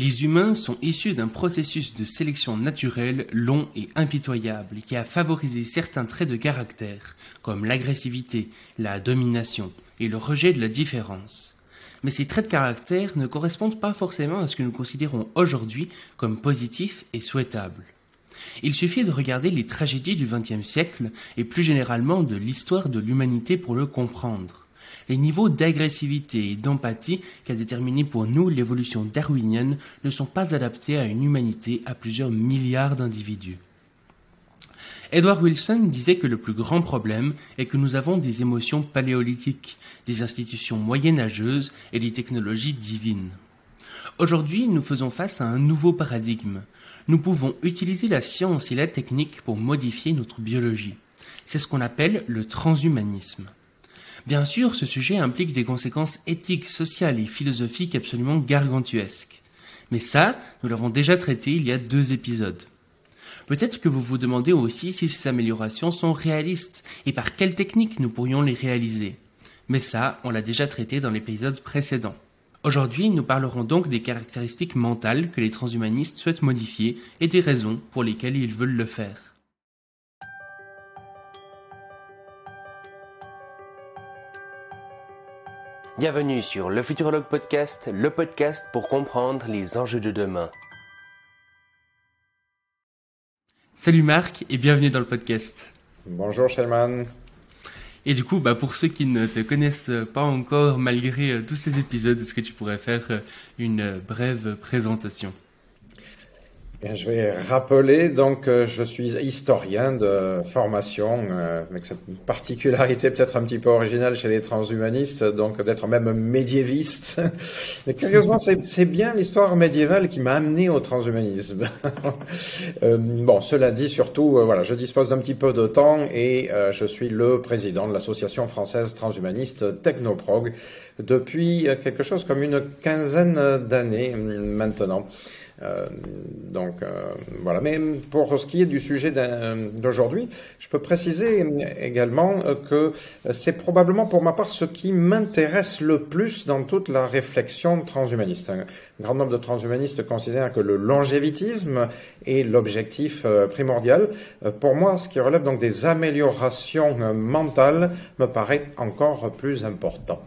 Les humains sont issus d'un processus de sélection naturelle long et impitoyable qui a favorisé certains traits de caractère, comme l'agressivité, la domination et le rejet de la différence. Mais ces traits de caractère ne correspondent pas forcément à ce que nous considérons aujourd'hui comme positif et souhaitable. Il suffit de regarder les tragédies du XXe siècle et plus généralement de l'histoire de l'humanité pour le comprendre les niveaux d'agressivité et d'empathie qu'a déterminé pour nous l'évolution darwinienne ne sont pas adaptés à une humanité à plusieurs milliards d'individus. Edward Wilson disait que le plus grand problème est que nous avons des émotions paléolithiques, des institutions moyenâgeuses et des technologies divines. Aujourd'hui, nous faisons face à un nouveau paradigme. Nous pouvons utiliser la science et la technique pour modifier notre biologie. C'est ce qu'on appelle le transhumanisme. Bien sûr, ce sujet implique des conséquences éthiques, sociales et philosophiques absolument gargantuesques. Mais ça, nous l'avons déjà traité il y a deux épisodes. Peut-être que vous vous demandez aussi si ces améliorations sont réalistes et par quelles techniques nous pourrions les réaliser. Mais ça, on l'a déjà traité dans l'épisode précédent. Aujourd'hui, nous parlerons donc des caractéristiques mentales que les transhumanistes souhaitent modifier et des raisons pour lesquelles ils veulent le faire. Bienvenue sur le Futurologue Podcast, le podcast pour comprendre les enjeux de demain. Salut Marc et bienvenue dans le podcast. Bonjour Shayman. Et du coup, bah, pour ceux qui ne te connaissent pas encore, malgré euh, tous ces épisodes, est-ce que tu pourrais faire euh, une brève présentation? Je vais rappeler, donc, euh, je suis historien de formation, euh, avec cette particularité peut-être un petit peu originale chez les transhumanistes, donc d'être même médiéviste. Mais curieusement, c'est bien l'histoire médiévale qui m'a amené au transhumanisme. euh, bon, cela dit, surtout, euh, voilà, je dispose d'un petit peu de temps et je suis le président de l'association française transhumaniste Technoprog depuis quelque chose comme une quinzaine d'années maintenant. Euh, donc euh, voilà. Mais pour ce qui est du sujet d'aujourd'hui, je peux préciser également que c'est probablement pour ma part ce qui m'intéresse le plus dans toute la réflexion transhumaniste. Un grand nombre de transhumanistes considèrent que le longévitisme est l'objectif euh, primordial. Pour moi, ce qui relève donc des améliorations mentales me paraît encore plus important.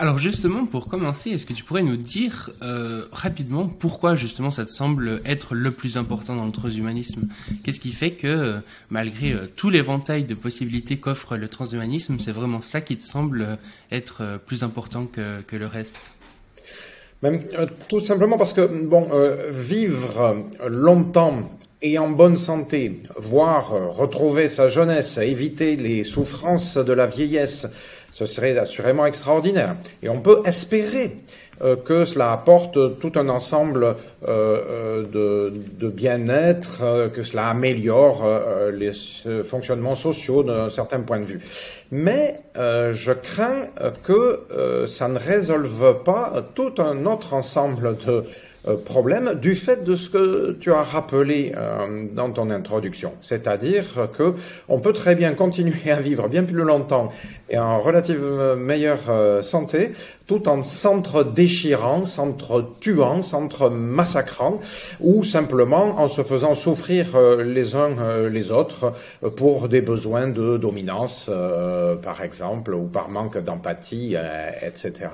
Alors justement, pour commencer, est-ce que tu pourrais nous dire euh, rapidement pourquoi justement ça te semble être le plus important dans le transhumanisme? Qu'est-ce qui fait que euh, malgré euh, tout l'éventail de possibilités qu'offre le transhumanisme, c'est vraiment ça qui te semble être plus important que, que le reste? Même, Tout simplement parce que bon, vivre longtemps et en bonne santé, voire retrouver sa jeunesse, éviter les souffrances de la vieillesse, ce serait assurément extraordinaire. Et on peut espérer euh, que cela apporte tout un ensemble euh, euh, de, de bien-être, que cela améliore les fonctionnements sociaux d'un certain point de vue. Mais je crains que ça ne résolve pas tout un autre ensemble de euh, problème du fait de ce que tu as rappelé euh, dans ton introduction, c'est-à-dire que on peut très bien continuer à vivre bien plus longtemps et en relative meilleure euh, santé, tout en s'entre-déchirant, s'entre-tuant, s'entre-massacrant, ou simplement en se faisant souffrir les uns les autres pour des besoins de dominance, par exemple, ou par manque d'empathie, etc.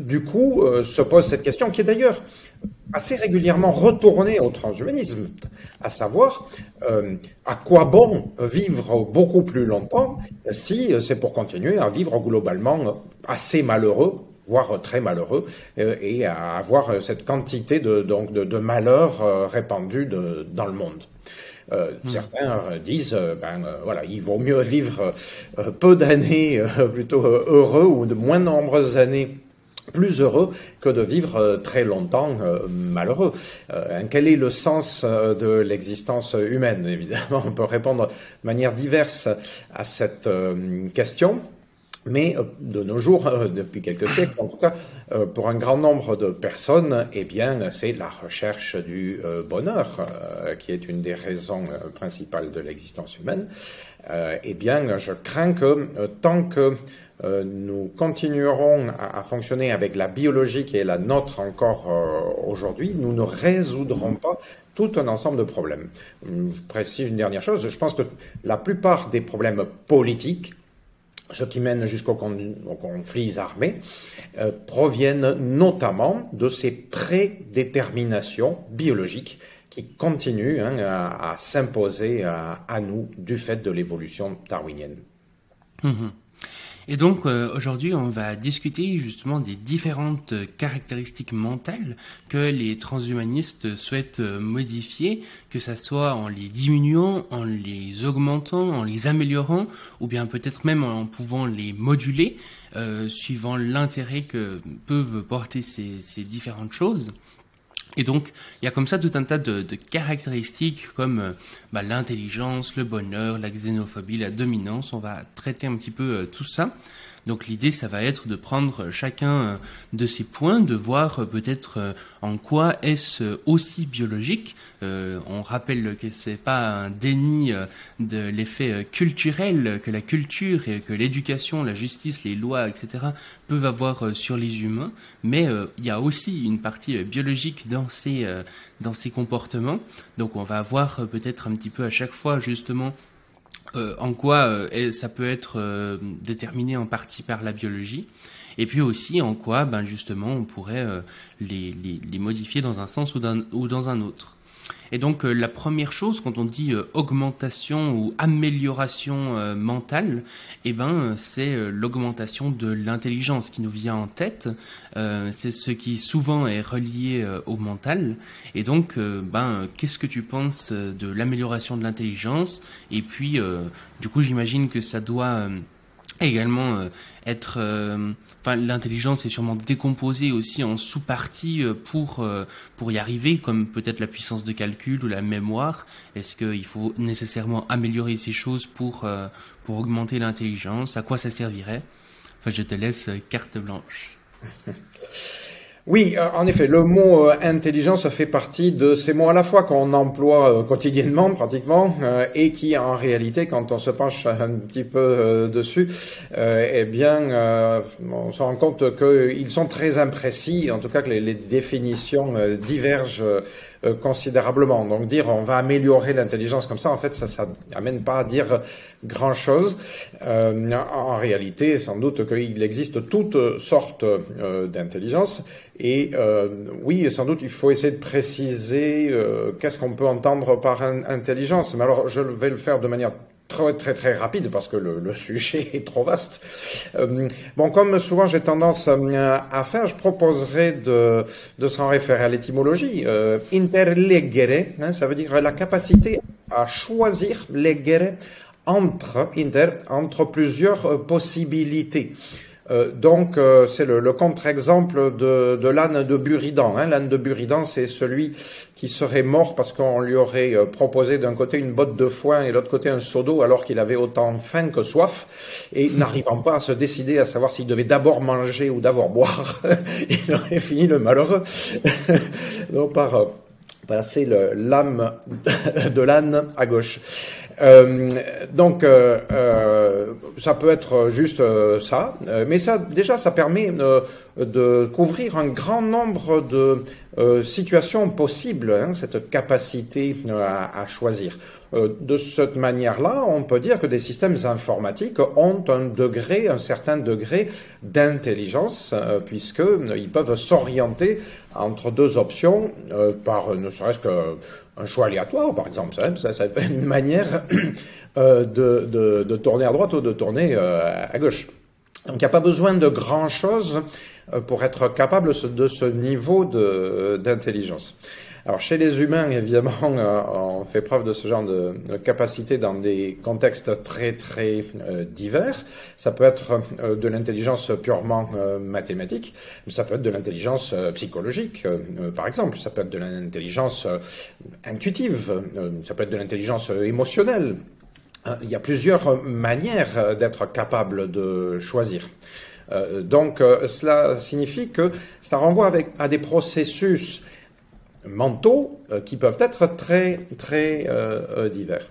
Du coup, se pose cette question qui est d'ailleurs assez régulièrement retourné au transhumanisme, à savoir euh, à quoi bon vivre beaucoup plus longtemps si c'est pour continuer à vivre globalement assez malheureux voire très malheureux, euh, et à avoir cette quantité de, donc de, euh, répandus de, dans le monde. Euh, hmm. Certains disent, ben voilà, il vaut mieux vivre peu d'années plutôt heureux ou de moins nombreuses années plus heureux que de vivre euh, très longtemps euh, malheureux. Euh, quel est le sens de l'existence humaine Évidemment, on peut répondre de manière diverse à cette question. Mais de nos jours, depuis quelques siècles, en tout cas, pour un grand nombre de personnes, eh bien, c'est la recherche du bonheur qui est une des raisons principales de l'existence humaine. Eh bien, je crains que tant que nous continuerons à, fonctionner avec la biologie qui est la nôtre encore aujourd'hui, nous ne résoudrons pas tout un ensemble de problèmes. Je précise une dernière chose, je pense que la plupart des problèmes politiques, ce qui mène jusqu'aux conflits armés, euh, proviennent notamment de ces prédéterminations biologiques qui continuent hein, à, s'imposer à, nous du fait de l'évolution darwinienne. Mmh et donc euh, aujourd'hui, on va discuter justement des différentes caractéristiques mentales que les transhumanistes souhaitent euh, modifier, que ça soit en les diminuant, en les augmentant, en les améliorant, ou bien peut-être même en pouvant les moduler, euh, suivant l'intérêt que peuvent porter ces, ces différentes choses. Et donc, il y a comme ça tout un tas de, caractéristiques comme euh, bah, l'intelligence, le bonheur, la xénophobie, la dominance. On va traiter un petit peu euh, tout ça. Donc l'idée, ça va être de prendre chacun euh, de ces points, de voir euh, peut-être euh, en quoi est-ce aussi biologique. on rappelle que c'est pas un déni de l'effet culturel que la culture et que l'éducation, la justice, les lois, etc. peuvent avoir sur les humains, mais il y a aussi une partie biologique dans ces dans ces comportements. Donc on va voir peut-être un petit peu à chaque fois justement euh, en quoi euh, ça peut être euh, déterminé en partie par la biologie, et puis aussi en quoi, ben justement, on pourrait les, les, modifier dans un sens ou, ou dans un autre. Et donc euh, la première chose quand on dit euh, augmentation ou amélioration euh, mentale, eh ben c'est l'augmentation de l'intelligence qui nous vient en tête. c'est ce qui souvent est relié au mental. Et donc ben qu'est-ce que tu penses de l'amélioration de l'intelligence? Et puis du coup j'imagine que ça doit également euh, être euh, enfin l'intelligence est sûrement décomposée aussi en sous-parties euh, pour pour y arriver comme peut-être la puissance de calcul ou la mémoire. Est-ce qu'il faut nécessairement améliorer ces choses pour pour augmenter l'intelligence? À quoi ça servirait? Enfin je te laisse carte blanche Oui, euh, en effet, le mot euh, intelligence fait partie de ces mots à la fois qu'on emploie euh, quotidiennement pratiquement et qui en réalité, quand on se penche un petit peu dessus, eh bien, on se rend compte qu'ils sont très imprécis, en tout cas que les, les définitions divergent euh, considérablement. Donc dire on va améliorer l'intelligence comme ça, en fait, ça, ça amène pas à dire grand chose. Euh, en réalité, sans doute qu'il existe toutes sortes euh, d'intelligence. Et oui, sans doute, il faut essayer de préciser qu'est-ce qu'on peut entendre par intelligence. Mais alors, je vais le faire de manière très très très rapide parce que le, le sujet est trop vaste. Euh, bon, comme souvent j'ai tendance euh, à faire, je proposerai de, de s'en référer à l'étymologie. Euh, interlegere, hein, ça veut dire la capacité à choisir legere entre inter entre plusieurs euh, possibilités. Euh, donc, euh, c'est le, contre-exemple de, l'âne de Buridan. Hein. L'âne de Buridan, c'est celui qui serait mort parce qu'on lui aurait euh, proposé d'un côté une botte de foin et de l'autre côté un seau d'eau, alors qu'il avait autant faim que soif, et n'arrivant pas à se décider à savoir s'il devait d'abord manger ou d'abord boire, il aurait fini le malheureux donc par passer l'âme de l'âne à gauche. Euh, donc, euh, euh, ça peut être juste ça, mais ça, déjà, ça permet de couvrir un grand nombre de situations possibles, hein, cette capacité à, à choisir. de cette manière-là, on peut dire que des systèmes informatiques ont un degré, un certain degré d'intelligence, puisque ils peuvent s'orienter entre deux options par ne serait-ce que un choix aléatoire, par exemple. Ça, ça, une manière euh, de, tourner à droite ou de tourner euh, à gauche. Donc il n'y a pas besoin de grand-chose euh, pour être capable de ce niveau d'intelligence. Alors chez les humains, évidemment, euh, on fait preuve de ce genre de, capacité dans des contextes très très euh, divers. Ça peut être euh, de l'intelligence purement mathématique, ça peut être de l'intelligence psychologique, par exemple. Ça peut être de l'intelligence intuitive, ça peut être de l'intelligence émotionnelle. Il y a plusieurs manières d'être capable de choisir. donc cela signifie que ça renvoie avec, à des processus mentaux euh, qui peuvent être très, très euh, euh, divers.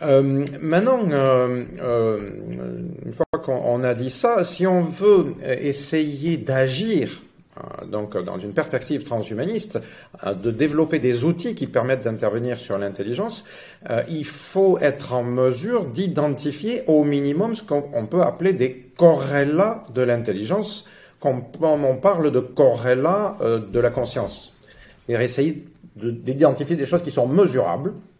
maintenant, une fois qu'on a dit ça, si on veut essayer d'agir donc dans une perspective transhumaniste, de développer des outils qui permettent d'intervenir sur l'intelligence, il faut être en mesure d'identifier au minimum ce qu'on peut appeler des corrélats de l'intelligence, comme on parle de corrélats de la conscience. Et essayer d'identifier des choses qui sont mesurables, euh,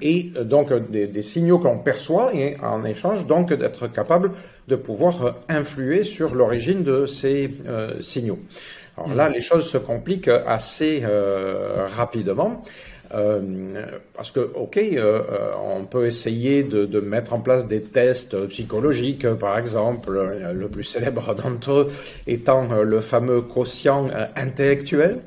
et euh, donc euh, des, signaux qu'on perçoit et en échange donc d'être capable de pouvoir influer sur l'origine de ces signaux. Alors là, mm. les choses se compliquent assez rapidement. parce que, ok, on peut essayer de, de, mettre en place des tests psychologiques, par exemple, le plus célèbre d'entre eux étant le fameux quotient intellectuel.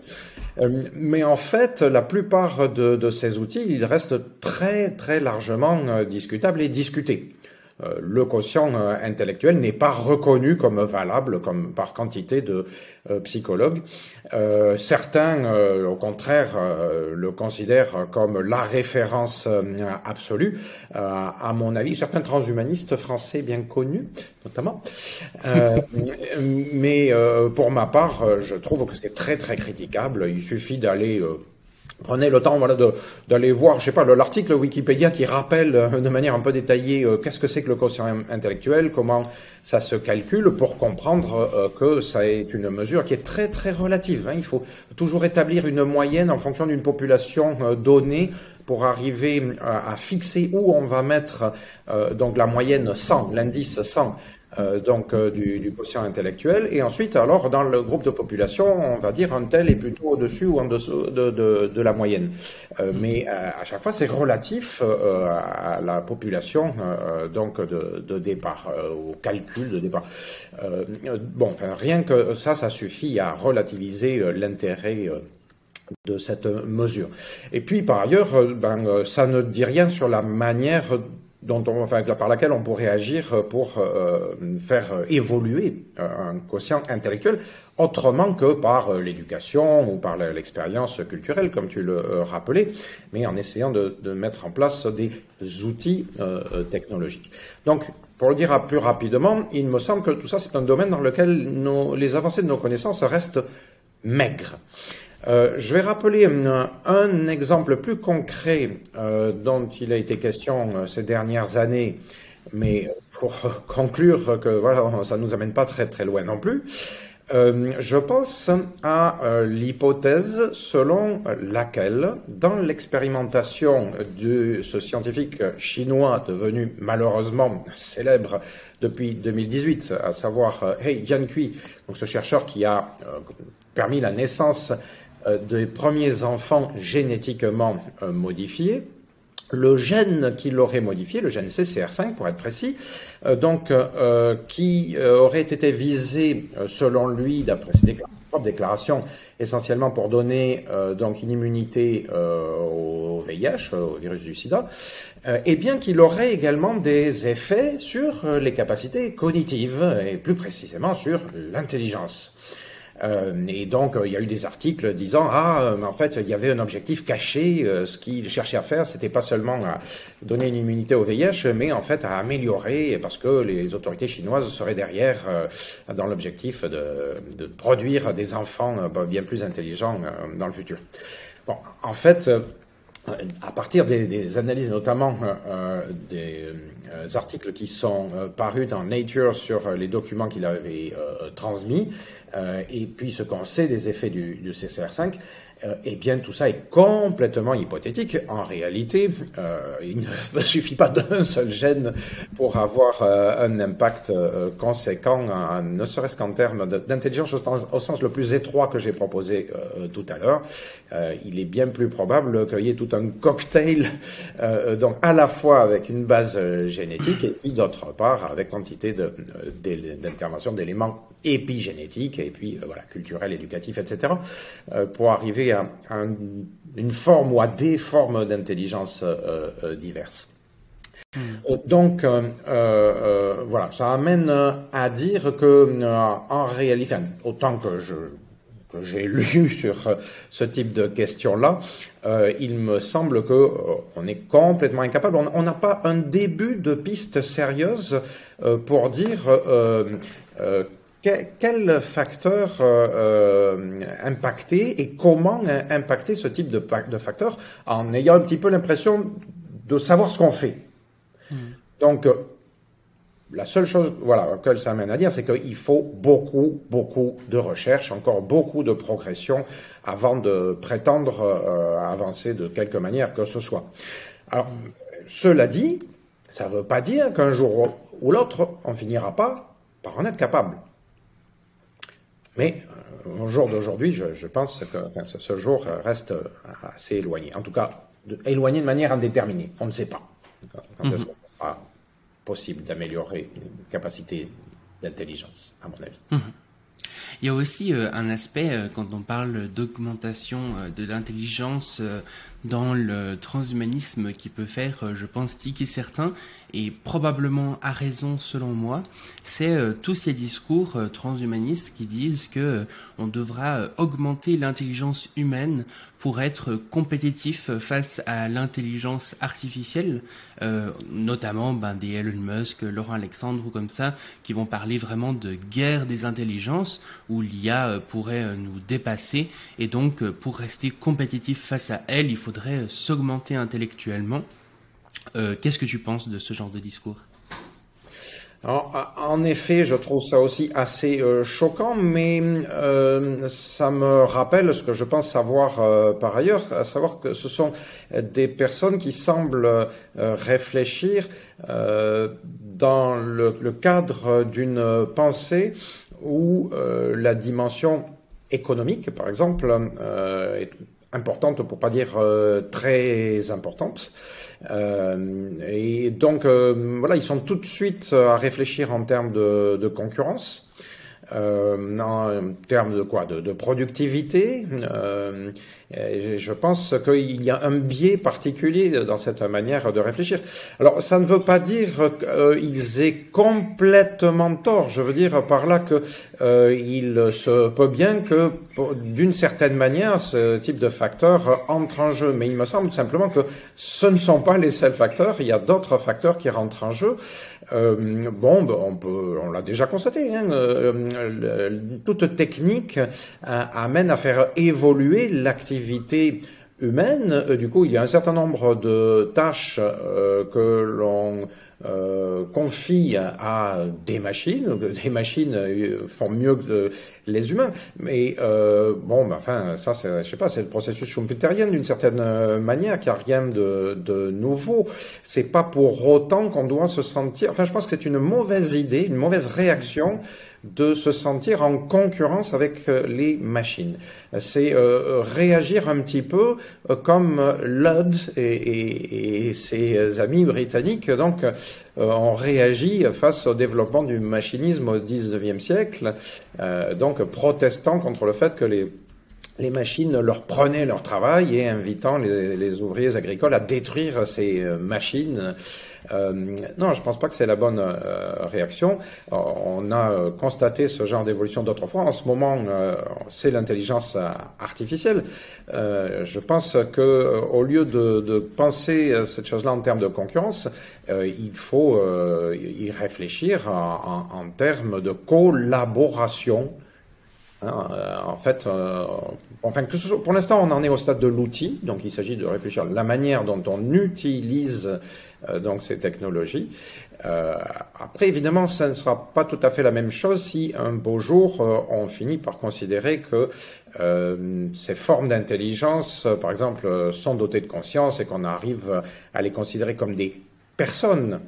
Euh, mais en fait, la plupart de, ces outils, ils restent très très largement euh, discutables et discutés. Euh, le quotient euh, intellectuel n'est pas reconnu comme valable comme par quantité de euh, psychologues. certains, au contraire, le considèrent comme la référence absolue. à mon avis, certains transhumanistes français bien connus, notamment. mais pour ma part, je trouve que c'est très très critiquable. Il suffit d'aller Prenez le temps voilà, d'aller voir, je sais pas, l'article Wikipédia qui rappelle euh, de manière un peu détaillée euh, qu'est-ce que c'est que le quotient intellectuel, comment ça se calcule pour comprendre euh, que ça est une mesure qui est très très relative. Hein. Il faut toujours établir une moyenne en fonction d'une population donnée pour arriver à fixer où on va mettre donc la moyenne 100, l'indice 100 euh, donc euh, du, du, quotient intellectuel. Et ensuite, alors, dans le groupe de population, on va dire un tel est plutôt au-dessus ou en dessous de, de, de la moyenne. Euh, mais à chaque fois, c'est relatif à la population donc de, de départ, au calcul de départ. bon, enfin, rien que ça, ça suffit à relativiser l'intérêt de cette mesure. Et puis, par ailleurs, ben, ça ne dit rien sur la manière dont par laquelle on pourrait agir pour euh, faire évoluer euh, un quotient intellectuel autrement que par euh, l'éducation ou par l'expérience culturelle, comme tu le rappelais, mais en essayant de, mettre en place des outils technologiques. Donc, pour le dire plus rapidement, il me semble que tout ça, c'est un domaine dans lequel les avancées de nos connaissances restent maigres. Euh, je vais rappeler un, exemple plus concret euh, dont il a été question euh, ces dernières années, mais pour conclure que voilà, ça nous amène pas très très loin non plus. je pense à l'hypothèse selon laquelle, dans l'expérimentation de ce scientifique chinois devenu malheureusement célèbre depuis 2018, à savoir He Jiankui, donc ce chercheur qui a permis la naissance des premiers enfants génétiquement euh, modifiés, le gène qui l'aurait modifié, le gène CCR5 pour être précis, euh, donc qui aurait été visé selon lui, d'après ses propres déclarations, essentiellement pour donner donc une immunité au VIH, au virus du SIDA, et bien qu'il aurait également des effets sur les capacités cognitives et plus précisément sur l'intelligence. Euh, et donc, euh, il y a eu des articles disant ah, euh, en fait, il y avait un objectif caché. ce qu'il cherchait à faire, c'était pas seulement à donner une immunité au VIH, mais en fait à améliorer, parce que les autorités chinoises seraient derrière dans l'objectif de, produire des enfants bien plus intelligents dans le futur. Bon, en fait, à partir des, analyses, notamment des articles qui sont euh, parus dans Nature sur les documents qu'il avait transmis, et puis ce qu'on sait des effets du, du CCR5, euh, eh bien, tout ça est complètement hypothétique. En réalité, euh, il ne suffit pas d'un seul gène pour avoir euh, un impact conséquent, ne serait-ce qu'en termes d'intelligence au, sens le plus étroit que j'ai proposé tout à l'heure. il est bien plus probable qu'il y ait tout un cocktail, donc à la fois avec une base génétique et puis d'autre part avec quantité d'intervention d'éléments épigénétiques et puis voilà culturels, éducatifs, etc. pour arriver à, une forme ou à des formes d'intelligence euh, euh, diverses. Hmm. Euh, donc, voilà, ça amène à dire que, en réalité, autant que je, que j'ai lu sur ce type de questions-là, il me semble que on est complètement incapable. On n'a pas un début de piste sérieuse pour dire quel facteur euh, impacter et comment impacter ce type de, de facteur en ayant un petit peu l'impression de savoir ce qu'on fait. Hmm. Donc, la seule chose voilà, que ça amène à dire, c'est qu'il faut beaucoup, beaucoup de recherche, encore beaucoup de progression avant de prétendre euh, avancer de quelque manière que ce soit. Alors, cela dit, ça ne veut pas dire qu'un jour ou l'autre, on finira pas par en être capable. Mais euh, au jour d'aujourd'hui, je, pense que ce, jour reste assez éloigné. En tout cas, éloigné de manière indéterminée. On ne sait pas. Quand est-ce mhm. que ce sera possible d'améliorer une capacité d'intelligence, à mon avis. Mhm. Il y a aussi euh, un aspect euh, quand on parle d'augmentation de l'intelligence dans le transhumanisme qui peut faire, je pense, tiquer certains, et probablement à raison selon moi, c'est euh, tous ces discours euh, transhumanistes qui disent que euh, on devra augmenter l'intelligence humaine pour être compétitif face à l'intelligence artificielle, notamment ben, des Elon Musk, Laurent Alexandre ou comme ça, qui vont parler vraiment de guerre des intelligences, où l'IA pourrait nous dépasser, et donc pour rester compétitif face à elle, il faudrait s'augmenter intellectuellement. Euh, qu'est-ce que tu penses de ce genre de discours? En effet, je trouve ça aussi assez euh, choquant, mais euh, ça me rappelle ce que je pense savoir par ailleurs, à savoir que ce sont des personnes qui semblent réfléchir dans le, le cadre d'une pensée où la dimension économique, par exemple, est importante, pour pas dire très importante. Euh, et donc, euh, voilà, ils sont tout de suite à réfléchir en termes de concurrence. Euh, en termes de quoi? De, de productivité? Euh, je pense qu'il y a un biais particulier dans cette manière de réfléchir. Alors, ça ne veut pas dire qu'ils aient complètement tort. Je veux dire par là que euh, il se peut bien que, d'une certaine manière, ce type de facteurs entre en jeu. Mais il me semble simplement que ce ne sont pas les seuls facteurs. Il y a d'autres facteurs qui rentrent en jeu. Euh, bon, ben, on peut, on l'a déjà constaté. Hein, euh, toute technique euh, amène à faire évoluer l'activité humaine. Euh, du coup, il y a un certain nombre de tâches que l'on euh, confie à des machines. Des machines font mieux que les humains. Mais euh, bon, ben, enfin, ça, c'est, je sais pas, c'est le processus schumpeterien d'une certaine manière, qui a rien de, de nouveau. C'est pas pour autant qu'on doit se sentir. Enfin, je pense que c'est une mauvaise idée, une mauvaise réaction de se sentir en concurrence avec euh, les machines. C'est euh, réagir un petit peu euh, comme Ludd et, ses amis britanniques donc ont réagi face au développement du machinisme au XIXe siècle, donc protestant contre le fait que les les machines leur prenaient leur travail et invitant les, ouvriers agricoles à détruire ces machines. Euh, non, je pense pas que c'est la bonne euh, réaction. on a constaté ce genre d'évolution d'autres fois. En ce moment, c'est l'intelligence artificielle. je pense que au lieu de, de penser cette chose-là en termes de concurrence, il faut y réfléchir en termes de collaboration Hein, euh, en fait, euh, enfin, pour l'instant, on en est au stade de l'outil, donc il s'agit de réfléchir à la manière dont on utilise euh, donc ces technologies. après, évidemment, ça ne sera pas tout à fait la même chose si un beau jour on finit par considérer que ces formes d'intelligence, par exemple, sont dotées de conscience et qu'on arrive à les considérer comme des personnes.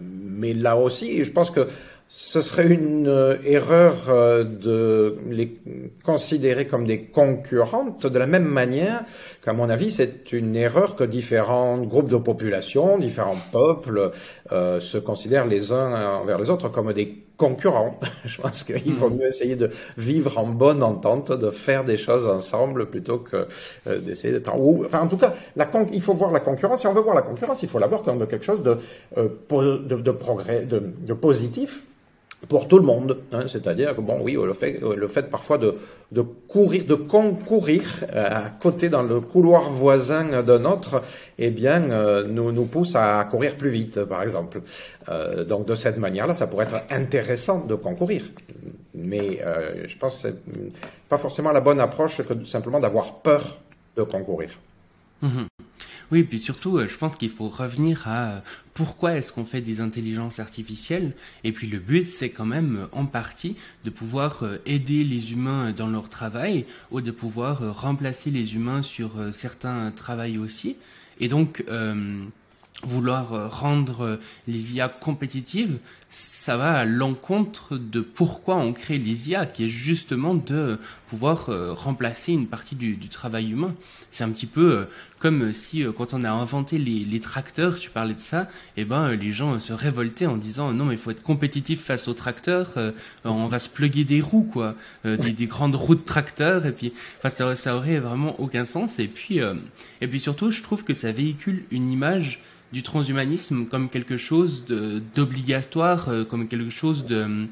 mais là aussi, je pense que ce serait une euh, erreur euh, de les considérer comme des concurrentes de la même manière qu'à mon avis c'est une erreur que différents groupes de population, différents peuples euh, se considèrent les uns envers les autres comme des concurrents. Je pense qu'il faut mieux essayer de vivre en bonne entente, de faire des choses ensemble plutôt que d'essayer d'être en... Enfin, en tout cas, la il faut voir la concurrence. Si on veut voir la concurrence, il faut la voir comme quelque chose de, de, de progrès, de, de positif pour tout le monde. Hein, C'est-à-dire que, bon, oui, le fait, parfois de, courir, de concourir euh, à côté dans le couloir voisin de notre, eh bien, euh, nous, nous pousse à courir plus vite, par exemple. Euh, donc, de cette manière-là, ça pourrait être intéressant de concourir. Mais je pense que c'est pas forcément la bonne approche que simplement d'avoir peur de concourir. Mhm. Oui, puis surtout, euh, je pense qu'il faut revenir à euh, pourquoi est-ce qu'on fait des intelligences artificielles? Et puis le but, c'est quand même euh, en partie de pouvoir aider les humains dans leur travail ou de pouvoir remplacer les humains sur certains travails aussi. Et donc, vouloir rendre les IA compétitives, ça va à l'encontre de pourquoi on crée les IA, qui est justement de pouvoir remplacer une partie du travail humain. C'est un petit peu euh, comme si euh, quand on a inventé les, les, tracteurs, tu parlais de ça, et eh ben les gens se révoltaient en disant non mais il faut être compétitif face aux tracteurs, on va se pluguer des roues quoi, des, des, grandes roues de tracteurs et puis enfin ça, ça aurait vraiment aucun sens et puis et puis surtout je trouve que ça véhicule une image du transhumanisme comme quelque chose d'obligatoire, euh, comme quelque chose de,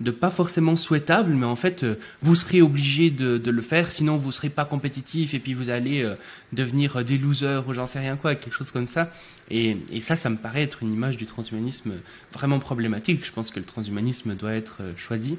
de pas forcément souhaitable, mais en fait, euh, vous serez obligé de, de, le faire, sinon vous serez pas compétitif et puis vous allez euh, devenir des losers ou j'en sais rien quoi, quelque chose comme ça. Et, et, ça, ça me paraît être une image du transhumanisme vraiment problématique. Je pense que le transhumanisme doit être choisi.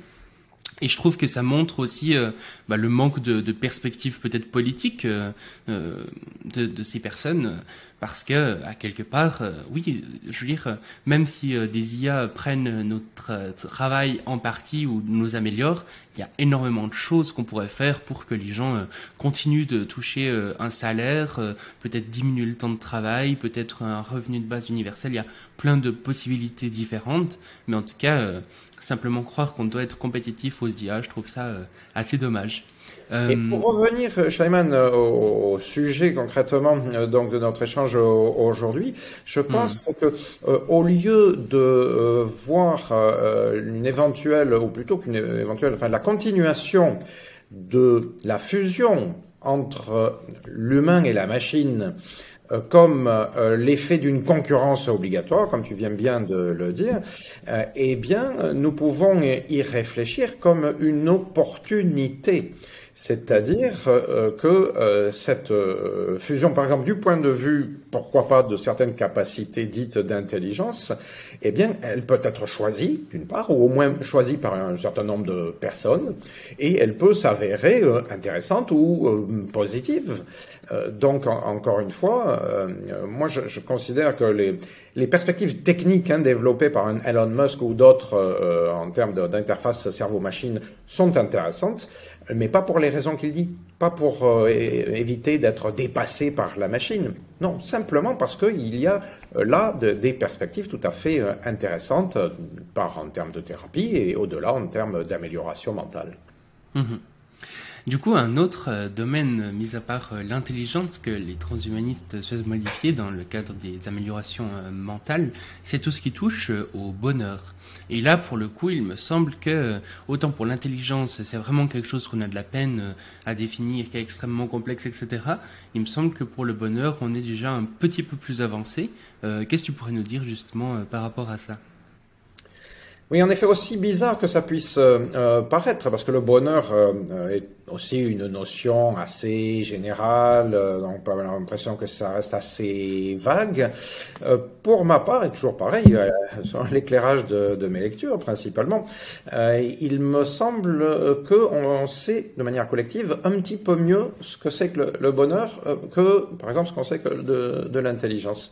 Et je trouve que ça montre aussi euh, bah, le manque de, de perspective peut-être politique euh, euh, de, de, ces personnes, parce que à quelque part, euh, oui, je veux dire, même si euh, des IA prennent notre travail en partie ou nous améliorent, il y a énormément de choses qu'on pourrait faire pour que les gens continuent de toucher un salaire, peut-être diminuer le temps de travail, peut-être un revenu de base universel. Il y a plein de possibilités différentes, mais en tout cas simplement croire qu'on doit être compétitif aux IA, je trouve ça euh, assez dommage. Et pour revenir, Schleiman, euh, au, au, sujet concrètement euh, donc de notre échange aujourd'hui, je pense mmh. que euh, au lieu de voir une éventuelle, ou plutôt qu'une éventuelle, enfin la continuation de la fusion entre l'humain et la machine euh, comme euh, l'effet d'une concurrence obligatoire, comme tu viens bien de le dire, euh, eh bien, nous pouvons y réfléchir comme une opportunité. C'est-à-dire que cette fusion, par exemple, du point de vue, pourquoi pas, de certaines capacités dites d'intelligence, eh bien, elle peut être choisie, d'une part, ou au moins choisie par un certain nombre de personnes, et elle peut s'avérer intéressante ou positive. Euh, donc, en, encore une fois, euh, moi, je, considère que les, perspectives techniques hein, développées par un Elon Musk ou d'autres euh, en termes d'interface cerveau-machine sont intéressantes, mais pas pour les raisons qu'il dit, pas pour euh, éviter d'être dépassé par la machine. Non, simplement parce qu'il y a là de, des perspectives tout à fait intéressantes, par en termes de thérapie et au-delà en termes d'amélioration mentale. Mmh. Du coup, un autre euh, domaine, euh, mis à part euh, l'intelligence que les transhumanistes souhaitent modifier dans le cadre des améliorations mentales, c'est tout ce qui touche au bonheur. Et là, pour le coup, il me semble que, autant pour l'intelligence, c'est vraiment quelque chose qu'on a de la peine à définir, qui est extrêmement complexe, etc. Il me semble que pour le bonheur, on est déjà un petit peu plus avancé. Qu'est-ce que tu pourrais nous dire justement par rapport à ça? Oui, en effet, aussi bizarre que ça puisse euh, euh, paraître, parce que le bonheur euh, est aussi une notion assez générale, on peut avoir l'impression que ça reste assez vague. pour ma part, et toujours pareil, sur l'éclairage de, de, mes lectures principalement, il me semble qu'on on sait de manière collective un petit peu mieux ce que c'est que le, le, bonheur que, par exemple, ce qu'on sait que de, de l'intelligence.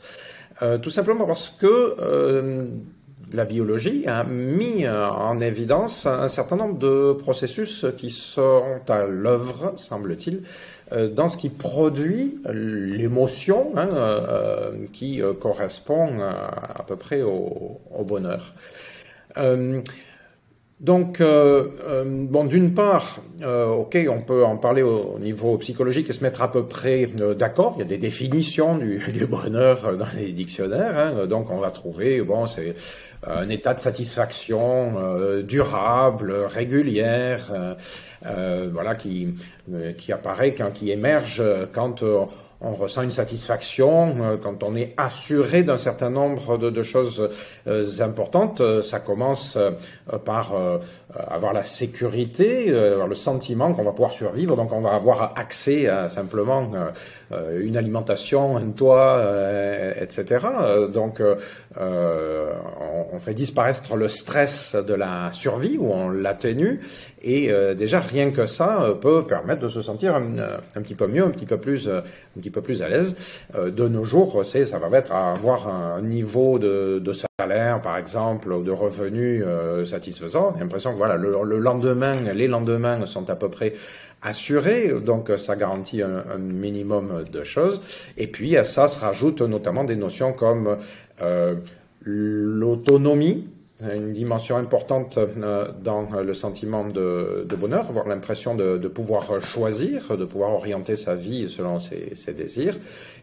tout simplement parce que la biologie a mis en évidence un certain nombre de processus qui sont à l'œuvre, semble-t-il, euh, dans ce qui produit l'émotion hein, euh, qui euh, correspond à, peu près au, bonheur. Euh, donc, euh, euh, bon, d'une part, euh, ok, on peut en parler au, au, niveau psychologique et se mettre à peu près euh, d'accord. Il y a des définitions du, du bonheur dans les dictionnaires. Hein, donc, on va trouver, bon, c'est un état de satisfaction euh, durable, régulière, voilà, qui qui apparaît, quand, qui émerge quand on ressent une satisfaction euh, quand on est assuré d'un certain nombre de, de choses euh, importantes. Ça commence par avoir la sécurité, avoir le sentiment qu'on va pouvoir survivre, donc on va avoir accès à simplement une alimentation, un toit, etc. Donc on, fait disparaître le stress de la survie ou on l'atténue et déjà rien que ça peut permettre de se sentir un, petit peu mieux, un petit peu plus, un petit peu plus à l'aise. Euh, de nos jours, ça va être à avoir un niveau de, de salaire, par exemple, ou de revenus euh, satisfaisant. J'ai l'impression que voilà, le, lendemain, les lendemains sont à peu près assurés, donc ça garantit un, un minimum de choses. Et puis à ça se rajoutent notamment des notions comme euh, l'autonomie, une dimension importante euh, dans le sentiment de, bonheur, avoir l'impression de, pouvoir choisir, de pouvoir orienter sa vie selon ses, désirs.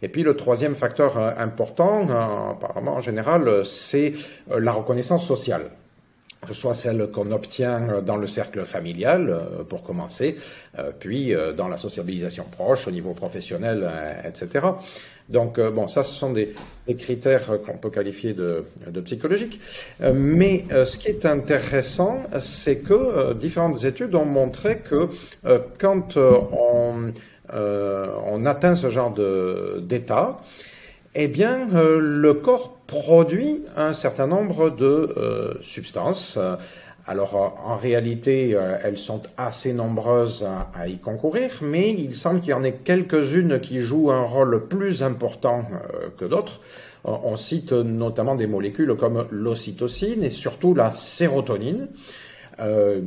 Et puis le troisième facteur euh, important, euh, apparemment en général, c'est la reconnaissance sociale que ce soit celle qu'on obtient dans le cercle familial, pour commencer, puis dans la sociabilisation proche, au niveau professionnel, etc. Donc, euh, bon, ça, ce sont des, critères qu'on peut qualifier de, psychologiques. Euh, mais euh, ce qui est intéressant, c'est que différentes études ont montré que quand on, atteint ce genre d'état, eh bien, le corps produit un certain nombre de substances alors euh, en réalité, euh, elles sont assez nombreuses à, y concourir, mais il semble qu'il y en ait quelques-unes qui jouent un rôle plus important euh, que d'autres. On cite notamment des molécules comme l'ocytocine et surtout la sérotonine. Euh,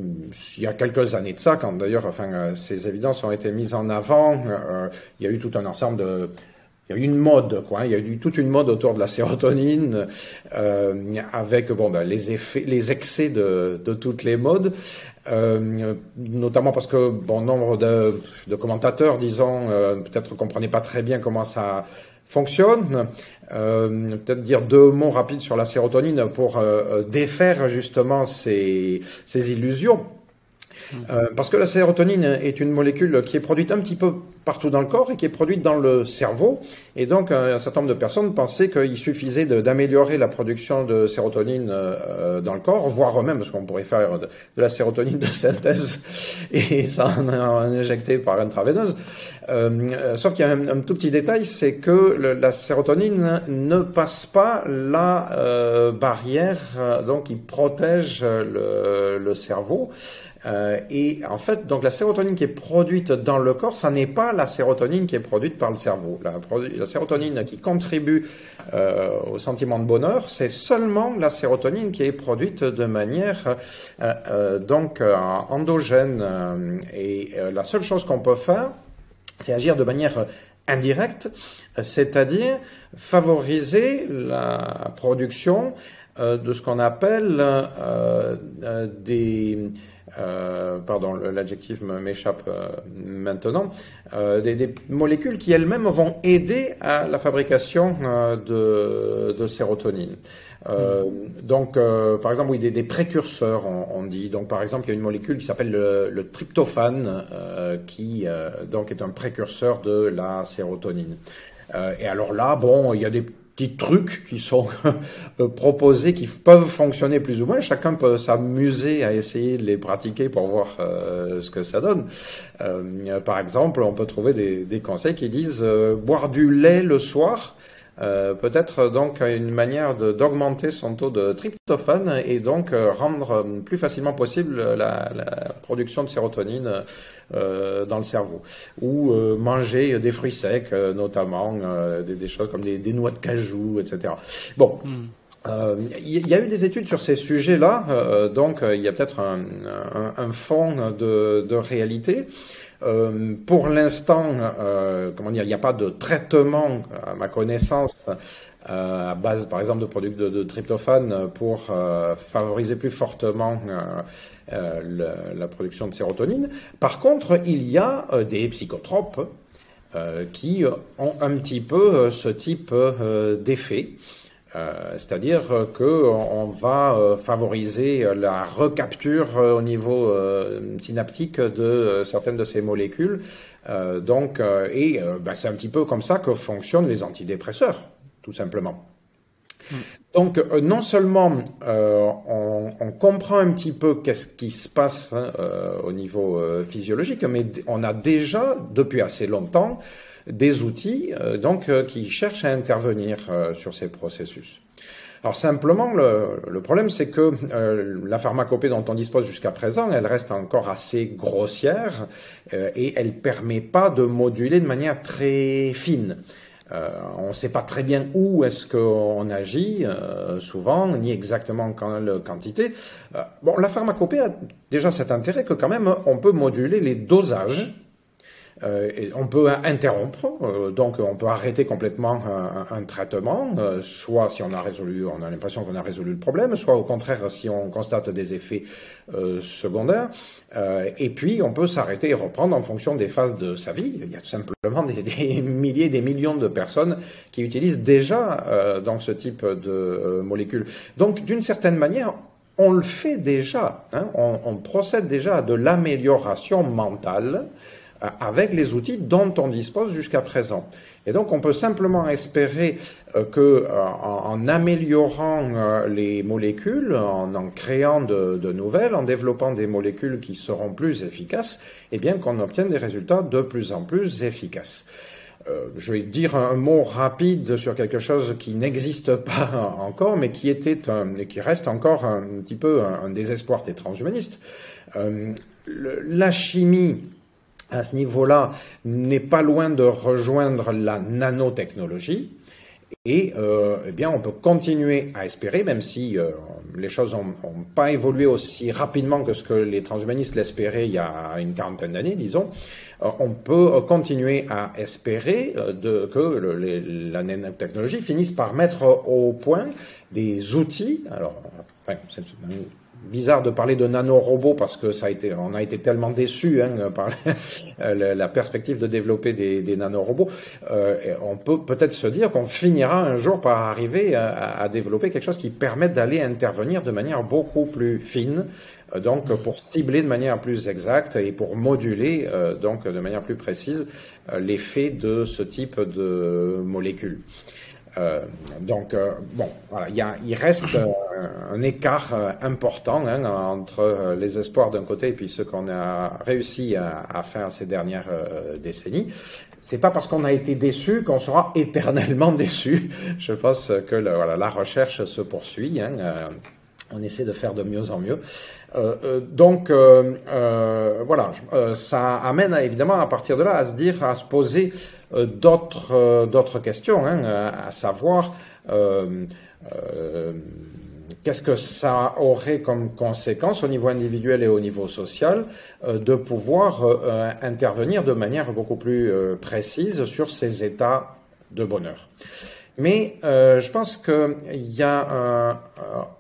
il y a quelques années de ça, quand d'ailleurs, enfin, ces évidences ont été mises en avant, il y a eu tout un ensemble de, il y a eu une mode, quoi. Hein. Il y a eu toute une mode autour de la sérotonine, euh, avec bon, ben, les effets, les excès de, de toutes les modes, euh, notamment parce que bon nombre de, de commentateurs, disons, euh, peut-être comprenaient pas très bien comment ça fonctionne. Euh, peut-être dire deux mots rapides sur la sérotonine pour euh, défaire justement ces, ces illusions. Euh, parce que la sérotonine est une molécule qui est produite un petit peu partout dans le corps et qui est produite dans le cerveau. Et donc, un certain nombre de personnes pensaient qu'il suffisait d'améliorer la production de sérotonine euh, dans le corps, voire même, parce qu'on pourrait faire de, la sérotonine de synthèse et ça en, injecter par intraveineuse. Euh, sauf qu'il y a un, tout petit détail, c'est que la sérotonine ne passe pas la barrière donc qui protège le, le cerveau. Euh, et en fait, donc la sérotonine qui est produite dans le corps, ça n'est pas la sérotonine qui est produite par le cerveau. La, sérotonine qui contribue euh, au sentiment de bonheur, c'est seulement la sérotonine qui est produite de manière euh, donc endogène. et la seule chose qu'on peut faire, c'est agir de manière indirecte, c'est-à-dire favoriser la production de ce qu'on appelle des euh, pardon, l'adjectif m'échappe euh, maintenant, euh, des, molécules qui elles-mêmes vont aider à la fabrication de, sérotonine. Donc, par exemple, oui, des, précurseurs, on, dit. Donc, par exemple, il y a une molécule qui s'appelle le, le, tryptophane, qui donc est un précurseur de la sérotonine. et alors là, bon, il y a des petits trucs qui sont euh, proposés, qui peuvent fonctionner plus ou moins. Chacun peut s'amuser à essayer de les pratiquer pour voir euh, ce que ça donne. Euh, par exemple, on peut trouver des, des conseils qui disent boire du lait le soir euh, peut-être donc une manière d'augmenter son taux de tryptophane et donc euh, rendre plus facilement possible la, la production de sérotonine euh, dans le cerveau. Ou euh, manger des fruits secs, notamment des, des, choses comme des, des, noix de cajou, etc. Bon. Hmm. Il y a eu des études sur ces sujets-là, donc il y a peut-être un, un, un, fond de, de réalité. Euh, pour l'instant, euh, comment dire, il n'y a pas de traitement, à ma connaissance, euh, à base, par exemple, de produits de, tryptophane pour favoriser plus fortement la production de sérotonine. Par contre, il y a des psychotropes qui ont un petit peu ce type d'effet. Euh, c'est-à-dire que on va favoriser la recapture au niveau synaptique de certaines de ces molécules. donc, et ben, c'est un petit peu comme ça que fonctionnent les antidépresseurs, tout simplement. Donc, non seulement on, on, comprend un petit peu qu'est-ce qui se passe hein, au niveau physiologique, mais on a déjà, depuis assez longtemps, des outils euh, donc euh, qui cherchent à intervenir euh, sur ces processus. Alors simplement, le, problème, c'est que la pharmacopée dont on dispose jusqu'à présent, elle reste encore assez grossière et elle permet pas de moduler de manière très fine. on ne sait pas très bien où est-ce qu'on agit, souvent, ni exactement quand quantité. bon, la pharmacopée a déjà cet intérêt que quand même on peut moduler les dosages euh, on peut interrompre, euh, donc on peut arrêter complètement un, traitement, euh, soit si on a résolu, on a l'impression qu'on a résolu le problème, soit au contraire si on constate des effets secondaires. et puis on peut s'arrêter et reprendre en fonction des phases de sa vie. Il y a tout simplement des, des milliers, des millions de personnes qui utilisent déjà dans ce type de molécules. Donc d'une certaine manière, on le fait déjà. Hein, on, on, procède déjà à de l'amélioration mentale avec les outils dont on dispose jusqu'à présent. Et donc on peut simplement espérer euh, que euh, en, améliorant les molécules, en en créant de, de, nouvelles, en développant des molécules qui seront plus efficaces, eh bien qu'on obtienne des résultats de plus en plus efficaces. je vais dire un mot rapide sur quelque chose qui n'existe pas encore, mais qui était un, qui reste encore un, petit peu un, désespoir des transhumanistes. la chimie à ce niveau-là n'est pas loin de rejoindre la nanotechnologie. Et euh, eh bien, on peut continuer à espérer, même si euh, les choses n'ont pas évolué aussi rapidement que ce que les transhumanistes l'espéraient il y a une quarantaine d'années, disons. Euh, on peut continuer à espérer de, que la nanotechnologie finisse par mettre au point des outils. Alors, enfin, bizarre de parler de nanorobots parce que ça a été, on a été tellement déçus hein, par la perspective de développer des, des nanorobots. Euh, on peut peut-être se dire qu'on finira un jour par arriver à, développer quelque chose qui permette d'aller intervenir de manière beaucoup plus fine, euh, donc pour cibler de manière plus exacte et pour moduler euh, donc de manière plus précise l'effet de ce type de molécules. Euh, donc, euh, bon, voilà, il reste euh, un écart important hein, entre les espoirs d'un côté et puis ce qu'on a réussi à, faire ces dernières décennies. C'est pas parce qu'on a été déçu qu'on sera éternellement déçu. Je pense que la recherche se poursuit. Hein, on essaie de faire de mieux en mieux. Euh, donc euh, voilà, ça amène évidemment à partir de là à se dire, à se poser euh, d'autres euh, questions, hein, à savoir euh, qu'est-ce que ça aurait comme conséquence au niveau individuel et au niveau social de pouvoir intervenir de manière beaucoup plus précise sur ces états de bonheur. Mais je pense qu'il y a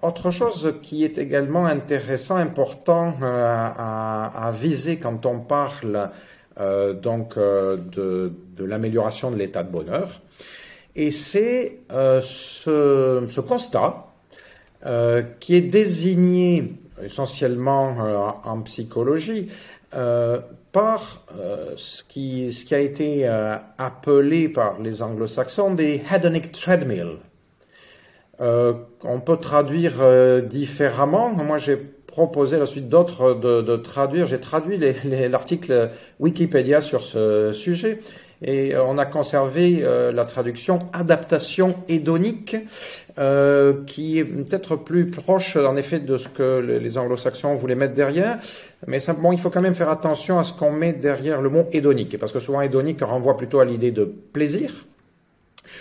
autre chose qui est également intéressant, important à, à, viser quand on parle euh, donc euh, de, l'amélioration de l'état de bonheur. Et c'est euh, ce, ce, constat qui est désigné essentiellement en psychologie par ce, qui, ce qui a été appelé par les anglo-saxons des hedonic treadmill. on peut traduire différemment. Moi, j'ai proposé la suite d'autres de, traduire. J'ai traduit l'article Wikipédia sur ce sujet et euh, on a conservé euh, la traduction adaptation hédonique euh, qui est peut-être plus proche en effet de ce que les anglo-saxons voulaient mettre derrière. Mais simplement, il faut quand même faire attention à ce qu'on met derrière le mot hédonique parce que souvent hédonique renvoie plutôt à l'idée de plaisir.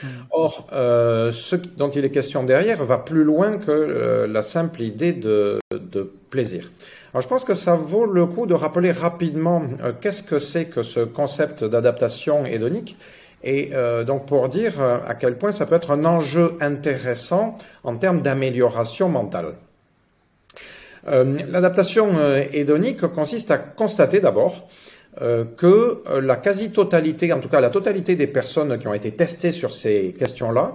Hmm. Or, ce dont il est question derrière va plus loin que la simple idée de, de plaisir. Alors je pense que ça vaut le coup de rappeler rapidement euh, qu'est-ce que c'est que ce concept d'adaptation hédonique et euh, donc pour dire euh, à quel point ça peut être un enjeu intéressant en termes d'amélioration mentale. L'adaptation hédonique consiste à constater d'abord que la quasi-totalité, en tout cas la totalité des personnes qui ont été testées sur ces questions-là,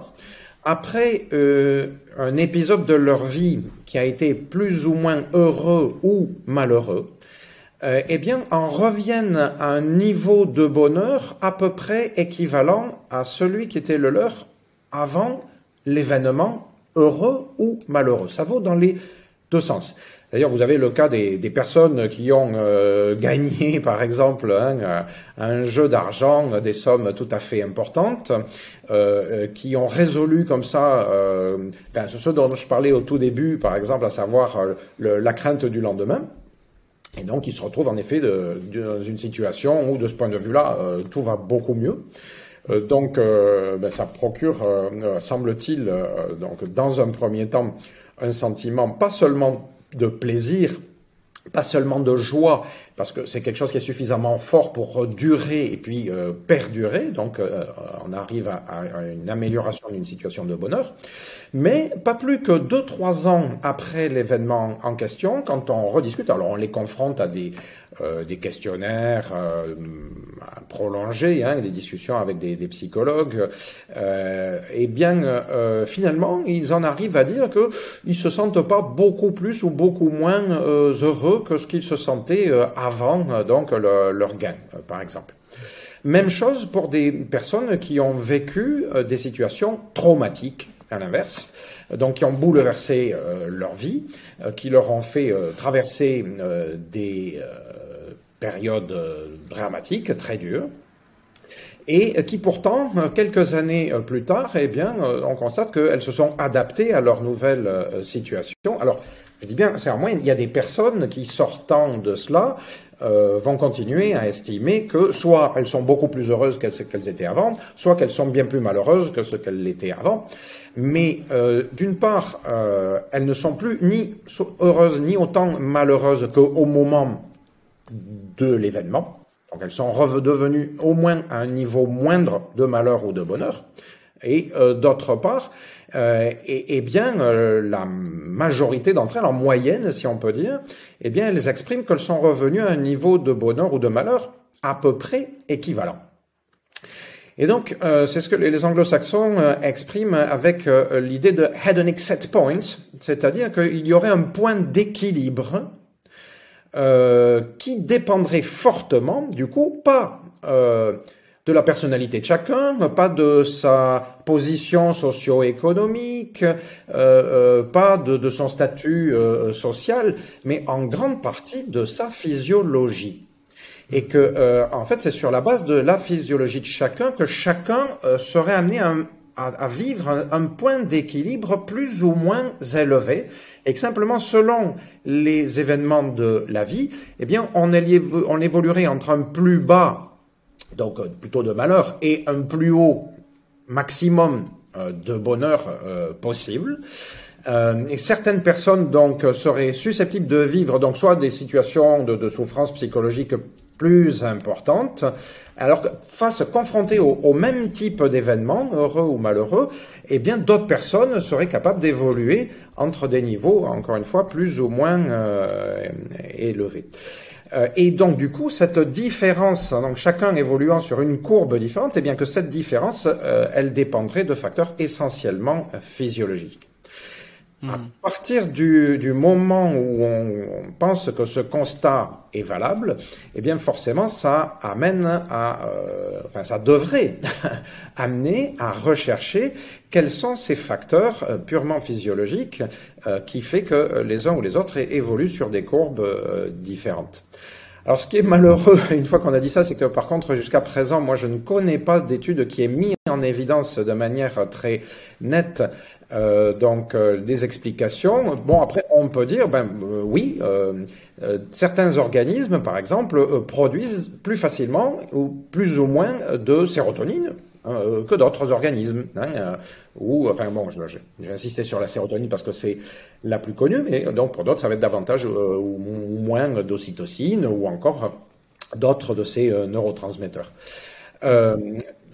après euh, un épisode de leur vie qui a été plus ou moins heureux ou malheureux, euh, eh bien, en reviennent à un niveau de bonheur à peu près équivalent à celui qui était le leur avant l'événement heureux ou malheureux. Ça vaut dans les deux sens. D'ailleurs, vous avez le cas des, personnes qui ont euh, gagné, par exemple, hein, un jeu d'argent, des sommes tout à fait importantes, euh, qui ont résolu comme ça, euh, ben, ce dont je parlais au tout début, par exemple, à savoir la crainte du lendemain. Et donc, ils se retrouvent en effet dans une situation où, de ce point de vue-là, tout va beaucoup mieux. donc, ben, ça procure, semble-t-il, dans un premier temps, un sentiment pas seulement de plaisir, pas seulement de joie, parce que c'est quelque chose qui est suffisamment fort pour durer et puis euh, perdurer, donc euh, on arrive à, une amélioration d'une situation de bonheur, mais pas plus que deux trois ans après l'événement en question, quand on rediscute, alors on les confronte à des euh, des questionnaires prolongés, hein, des discussions avec des, des psychologues, et bien finalement ils en arrivent à dire que ils se sentent pas beaucoup plus ou beaucoup moins heureux que ce qu'ils se sentaient avant euh, donc leur gain, euh, par exemple. Même chose pour des personnes qui ont vécu euh, des situations traumatiques, à l'inverse, donc qui ont bouleversé leur vie, qui leur ont fait traverser des périodes dramatiques, très dures, et qui pourtant, quelques années plus tard, eh bien, on constate qu'elles se sont adaptées à leur nouvelle situation. Alors, je dis bien, c'est en moyenne, il y a des personnes qui, sortant de cela, euh, vont continuer à estimer que soit elles sont beaucoup plus heureuses qu'elles étaient avant, soit qu'elles sont bien plus malheureuses que ce qu'elles l'étaient avant. Mais euh, d'une part, euh, elles ne sont plus ni heureuses ni autant malheureuses qu'au moment de l'événement. Donc elles sont redevenues au moins à un niveau moindre de malheur ou de bonheur. Et d'autre part, euh, et, bien, euh, la majorité d'entre elles, en moyenne, si on peut dire, eh bien, elles expriment qu'elles sont revenues à un niveau de bonheur ou de malheur à peu près équivalent. Et donc, euh, c'est ce que les anglo-saxons expriment avec l'idée de hedonic set point, c'est-à-dire qu'il y aurait un point d'équilibre qui dépendrait fortement, du coup, pas de la personnalité de chacun, pas de sa position socio-économique, euh, euh, pas de, son statut euh, social, mais en grande partie de sa physiologie. Et que, en fait, c'est sur la base de la physiologie de chacun que chacun serait amené à, vivre un, point d'équilibre plus ou moins élevé, et que simplement selon les événements de la vie, eh bien, on, on évoluerait entre un plus bas donc euh, plutôt de malheur, et un plus haut maximum euh, de bonheur euh, possible. certaines personnes donc seraient susceptibles de vivre donc soit des situations de, souffrance psychologique plus importantes, alors que face confrontées au, même type d'événement, heureux ou malheureux, eh bien d'autres personnes seraient capables d'évoluer entre des niveaux, encore une fois, plus ou moins élevés. Euh, et donc du coup, cette différence, donc chacun évoluant sur une courbe différente, et eh bien que cette différence, euh, elle dépendrait de facteurs essentiellement physiologiques. Hmm. À partir du, du moment où on, pense que ce constat est valable, eh bien forcément ça amène à, euh, enfin ça devrait amener à rechercher quels sont ces facteurs purement physiologiques qui fait que les uns ou les autres évoluent sur des courbes différentes. Alors, ce qui est malheureux, une fois qu'on a dit ça, c'est que par contre, jusqu'à présent, moi, je ne connais pas d'étude qui ait mis en évidence de manière très nette euh, donc euh, des explications. Bon, après, on peut dire, ben euh, oui, certains organismes, par exemple, produisent plus facilement ou plus ou moins de sérotonine que d'autres organismes. Hein, ou, enfin bon, j'ai insisté sur la sérotonine parce que c'est la plus connue, mais donc pour d'autres, ça va être davantage ou, moins d'ocytocine ou encore d'autres de ces neurotransmetteurs.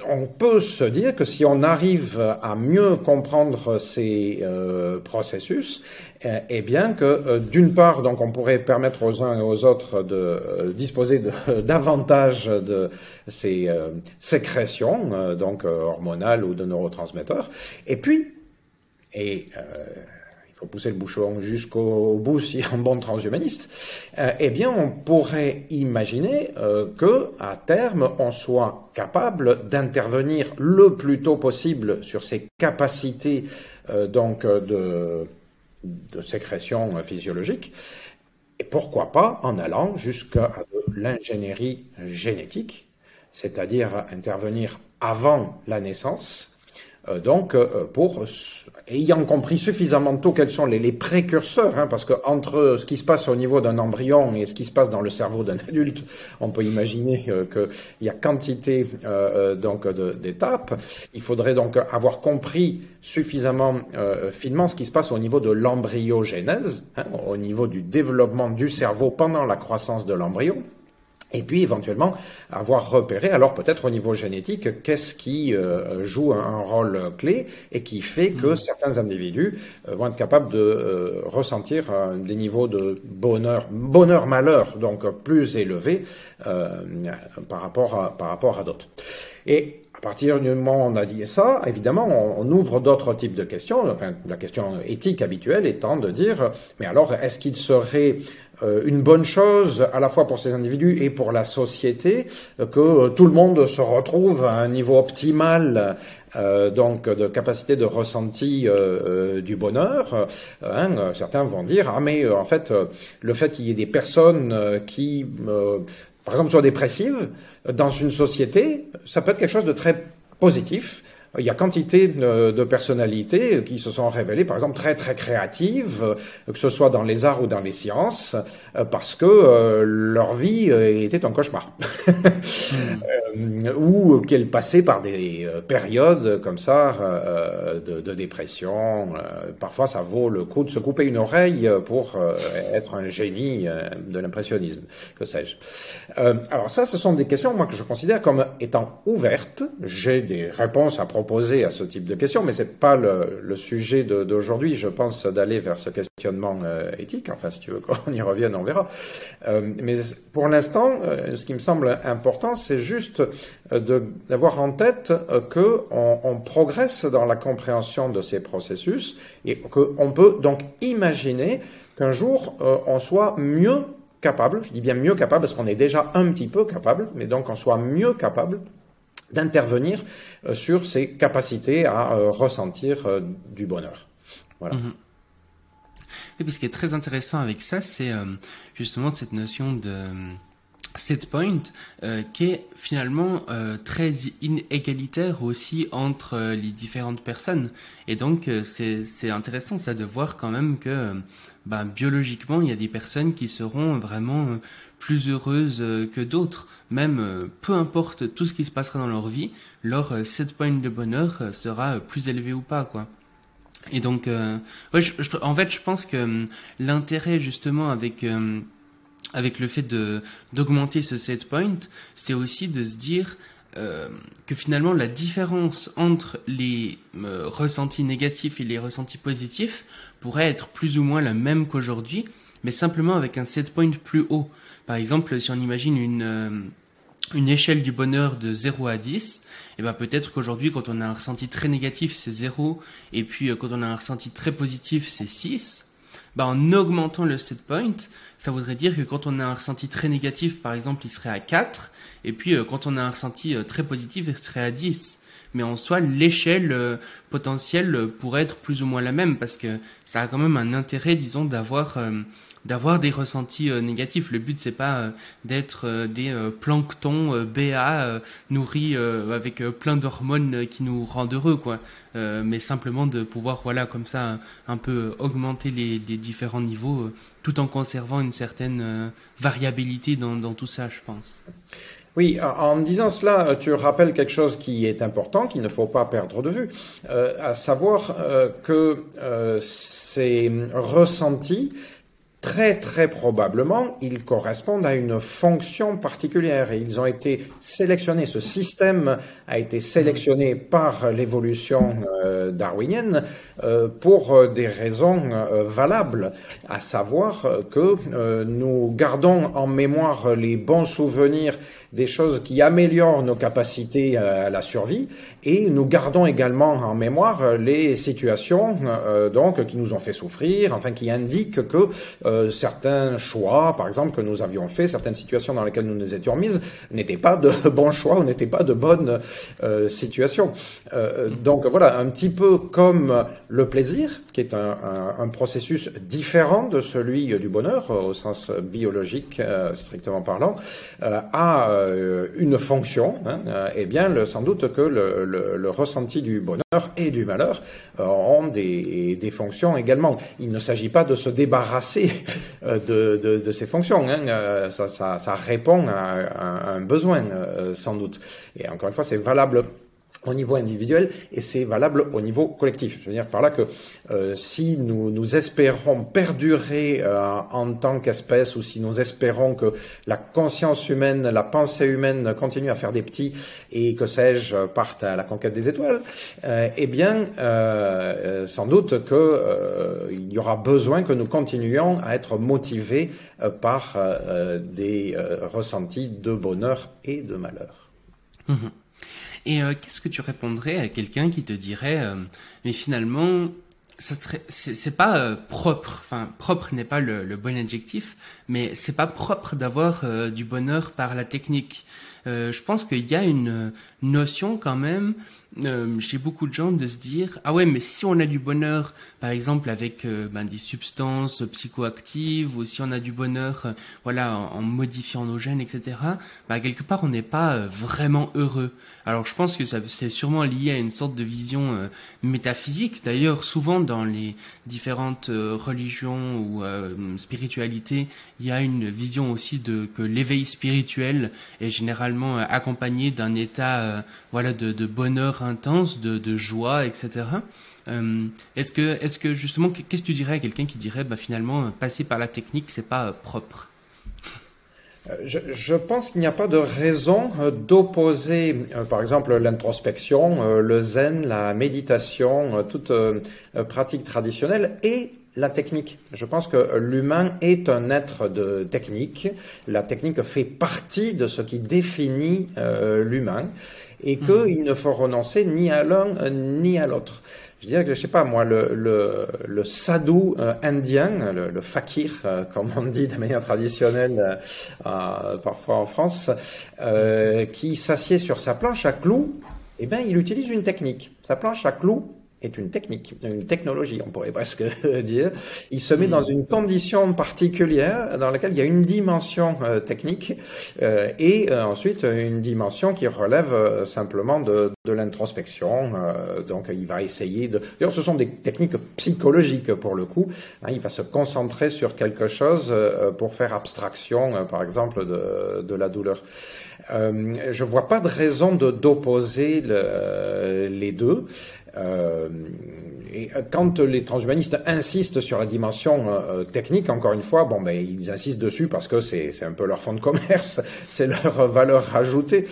Euh, on peut se dire que si on arrive à mieux comprendre ces euh, processus, eh, eh bien que euh, d'une part, donc on pourrait permettre aux uns et aux autres de disposer davantage de ces sécrétions, donc hormonales ou de neurotransmetteurs, et puis et faut pousser le bouchon jusqu'au bout si un bon transhumaniste, eh bien, on pourrait imaginer que à terme, on soit capable d'intervenir le plus tôt possible sur ces capacités donc de, de sécrétion physiologique et pourquoi pas en allant jusqu'à l'ingénierie génétique, c'est-à-dire intervenir avant la naissance, euh, donc euh, pour ayant compris suffisamment tôt quels sont les, précurseurs, hein, parce que entre ce qui se passe au niveau d'un embryon et ce qui se passe dans le cerveau d'un adulte, on peut imaginer euh, qu'il y a quantité d'étapes. Il faudrait donc avoir compris suffisamment finement ce qui se passe au niveau de l'embryogénèse, hein, au niveau du développement du cerveau pendant la croissance de l'embryon. Et puis éventuellement avoir repéré, alors peut-être au niveau génétique, qu'est-ce qui euh, joue un, rôle clé et qui fait que hmm. certains individus euh, vont être capables de euh, ressentir des niveaux de bonheur, bonheur-malheur, donc plus élevés par rapport à, par rapport à d'autres. Et à partir du moment où on a dit ça, évidemment, on, on ouvre d'autres types de questions. Enfin, la question éthique habituelle étant de dire, mais alors, est-ce qu'il serait euh, une bonne chose à la fois pour ces individus et pour la société euh, que euh, tout le monde se retrouve à un niveau optimal donc de capacité de ressenti du bonheur. Hein, certains vont dire ah mais en fait le fait qu'il y ait des personnes qui par exemple soient dépressives dans une société, ça peut être quelque chose de très positif il y a quantité de, personnalités qui se sont révélées, par exemple, très très créatives, que ce soit dans les arts ou dans les sciences, euh, parce que euh, leur vie euh, était un cauchemar, hmm. ou qu'elles passaient par des périodes comme ça de, de, dépression. Parfois, ça vaut le coup de se couper une oreille pour être un génie de l'impressionnisme, que sais-je. Alors ça, ce sont des questions moi que je considère comme étant ouvertes. J'ai des réponses à proposer à ce type de questions, mais c'est pas le, le sujet d'aujourd'hui. Je pense d'aller vers ce questionnement euh, éthique. Enfin, si tu veux qu'on y revienne, on verra. Euh, mais pour l'instant, euh, ce qui me semble important, c'est juste d'avoir en tête que on, on, progresse dans la compréhension de ces processus et qu'on peut donc imaginer qu'un jour on soit mieux capable, je dis bien mieux capable parce qu'on est déjà un petit peu capable, mais donc on soit mieux capable d'intervenir euh, sur ses capacités à euh, ressentir euh, du bonheur. Voilà. Mhm. Et puis ce qui est très intéressant avec ça, c'est justement cette notion de set point qui est finalement très inégalitaire aussi entre les différentes personnes. Et donc c'est intéressant ça de voir quand même que bah, biologiquement il y a des personnes qui seront vraiment plus heureuses euh, que d'autres. Même euh, peu importe tout ce qui se passera dans leur vie, leur euh, set point de bonheur sera plus élevé ou pas, quoi. Et donc, ouais, je, en fait, je pense que hum, l'intérêt justement avec avec le fait de d'augmenter ce set point, c'est aussi de se dire que finalement la différence entre les ressentis négatifs et les ressentis positifs pourrait être plus ou moins la même qu'aujourd'hui, mais simplement avec un set point plus haut. Par exemple, si on imagine une, euh, une échelle du bonheur de 0 à 10, et eh ben peut-être qu'aujourd'hui, quand on a un ressenti très négatif, c'est 0, et puis euh, quand on a un ressenti très positif, c'est 6. Bah, en augmentant le set point, ça voudrait dire que quand on a un ressenti très négatif, par exemple, il serait à 4, et puis euh, quand on a un ressenti très positif, il serait à 10. Mais en soi, l'échelle potentielle pourrait être plus ou moins la même, parce que ça a quand même un intérêt, disons, d'avoir d'avoir des ressentis euh, négatifs. Le but c'est pas euh, d'être euh, des planctons BA nourris avec plein d'hormones qui nous rendent heureux quoi, mais simplement de pouvoir voilà comme ça un, peu augmenter les, différents niveaux tout en conservant une certaine variabilité dans, dans tout ça, je pense. Oui, en disant cela, tu rappelles quelque chose qui est important, qu'il ne faut pas perdre de vue, à savoir que ces ressentis très très probablement, ils correspondent à une fonction particulière et ils ont été sélectionnés. Ce système a été sélectionné par l'évolution euh, darwinienne pour des raisons valables, à savoir que nous gardons en mémoire les bons souvenirs des choses qui améliorent nos capacités à la survie et nous gardons également en mémoire les situations donc qui nous ont fait souffrir, enfin qui indiquent que certains choix, par exemple que nous avions fait, certaines situations dans lesquelles nous nous étions mises n'étaient pas de bons choix ou n'étaient pas de bonnes euh, situations. Euh, donc voilà, un petit peu comme le plaisir, est un, processus différent de celui du bonheur au sens biologique euh, strictement parlant, euh, a euh, une fonction. Hein, et bien sans doute que le, ressenti du bonheur et du malheur ont des, fonctions également. Il ne s'agit pas de se débarrasser de, ces fonctions. Hein. Ça, ça, répond à un besoin sans doute. Et encore une fois, c'est valable au niveau individuel et c'est valable au niveau collectif. Je veux dire par là que euh, si nous, nous espérons perdurer euh, en tant qu'espèce ou si nous espérons que la conscience humaine, la pensée humaine continue à faire des petits et que sais-je parte à la conquête des étoiles, euh, eh bien euh, sans doute que euh, il y aura besoin que nous continuions à être motivés par des ressentis de bonheur et de malheur. Mmh. Et euh, qu'est-ce que tu répondrais à quelqu'un qui te dirait, euh, mais finalement, c'est, pas euh, propre. Enfin, propre n'est pas le, le, bon adjectif, mais c'est pas propre d'avoir euh, du bonheur par la technique. Euh, je pense qu'il y a une notion quand même euh, chez beaucoup de gens de se dire ah ouais mais si on a du bonheur par exemple avec euh, ben, des substances psychoactives ou si on a du bonheur euh, voilà en, modifiant nos gènes etc bah, quelque part on n'est pas euh, vraiment heureux. Alors je pense que ça c'est sûrement lié à une sorte de vision métaphysique. D'ailleurs souvent dans les différentes religions ou spiritualités il y a une vision aussi de que l'éveil spirituel est généralement accompagné d'un état voilà de, de bonheur intense, de, joie, etc. Euh, est-ce que, est-ce que justement, qu'est-ce que tu dirais à quelqu'un qui dirait, bah, finalement, passer par la technique, c'est pas euh, propre? Je, je, pense qu'il n'y a pas de raison euh, d'opposer, euh, par exemple, l'introspection, euh, le zen, la méditation, toute pratique traditionnelle et la technique. Je pense que l'humain est un être de technique. La technique fait partie de ce qui définit euh, l'humain et qu'il mmh. ne faut renoncer ni à l'un euh, ni à l'autre. Je dirais que, je sais pas, moi, le, le, le sadhu euh, indien, le, le fakir, euh, comme on dit de manière traditionnelle euh, parfois en France, euh, qui s'assied sur sa planche à clous, eh ben, il utilise une technique. Sa planche à clous, est une technique, une technologie, on pourrait presque dire. Il se met dans une condition particulière dans laquelle il y a une dimension euh, technique euh, et euh, ensuite une dimension qui relève euh, simplement de, de l'introspection. Euh, donc il va essayer de... D'ailleurs, ce sont des techniques psychologiques pour le coup. Hein, il va se concentrer sur quelque chose euh, pour faire abstraction, par exemple, de, de la douleur. je vois pas de raison de d'opposer le, les deux. Euh, et quand les transhumanistes insistent sur la dimension euh, technique, encore une fois, bon, ben, ils insistent dessus parce que c'est un peu leur fond de commerce, c'est leur valeur ajoutée.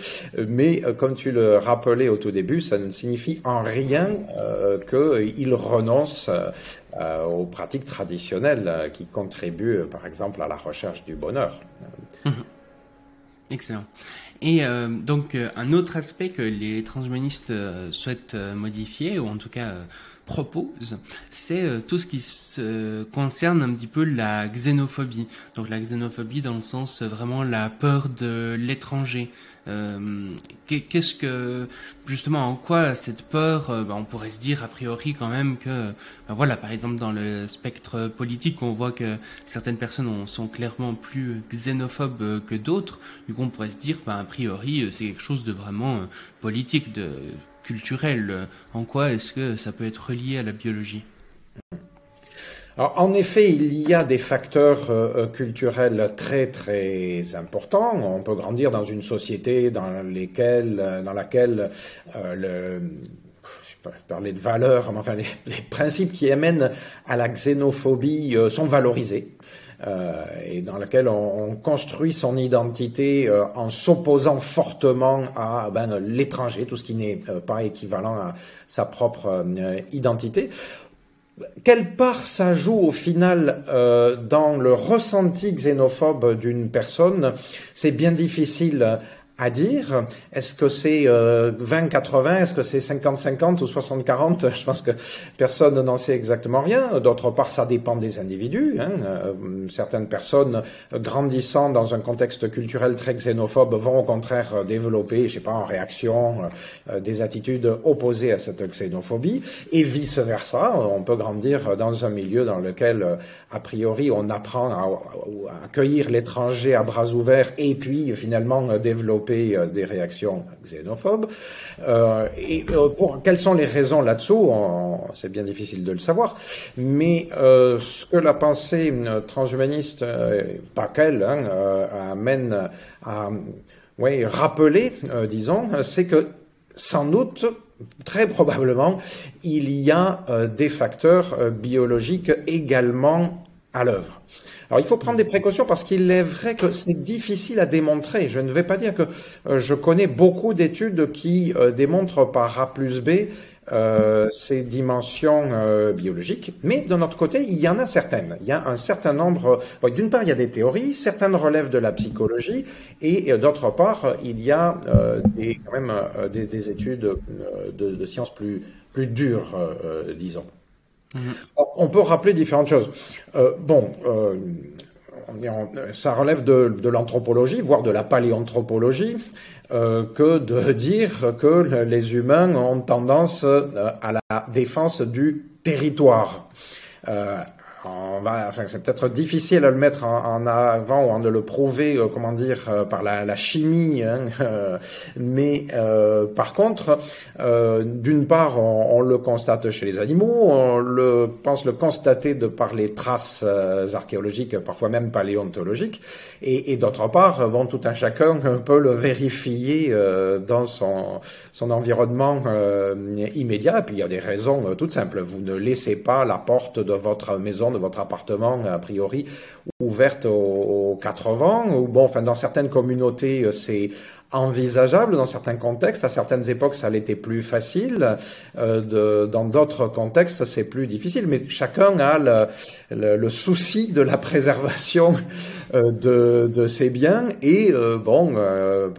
Mais euh, comme tu le rappelais au tout début, ça ne signifie en rien euh, qu'ils renoncent euh, aux pratiques traditionnelles qui contribuent, par exemple, à la recherche du bonheur. Mmh. Excellent. Et euh, donc euh, un autre aspect que les transhumanistes euh, souhaitent modifier, ou en tout cas euh, proposent, c'est euh, tout ce qui se concerne un petit peu la xénophobie. Donc la xénophobie dans le sens vraiment la peur de l'étranger. Qu'est-ce que justement en quoi cette peur bah, On pourrait se dire a priori quand même que bah, voilà par exemple dans le spectre politique on voit que certaines personnes ont, sont clairement plus xénophobes que d'autres. Du coup on pourrait se dire bah, a priori c'est quelque chose de vraiment politique de culturel. En quoi est-ce que ça peut être relié à la biologie en effet, il y a des facteurs euh, culturels très très importants. On peut grandir dans une société dans, lesquelles, dans laquelle euh, parler de valeurs, enfin les, principes qui amènent à la xénophobie sont valorisés. Euh, et dans laquelle on, construit son identité euh, en s'opposant fortement à ben, l'étranger, tout ce qui n'est euh, pas équivalent à sa propre identité. Quelle part ça joue au final dans le ressenti xénophobe d'une personne? C'est bien difficile à dire. Est-ce que c'est 20-80 euh, Est-ce que c'est 50-50 ou 60-40 Je pense que personne n'en sait exactement rien. D'autre part, ça dépend des individus. Hein. Euh, certaines personnes grandissant dans un contexte culturel très xénophobe vont au contraire développer, je sais pas, en réaction, euh, des attitudes opposées à cette xénophobie, et vice versa. On peut grandir dans un milieu dans lequel, a priori, on apprend à accueillir l'étranger à bras ouverts, et puis finalement développer euh, des réactions xénophobes. Euh, et euh, pour quelles sont les raisons là-dessous C'est bien difficile de le savoir. Mais ce que la pensée transhumaniste, pas qu'elle, hein, amène à rappeler, disons, c'est que sans doute, très probablement, il y a des facteurs biologiques également à l'œuvre. Alors il faut prendre des précautions parce qu'il est vrai que c'est difficile à démontrer. Je ne vais pas dire que euh, je connais beaucoup d'études qui euh, démontrent par A plus B euh, ces dimensions biologiques, mais de notre côté, il y en a certaines. Il y a un certain nombre. D'une part, il y a des théories, certaines relèvent de la psychologie, et d'autre part, il y a des, quand même des, études de, de, sciences plus plus dures, disons. On peut rappeler différentes choses. Euh, bon, euh, ça relève de, l'anthropologie, voire de la paléanthropologie, euh, que de dire que les humains ont tendance à la défense du territoire on va, enfin, c'est peut-être difficile à le mettre en, avant ou de le prouver, euh, comment dire, euh, par la, la chimie. Hein, euh, mais par contre, d'une part, on, le constate chez les animaux, on le pense le constater de par les traces archéologiques, parfois même paléontologiques, et, et d'autre part, bon, tout un chacun peut le vérifier dans son son environnement immédiat. Et puis il y a des raisons toutes simples. Vous ne laissez pas la porte de votre maison votre appartement, a priori, ouverte aux, quatre vents, ou bon, dans certaines communautés, euh, c'est envisageable dans certains contextes. À certaines époques, ça l'était plus facile. Euh, dans d'autres contextes, c'est plus difficile. Mais chacun a le, souci de la préservation euh, de, ses biens et bon,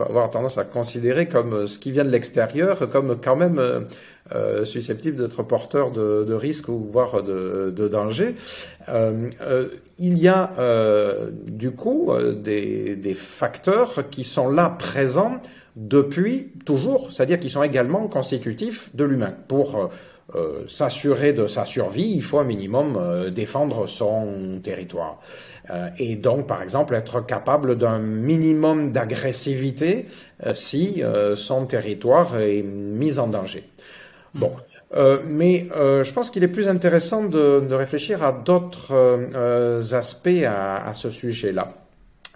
avoir tendance à considérer comme ce qui vient de l'extérieur comme quand même euh, susceptibles d'être porteurs de, risques ou voire de, de danger. Euh, euh, il y a du coup des, des, facteurs qui sont là présents depuis toujours, c'est-à-dire qui sont également constitutifs de l'humain. Pour s'assurer de sa survie, il faut un minimum défendre son territoire. et donc, par exemple, être capable d'un minimum d'agressivité si son territoire est mis en danger. Bon. Euh, mais euh, je pense qu'il est plus intéressant de, de réfléchir à d'autres euh, aspects à, à ce sujet-là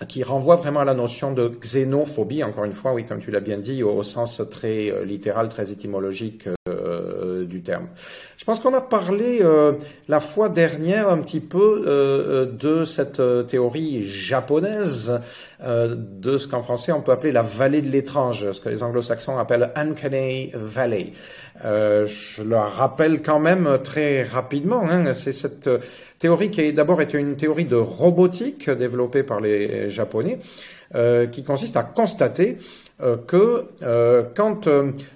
qui renvoie vraiment à la notion de xénophobie, encore une fois, oui, comme tu l'as bien dit, au, sens très euh, littéral, très étymologique euh, du terme. Je pense qu'on a parlé euh, la fois dernière un petit peu de cette théorie japonaise, de ce qu'en français on peut appeler la vallée de l'étrange, ce que les anglo-saxons appellent Uncanny Valley. Je le rappelle quand même très rapidement, hein, c'est cette théorie qui d'abord été une théorie de robotique développée par les Japonais, euh, qui consiste à constater euh, que euh, quand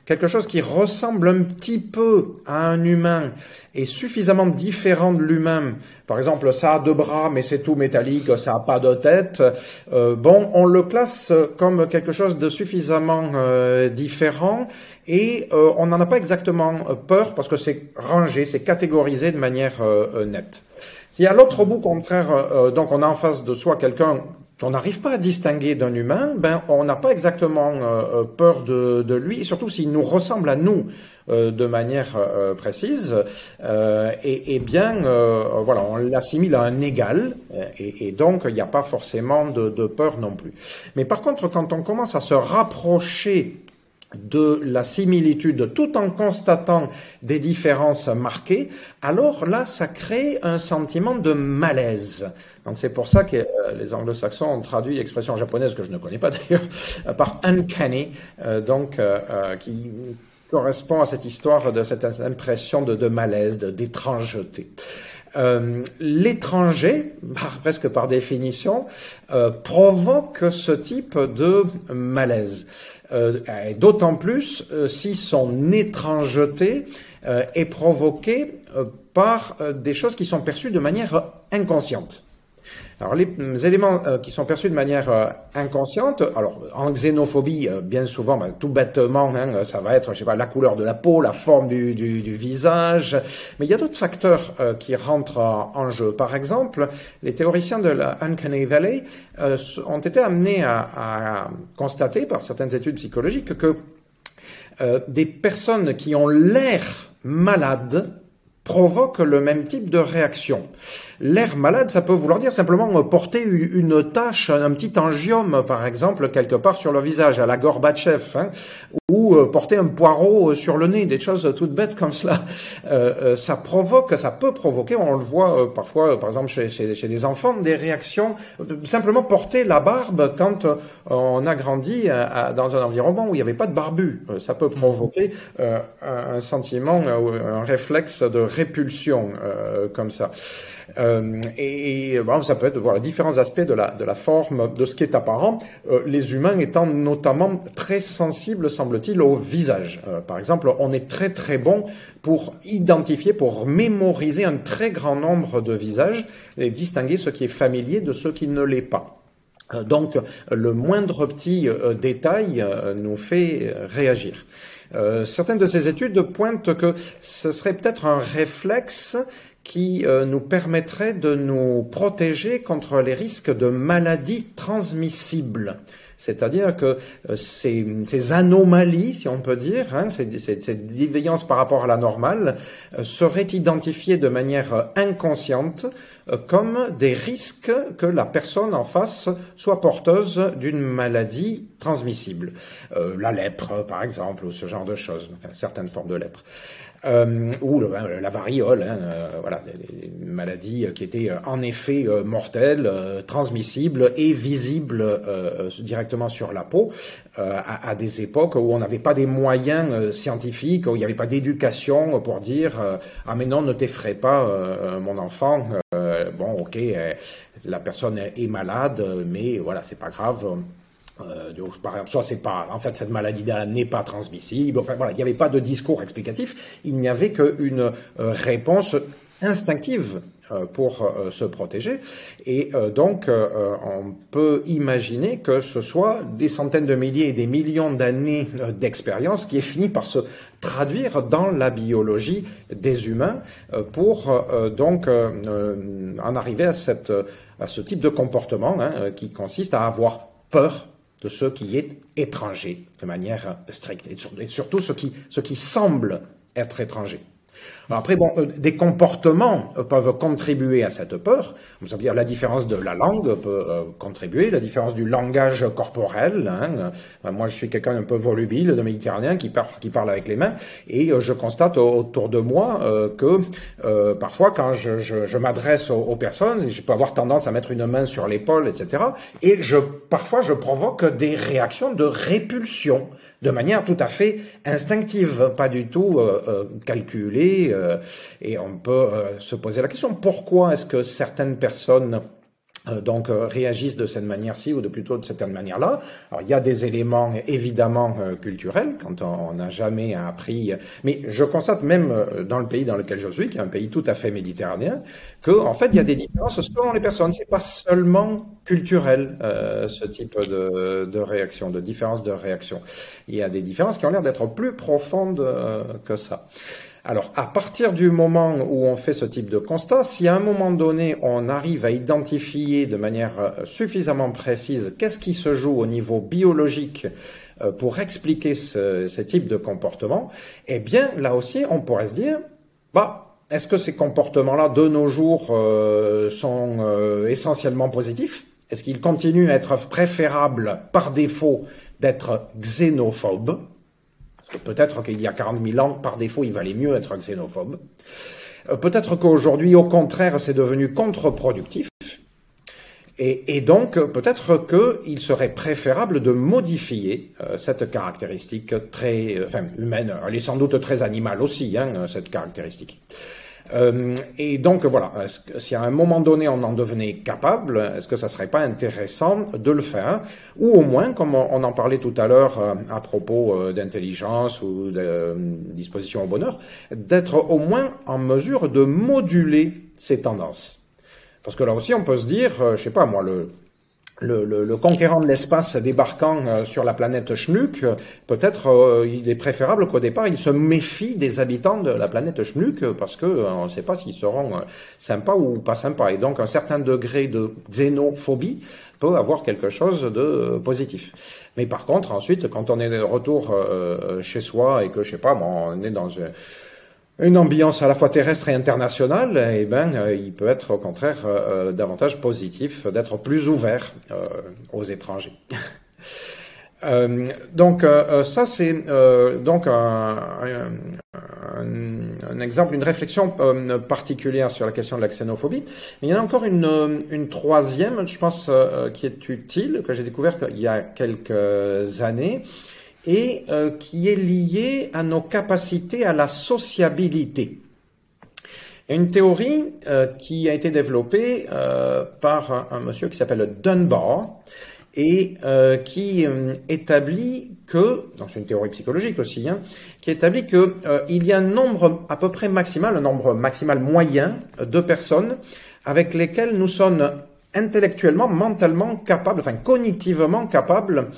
quelque chose qui ressemble un petit peu à un humain est suffisamment différent de l'humain, par exemple ça a deux bras mais c'est tout métallique, ça a pas de tête, bon on le classe comme quelque chose de suffisamment différent et on n'en a pas exactement peur parce que c'est rangé, c'est catégorisé de manière nette. Si à l'autre bout contraire, euh, donc on a en face de soi quelqu'un qu'on n'arrive pas à distinguer d'un humain, ben on n'a pas exactement euh, euh, peur de, lui, surtout s'il nous ressemble à nous de manière précise, et, et, bien voilà, on l'assimile à un égal, et, et donc il n'y a pas forcément de, de, peur non plus. Mais par contre, quand on commence à se rapprocher de la similitude tout en constatant des différences marquées, alors là, ça crée un sentiment de malaise. Donc c'est pour ça que euh, les anglo-saxons ont traduit l'expression japonaise, que je ne connais pas d'ailleurs, euh, par uncanny, euh, donc qui correspond à cette histoire de cette impression de, malaise, d'étrangeté. Euh, l'étranger, presque par définition, euh, provoque ce type de malaise. Euh, D'autant plus euh, si son étrangeté euh, est provoquée par des choses qui sont perçues de manière inconsciente. Alors les éléments euh, qui sont perçus de manière euh, inconsciente, alors en xénophobie, euh, bien souvent, ben, tout bêtement, hein, ça va être, je sais pas, la couleur de la peau, la forme du, du, du visage, mais il y a d'autres facteurs qui rentrent en, jeu. Par exemple, les théoriciens de la Uncanny Valley ont été amenés à, à, constater par certaines études psychologiques que des personnes qui ont l'air malades provoquent le même type de réaction. L'air malade, ça peut vouloir dire simplement porter une tache, un petit angiome, par exemple, quelque part sur le visage, à la Gorbatchev, hein, ou euh, porter un poireau sur le nez, des choses toutes bêtes comme cela. Euh, euh, ça provoque, ça peut provoquer, on le voit parfois, par exemple chez, des enfants, des réactions. simplement porter la barbe quand on a grandi dans un environnement où il n'y avait pas de barbu, ça peut provoquer un sentiment, un réflexe de répulsion comme ça. Euh, et, bon, ça peut être différents aspects de la, de la forme de ce qui est apparent, euh, les humains étant notamment très sensibles, semble-t-il, au visage. Euh, par exemple, on est très très bon pour identifier, pour mémoriser un très grand nombre de visages et distinguer ce qui est familier de ce qui ne l'est pas. Donc, le moindre petit détail nous fait réagir. certaines de ces études pointent que ce serait peut-être un réflexe qui euh, nous permettrait de nous protéger contre les risques de maladies transmissibles. C'est-à-dire que euh, ces, ces, anomalies, si on peut dire, hein, ces, ces, par rapport à la normale, euh, seraient identifiées de manière inconsciente comme des risques que la personne en face soit porteuse d'une maladie transmissible. la lèpre, par exemple, ou ce genre de choses, certaines formes de lèpre euh, ou euh, la variole, hein, euh, voilà, des, maladies qui étaient euh, en effet mortelles, transmissibles et visibles directement sur la peau, à, à, des époques où on n'avait pas des moyens scientifiques, où il n'y avait pas d'éducation pour dire ah mais non ne t'effraie pas mon enfant, bon ok la personne est malade mais voilà c'est pas grave euh, par exemple, soit c'est pas, en fait, cette maladie-là n'est pas transmissible. Voilà, il n'y avait pas de discours explicatif. Il n'y avait qu'une euh, réponse instinctive euh, pour se protéger. Et donc, on peut imaginer que ce soit des centaines de milliers et des millions d'années d'expérience qui est fini par se traduire dans la biologie des humains pour donc en arriver à, cette, à ce type de comportement hein, qui consiste à avoir peur de ce qui est étranger de manière stricte, et surtout ce qui, semble être étranger. Après, bon, euh, des comportements euh, peuvent contribuer à cette peur. dire la différence de la langue peut euh, contribuer, la différence du langage corporel. Hein. Moi, je suis quelqu'un un peu volubile, de méditerranéen, qui, parle, qui parle avec les mains, et je constate autour de moi que parfois, quand je, je, je m'adresse aux, personnes, je peux avoir tendance à mettre une main sur l'épaule, etc. Et je, parfois, je provoque des réactions de répulsion de manière tout à fait instinctive, pas du tout euh, euh, calculée. Euh, et on peut se poser la question pourquoi est-ce que certaines personnes euh, donc euh, réagissent de cette manière-ci ou de plutôt de cette manière-là. Alors il y a des éléments évidemment euh, culturels quand on n'a jamais appris, mais je constate même dans le pays dans lequel je suis, qui est un pays tout à fait méditerranéen, que en fait il y a des différences selon les personnes. C'est pas seulement culturel ce type de réaction, de différence de réaction. Il y a des différences qui ont l'air d'être plus profondes que ça. Alors, à partir du moment où on fait ce type de constat, si à un moment donné on arrive à identifier de manière euh, suffisamment précise qu'est-ce qui se joue au niveau biologique euh, pour expliquer ce, type de comportement, eh bien, là aussi, on pourrait se dire, bah, est-ce que ces comportements-là, de nos jours, euh, sont essentiellement positifs? Est-ce qu'ils continuent à être préférables par défaut d'être xénophobes? Peut-être qu'il y a 40 000 ans, par défaut, il valait mieux être xénophobe. Euh, peut-être qu'aujourd'hui, au contraire, c'est devenu contre-productif. Et, donc, peut-être qu'il serait préférable de modifier euh, cette caractéristique très, enfin, humaine. Elle est sans doute très animale aussi, hein, cette caractéristique. Euh, et donc voilà, si à un moment donné on en devenait capable, est-ce que ça serait pas intéressant de le faire, ou au moins, comme on en parlait tout à l'heure euh, à propos euh, d'intelligence ou de disposition au bonheur, d'être au moins en mesure de moduler ces tendances. Parce que là aussi, on peut se dire, je sais pas moi, le, le, le, le, conquérant de l'espace débarquant euh, sur la planète Schmuck, peut-être euh, il est préférable qu'au départ il se méfie des habitants de la planète Schmuck parce que euh, on ne sait pas s'ils seront sympas ou pas sympas. Et donc un certain degré de xénophobie peut avoir quelque chose de positif. Mais par contre, ensuite, quand on est de retour chez soi et que je sais pas, on est dans une ambiance à la fois terrestre et internationale, eh ben, euh, il peut être au contraire euh, davantage positif d'être plus ouvert euh, aux étrangers. donc ça c'est donc un, un, exemple, une réflexion particulière sur la question de la xénophobie. Il y en a encore une, une troisième, je pense, qui est utile, que j'ai découvert il y a quelques années, et euh, qui est lié à nos capacités à la sociabilité. Une théorie euh, qui a été développée euh, par un, monsieur qui s'appelle Dunbar et qui établit que, c'est une théorie psychologique aussi, hein, qui établit que il y a un nombre à peu près maximal, un nombre maximal moyen de personnes avec lesquelles nous sommes intellectuellement, mentalement capables, enfin cognitivement capables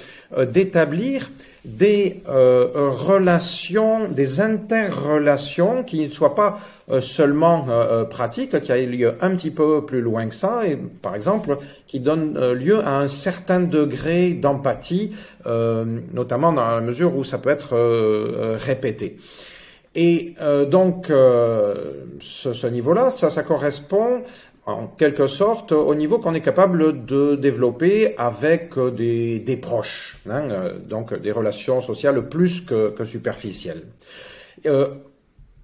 d'établir des euh, relations, des interrelations qui ne soient pas euh, seulement euh, pratiques, qui aillent lieu un petit peu plus loin que ça, et par exemple qui donnent lieu à un certain degré d'empathie, notamment dans la mesure où ça peut être répété. Et donc, ce, niveau-là, ça correspond en quelque sorte au niveau qu'on est capable de développer avec des, des proches, hein, euh, donc des relations sociales plus que, que superficielles. Euh,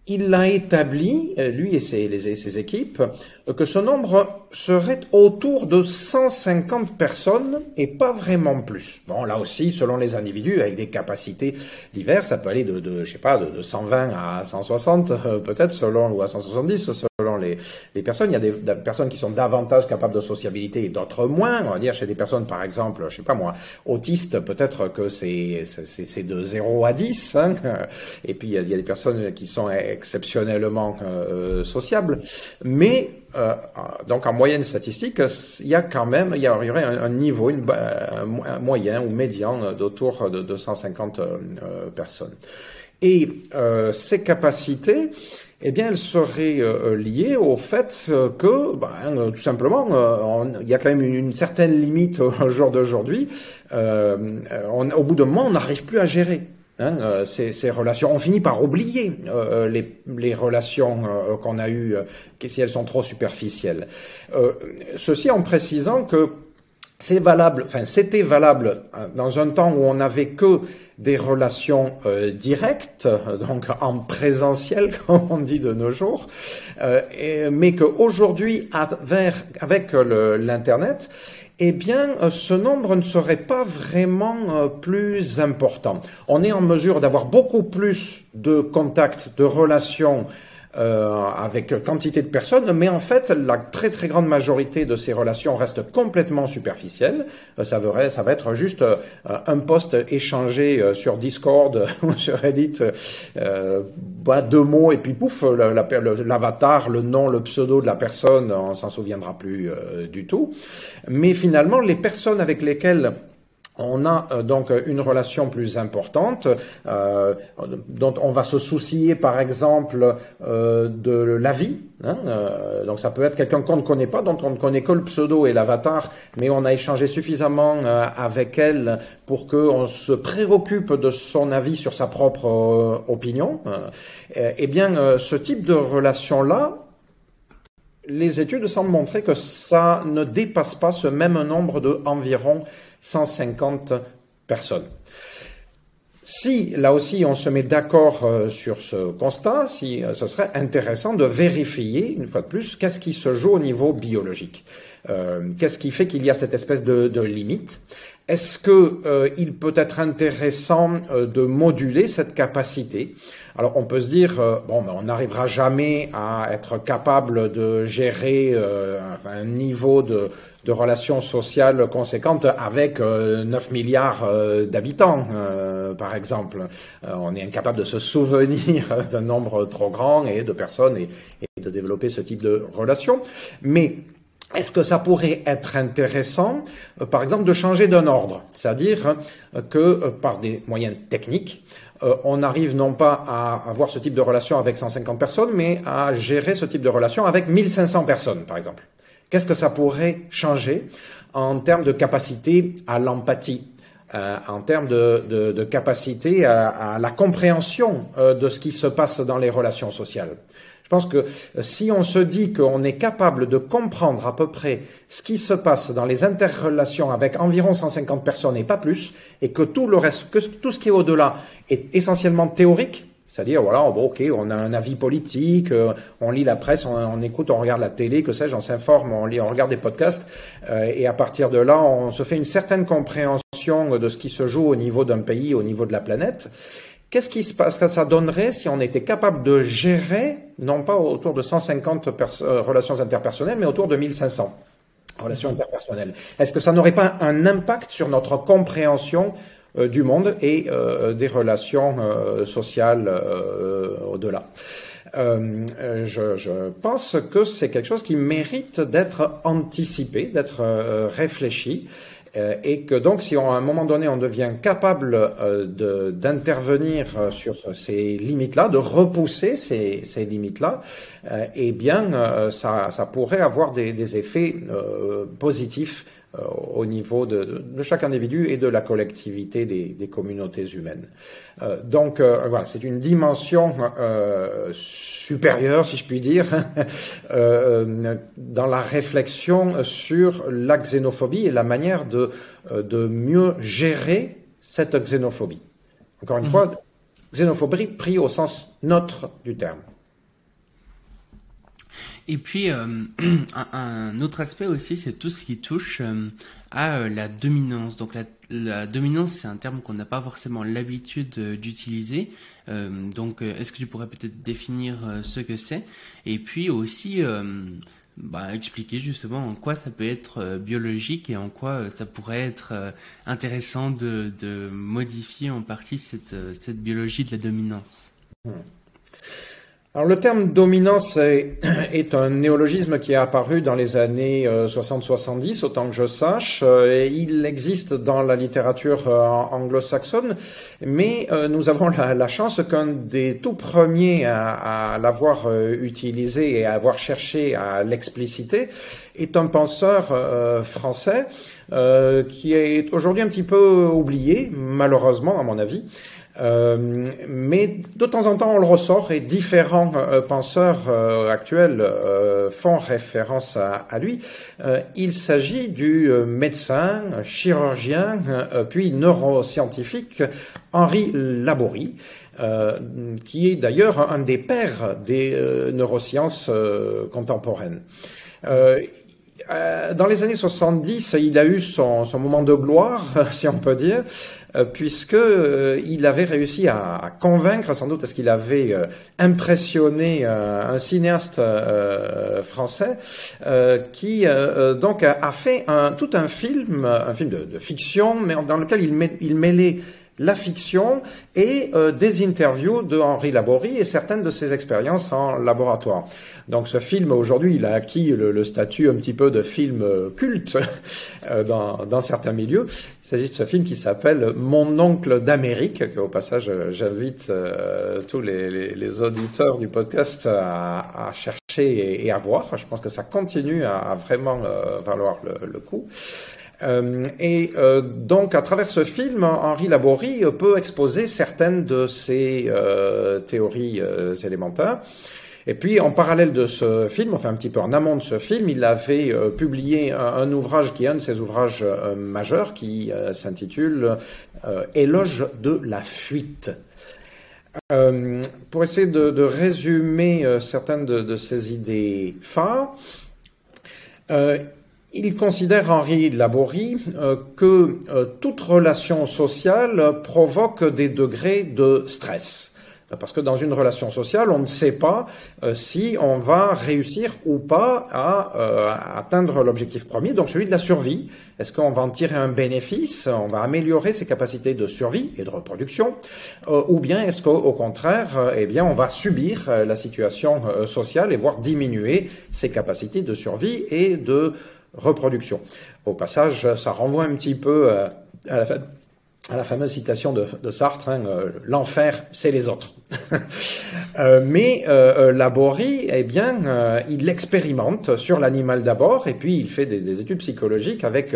il a établi, euh, lui et ses, équipes, que ce nombre serait autour de 150 personnes et pas vraiment plus. Bon, là aussi, selon les individus, avec des capacités diverses, ça peut aller de, je sais pas, de, 120 à 160, peut-être, selon, ou à 170, selon les, personnes. Il y a des, personnes qui sont davantage capables de sociabilité et d'autres moins. On va dire chez des personnes, par exemple, je sais pas moi, autistes, peut-être que c'est, c'est, de 0 à 10. Hein. Et puis, il y, a, des personnes qui sont exceptionnellement euh, sociables. Mais euh, donc en moyenne statistique, il y a quand même, il y aurait un, niveau, une, un moyen ou médian d'autour de 250 euh, personnes. Et euh, ces capacités, eh bien, elles seraient euh, liées au fait que, ben, tout simplement, il y a quand même une, certaine limite au jour d'aujourd'hui. au bout d'un moment, on n'arrive plus à gérer. Hein, ces, ces, relations. On finit par oublier les, les, relations qu'on a eues, si elles sont trop superficielles. ceci en précisant que c'est valable, enfin c'était valable euh, dans un temps où on n'avait que des relations euh, directes, donc en présentiel comme on dit de nos jours, euh, mais qu'aujourd'hui avec l'internet, eh bien, ce nombre ne serait pas vraiment plus important. On est en mesure d'avoir beaucoup plus de contacts, de relations euh, avec quantité de personnes, mais en fait, la très très grande majorité de ces relations restent complètement superficielles. Euh, ça, va, ça va être juste euh, un post échangé sur Discord ou sur Reddit, bah, deux mots et puis pouf, l'avatar, le nom, le pseudo de la personne, on s'en souviendra plus du tout. Mais finalement, les personnes avec lesquelles on a euh, donc une relation plus importante, euh, dont on va se soucier par exemple euh, de la vie. Hein, euh, donc ça peut être quelqu'un qu'on ne connaît pas, dont on ne connaît que le pseudo et l'avatar, mais on a échangé suffisamment avec elle pour qu'on se préoccupe de son avis sur sa propre opinion. eh bien, ce type de relation-là, les études semblent montrer que ça ne dépasse pas ce même nombre de environ 150 personnes. Si, là aussi, on se met d'accord euh, sur ce constat, si, euh, ce serait intéressant de vérifier, une fois de plus, qu'est-ce qui se joue au niveau biologique. Euh, qu'est-ce qui fait qu'il y a cette espèce de, de limite? Est-ce que il peut être intéressant de moduler cette capacité? Alors, on peut se dire, bon, mais on n'arrivera jamais à être capable de gérer un niveau de relations sociales conséquentes avec 9 euh, milliards euh, d'habitants, euh, par exemple. on est incapable de se souvenir d'un nombre trop grand et de personnes et, de développer ce type de relations. Mais est-ce que ça pourrait être intéressant, par exemple, de changer d'un ordre? C'est-à-dire que par des moyens techniques, on arrive non pas à avoir ce type de relation avec 150 personnes, mais à gérer ce type de relation avec 1500 personnes, par exemple. Qu'est-ce que ça pourrait changer en termes de capacité à l'empathie, euh, en termes de, capacité à, la compréhension euh, de ce qui se passe dans les relations sociales? Je pense que euh, si on se dit qu'on est capable de comprendre à peu près ce qui se passe dans les interrelations avec environ 150 personnes et pas plus, et que tout le reste, que tout ce qui est au-delà est essentiellement théorique, c'est-à-dire, voilà, ok, on a un avis politique, euh, on lit la presse, on, écoute, on regarde la télé, que sais-je, on s'informe, on lit, on regarde des podcasts, euh, et à partir de là, on se fait une certaine compréhension de ce qui se joue au niveau d'un pays, au niveau de la planète. Qu'est-ce qui se passe? Que ça donnerait si on était capable de gérer, non pas autour de 150 euh, relations interpersonnelles, mais autour de 1500 relations interpersonnelles. Est-ce que ça n'aurait pas un impact sur notre compréhension euh, du monde et euh, des relations sociales au-delà? je, pense que c'est quelque chose qui mérite d'être anticipé, d'être réfléchi, et que donc si à un moment donné on devient capable d'intervenir sur ces limites-là, de repousser ces, limites-là, eh bien ça, ça, pourrait avoir des, effets positifs euh, au niveau de, chaque individu et de la collectivité des, communautés humaines. Euh, donc euh, voilà, c'est une dimension supérieure, si je puis dire, dans la réflexion sur la xénophobie et la manière de, de mieux gérer cette xénophobie. Encore une mhm. fois, xénophobie pris au sens neutre du terme. Et puis, euh, un, autre aspect aussi, c'est tout ce qui touche euh, à euh, la dominance. Donc, la, dominance, c'est un terme qu'on n'a pas forcément l'habitude d'utiliser. donc, est-ce que tu pourrais peut-être définir ce que c'est? Et puis aussi, bah, expliquer justement en quoi ça peut être biologique et en quoi ça pourrait être intéressant de, modifier en partie cette, cette biologie de la dominance. Mmh. Alors le terme dominance est, un néologisme qui est apparu dans les années 60-70, euh, autant que je sache. Euh, il existe dans la littérature euh, anglo-saxonne, mais nous avons la, chance qu'un des tout premiers à, l'avoir utilisé et à avoir cherché à l'expliciter est un penseur français qui est aujourd'hui un petit peu oublié, malheureusement à mon avis. Euh, mais de temps en temps, on le ressort et différents euh, penseurs euh, actuels font référence à, lui. il s'agit du médecin, chirurgien, puis neuroscientifique Henri Laborie. qui est d'ailleurs un des pères des neurosciences contemporaines. Dans les années 70, il a eu son, moment de gloire, si on peut dire, puisque euh, il avait réussi à, convaincre, sans doute, parce qu'il avait impressionné un cinéaste français, qui donc a, fait tout un film, un film de, fiction, mais dans lequel il mêlait la fiction et euh, des interviews de Henri Laborie et certaines de ses expériences en laboratoire. Donc ce film aujourd'hui, il a acquis le, statut un petit peu de film euh, culte euh, dans, dans, certains milieux. Il s'agit de ce film qui s'appelle Mon oncle d'Amérique, que au passage j'invite tous les, les, auditeurs du podcast à, à chercher et, à voir. Je pense que ça continue à, vraiment valoir le, le coup. Euh, et euh, donc, à travers ce film, Henri Laborie peut exposer certaines de ces euh, théories élémentaires. Et puis, en parallèle de ce film, enfin un petit peu en amont de ce film, il avait publié un, ouvrage qui est un de ses ouvrages majeurs, qui s'intitule Éloge de la fuite. pour essayer de, résumer certaines de, ces idées phares, il considère, Henri Laborie, euh, que euh, toute relation sociale provoque des degrés de stress. Parce que dans une relation sociale, on ne sait pas euh, si on va réussir ou pas à, atteindre l'objectif premier, donc celui de la survie. Est-ce qu'on va en tirer un bénéfice On va améliorer ses capacités de survie et de reproduction Ou bien est-ce qu'au contraire, eh bien, on va subir la situation sociale et voir diminuer ses capacités de survie et de reproduction. Au passage, ça renvoie un petit peu euh, à, la, fameuse citation de, Sartre, hein, euh, l'enfer, c'est les autres. Euh, mais Laborie, eh bien, il l'expérimente sur l'animal d'abord, et puis il fait des, études psychologiques avec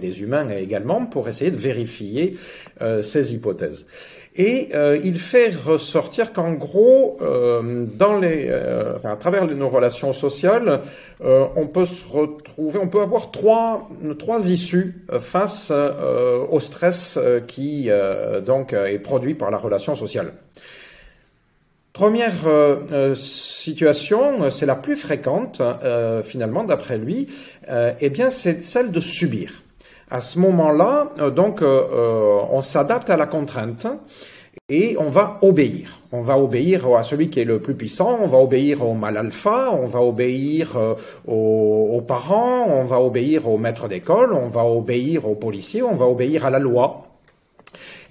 des humains également pour essayer de vérifier ces hypothèses. Et euh, il fait ressortir qu'en gros, euh, euh, à travers nos relations sociales, on peut se retrouver, on peut avoir trois, trois issues face au stress qui donc est produit par la relation sociale. Première situation, c'est la plus fréquente finalement d'après lui, eh bien c'est celle de subir. À ce moment-là, euh, donc, euh, euh, on s'adapte à la contrainte et on va obéir. On va obéir à celui qui est le plus puissant, on va obéir au mal alpha, on va obéir aux, parents, on va obéir au maître d'école, on va obéir aux policiers, on va obéir à la loi.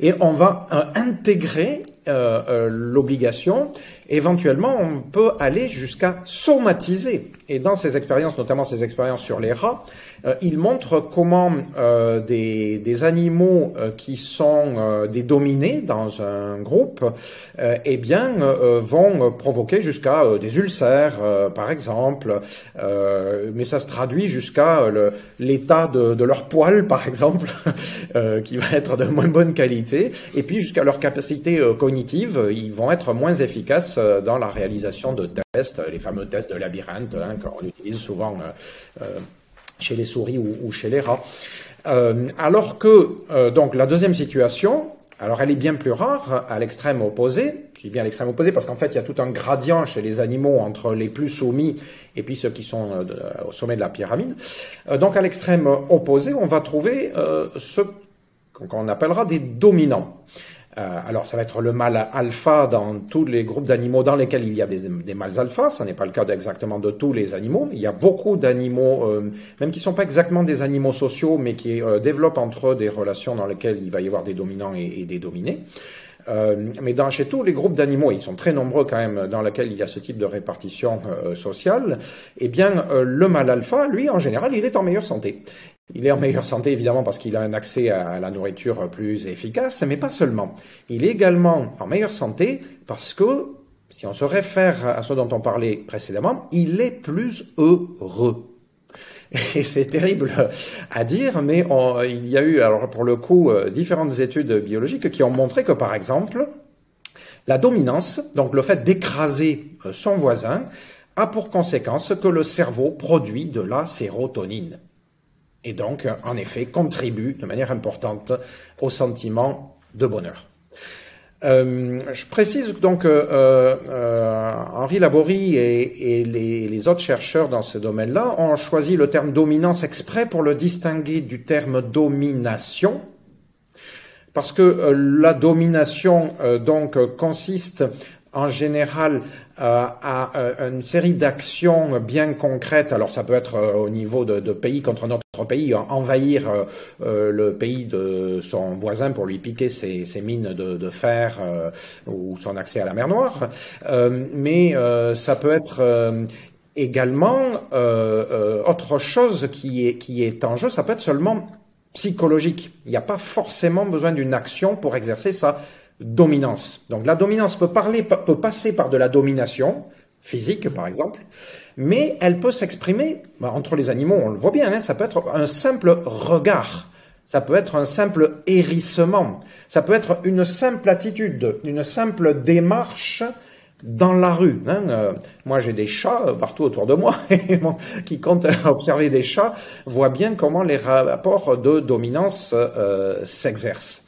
Et on va intégrer l'obligation. Éventuellement, on peut aller jusqu'à somatiser. Et dans ces expériences, notamment ces expériences sur les rats, euh, il montre comment euh, des, animaux euh, qui sont des dominés dans un groupe, eh bien, vont provoquer jusqu'à des ulcères, par exemple, mais ça se traduit jusqu'à l'état de, de, leur poil, par exemple, qui va être de moins bonne qualité, et puis jusqu'à leur capacité cognitive, ils vont être moins efficaces dans la réalisation de tests, les fameux tests de labyrinthe hein, qu'on utilise souvent chez les souris ou, chez les rats. Euh, alors que euh, donc la deuxième situation, alors elle est bien plus rare à l'extrême opposé. Je dis bien à l'extrême opposé parce qu'en fait il y a tout un gradient chez les animaux entre les plus soumis et puis ceux qui sont euh, au sommet de la pyramide. donc à l'extrême opposé, on va trouver ce qu'on appellera des dominants. Euh, alors, ça va être le mâle alpha dans tous les groupes d'animaux dans lesquels il y a des, des mâles alpha. Ce n'est pas le cas exactement de tous les animaux. Il y a beaucoup d'animaux, euh, même qui ne sont pas exactement des animaux sociaux, mais qui euh, développent entre eux des relations dans lesquelles il va y avoir des dominants et, des dominés. mais dans, chez tous les groupes d'animaux, ils sont très nombreux quand même, dans lesquels il y a ce type de répartition sociale, eh bien, le mâle alpha, lui, en général, il est en meilleure santé. Il est en meilleure santé évidemment parce qu'il a un accès à la nourriture plus efficace, mais pas seulement. Il est également en meilleure santé parce que, si on se réfère à ce dont on parlait précédemment, il est plus heureux. Et c'est terrible à dire, mais il y a eu, alors pour le coup, euh, différentes études biologiques qui ont montré que, par exemple, la dominance, donc le fait d'écraser euh, son voisin, a pour conséquence que le cerveau produit de la sérotonine et donc, en effet, contribue de manière importante au sentiment de bonheur. Euh, je précise donc que euh, euh, Henri Laborie et, les, les, autres chercheurs dans ce domaine-là ont choisi le terme dominance exprès pour le distinguer du terme domination, parce que la domination donc consiste en général euh, à euh, une série d'actions bien concrètes. Alors ça peut être euh, au niveau de, pays contre notre pays, envahir le pays de son voisin pour lui piquer ses, mines de, de fer ou son accès à la mer Noire. mais ça peut être également autre chose qui est, qui est en jeu. Ça peut être seulement psychologique. Il n'y a pas forcément besoin d'une action pour exercer ça dominance. Donc la dominance peut, parler, peut passer par de la domination physique, par exemple, mais elle peut s'exprimer bah, entre les animaux, on le voit bien, hein, ça peut être un simple regard, ça peut être un simple hérissement, ça peut être une simple attitude, une simple démarche dans la rue. Hein. Euh, moi, j'ai des chats partout autour de moi, et qui compte observer des chats voit bien comment les rapports de dominance s'exercent.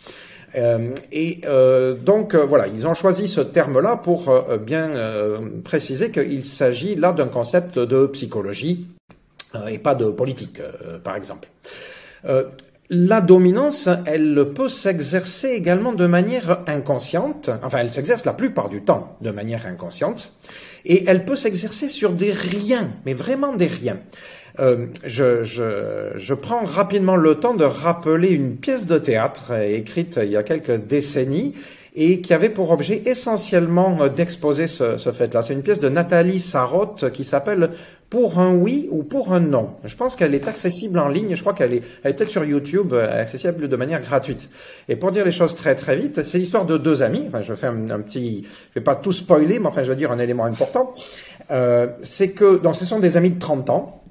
Et donc voilà, ils ont choisi ce terme-là pour bien préciser qu'il s'agit là d'un concept de psychologie et pas de politique, par exemple. La dominance, elle peut s'exercer également de manière inconsciente, enfin elle s'exerce la plupart du temps de manière inconsciente, et elle peut s'exercer sur des riens, mais vraiment des riens. Euh, je, je, je, prends rapidement le temps de rappeler une pièce de théâtre écrite il y a quelques décennies et qui avait pour objet essentiellement d'exposer ce, ce fait-là. C'est une pièce de Nathalie Sarotte qui s'appelle pour un oui ou pour un non. Je pense qu'elle est accessible en ligne. Je crois qu'elle est, elle est peut-être sur YouTube, euh, accessible de manière gratuite. Et pour dire les choses très très vite, c'est l'histoire de deux amis. Enfin, je fais un, petit, je vais pas tout spoiler, mais enfin, je veux dire un élément important. Euh, c'est que, donc, ce sont des amis de 30 ans.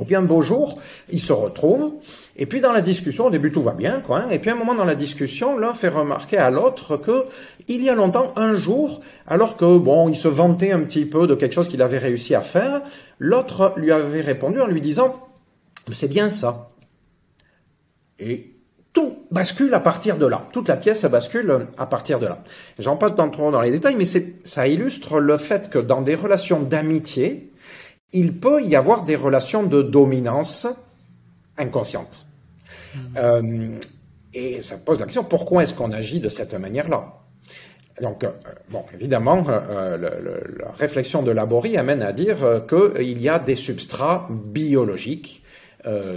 Et puis un beau jour, ils se retrouvent. Et puis dans la discussion, au début tout va bien, quoi. Hein. et puis à un moment dans la discussion, l'un fait remarquer à l'autre que il y a longtemps, un jour, alors que bon, il se vantait un petit peu de quelque chose qu'il avait réussi à faire, l'autre lui avait répondu en lui disant c'est bien ça. Et tout bascule à partir de là. Toute la pièce bascule à partir de là. J'en parle pas trop dans les détails, mais ça illustre le fait que dans des relations d'amitié, il peut y avoir des relations de dominance inconsciente. Euh, et ça pose la question, pourquoi est-ce qu'on agit de cette manière-là? Donc, euh, bon, évidemment, euh, la réflexion de Laborie amène à dire qu'il y a des substrats biologiques.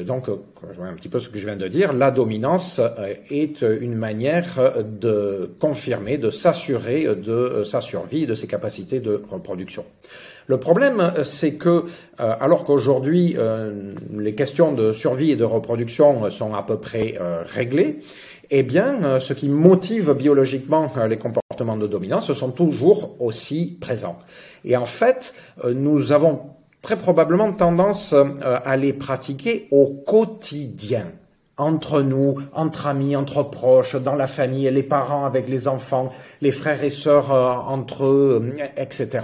donc, je vois un petit peu ce que je viens de dire, la dominance est une manière de confirmer, de s'assurer de sa survie, de ses capacités de reproduction. Le problème, c'est que, euh, alors qu'aujourd'hui, euh, les questions de survie et de reproduction sont à peu près euh, réglées, eh bien, ce qui motive biologiquement les comportements de dominance sont toujours aussi présents. Et en fait, nous avons très probablement tendance à les pratiquer au quotidien entre nous, entre amis, entre proches, dans la famille, les parents avec les enfants, les frères et sœurs entre eux, etc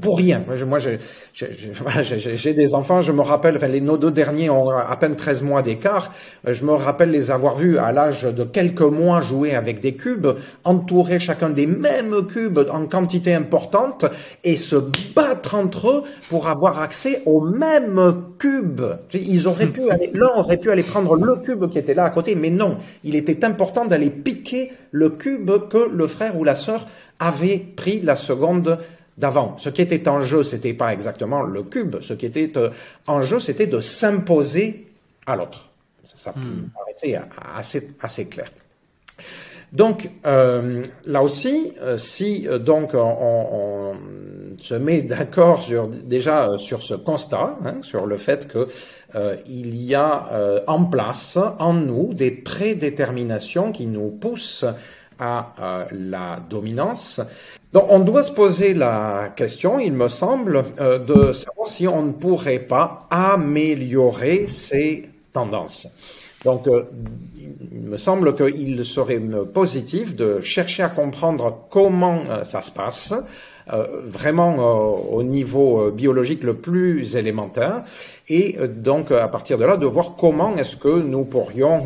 pour, rien. Moi, j'ai des enfants, je me rappelle, enfin, les, nos deux derniers ont à peine 13 mois d'écart. Je me rappelle les avoir vus à l'âge de quelques mois jouer avec des cubes, entourer chacun des mêmes cubes en quantité importante et se battre entre eux pour avoir accès au même cube. Ils auraient pu aller, l'un aurait pu aller prendre le cube qui était là à côté, mais non. Il était important d'aller piquer le cube que le frère ou la sœur avait pris la seconde d'avant. Ce qui était en jeu, c'était pas exactement le cube. Ce qui était euh, en jeu, c'était de s'imposer à l'autre. Ça, hmm. paraissait assez, assez clair. Donc euh, là aussi, euh, si donc on, se met d'accord sur déjà sur ce constat, hein, sur le fait que il y a en place en nous des prédéterminations qui nous poussent à la dominance, donc, on doit se poser la question, il me semble, euh, de savoir si on ne pourrait pas améliorer ces tendances. Donc, euh, il me semble qu'il serait positif de chercher à comprendre comment euh, ça se passe, vraiment au niveau biologique le plus élémentaire, et donc à partir de là de voir comment est-ce que nous pourrions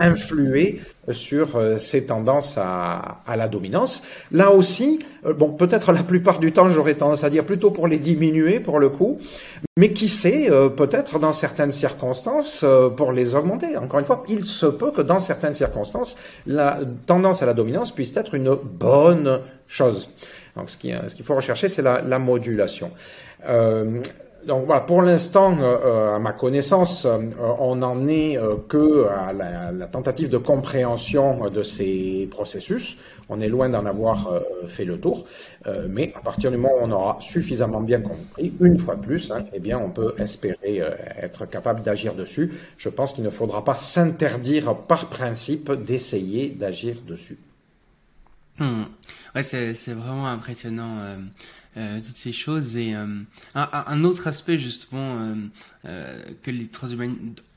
influer sur euh, ces tendances à, à, la dominance. Là aussi, euh, bon, peut-être la plupart du temps, j'aurais tendance à dire plutôt pour les diminuer pour le coup, mais qui sait, euh, peut-être dans certaines circonstances, pour les augmenter. Encore une fois, il se peut que dans certaines circonstances, la tendance à la dominance puisse être une bonne chose. Donc, ce qu'il ce qu'il faut rechercher, c'est la, la modulation. Euh, donc voilà, pour l'instant, euh, euh, à ma connaissance, euh, on n'en est que à la, tentative de compréhension de ces processus. On est loin d'en avoir fait le tour, mais à partir du moment où on aura suffisamment bien compris, une fois de plus, hein, eh bien, on peut espérer être capable d'agir dessus. Je pense qu'il ne faudra pas s'interdire par principe d'essayer d'agir dessus. Hmm. Ouais, c'est vraiment impressionnant. Euh, toutes ces choses. Et euh, un, un, autre aspect justement euh, que les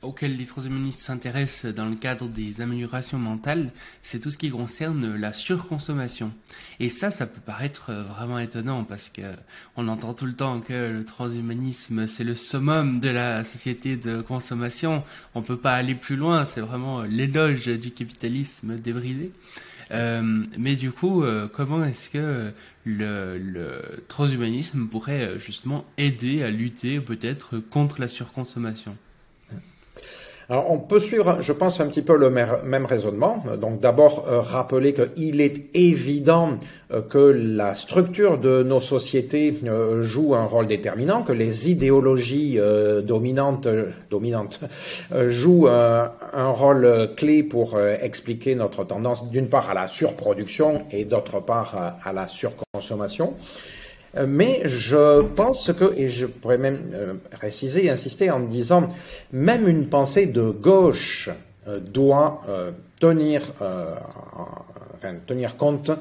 auquel les transhumanistes s'intéressent dans le cadre des améliorations mentales, c'est tout ce qui concerne la surconsommation. Et ça, ça peut paraître vraiment étonnant parce que on entend tout le temps que le transhumanisme c'est le summum de la société de consommation. On peut pas aller plus loin. C'est vraiment l'éloge du capitalisme débridé. Euh, mais du coup, euh, comment est-ce que le, transhumanisme pourrait euh, justement aider à lutter peut-être contre la surconsommation? Alors, on peut suivre, je pense, un petit peu le même raisonnement. Donc, d'abord, euh, rappeler qu'il est évident euh, que la structure de nos sociétés euh, joue un rôle déterminant, que les idéologies dominantes, dominantes jouent un, rôle clé pour expliquer notre tendance, d'une part, à la surproduction et d'autre part, à la surconsommation. Euh, mais je pense que, et je pourrais même euh, préciser, insister en disant, même une pensée de gauche euh, doit tenir, enfin, tenir compte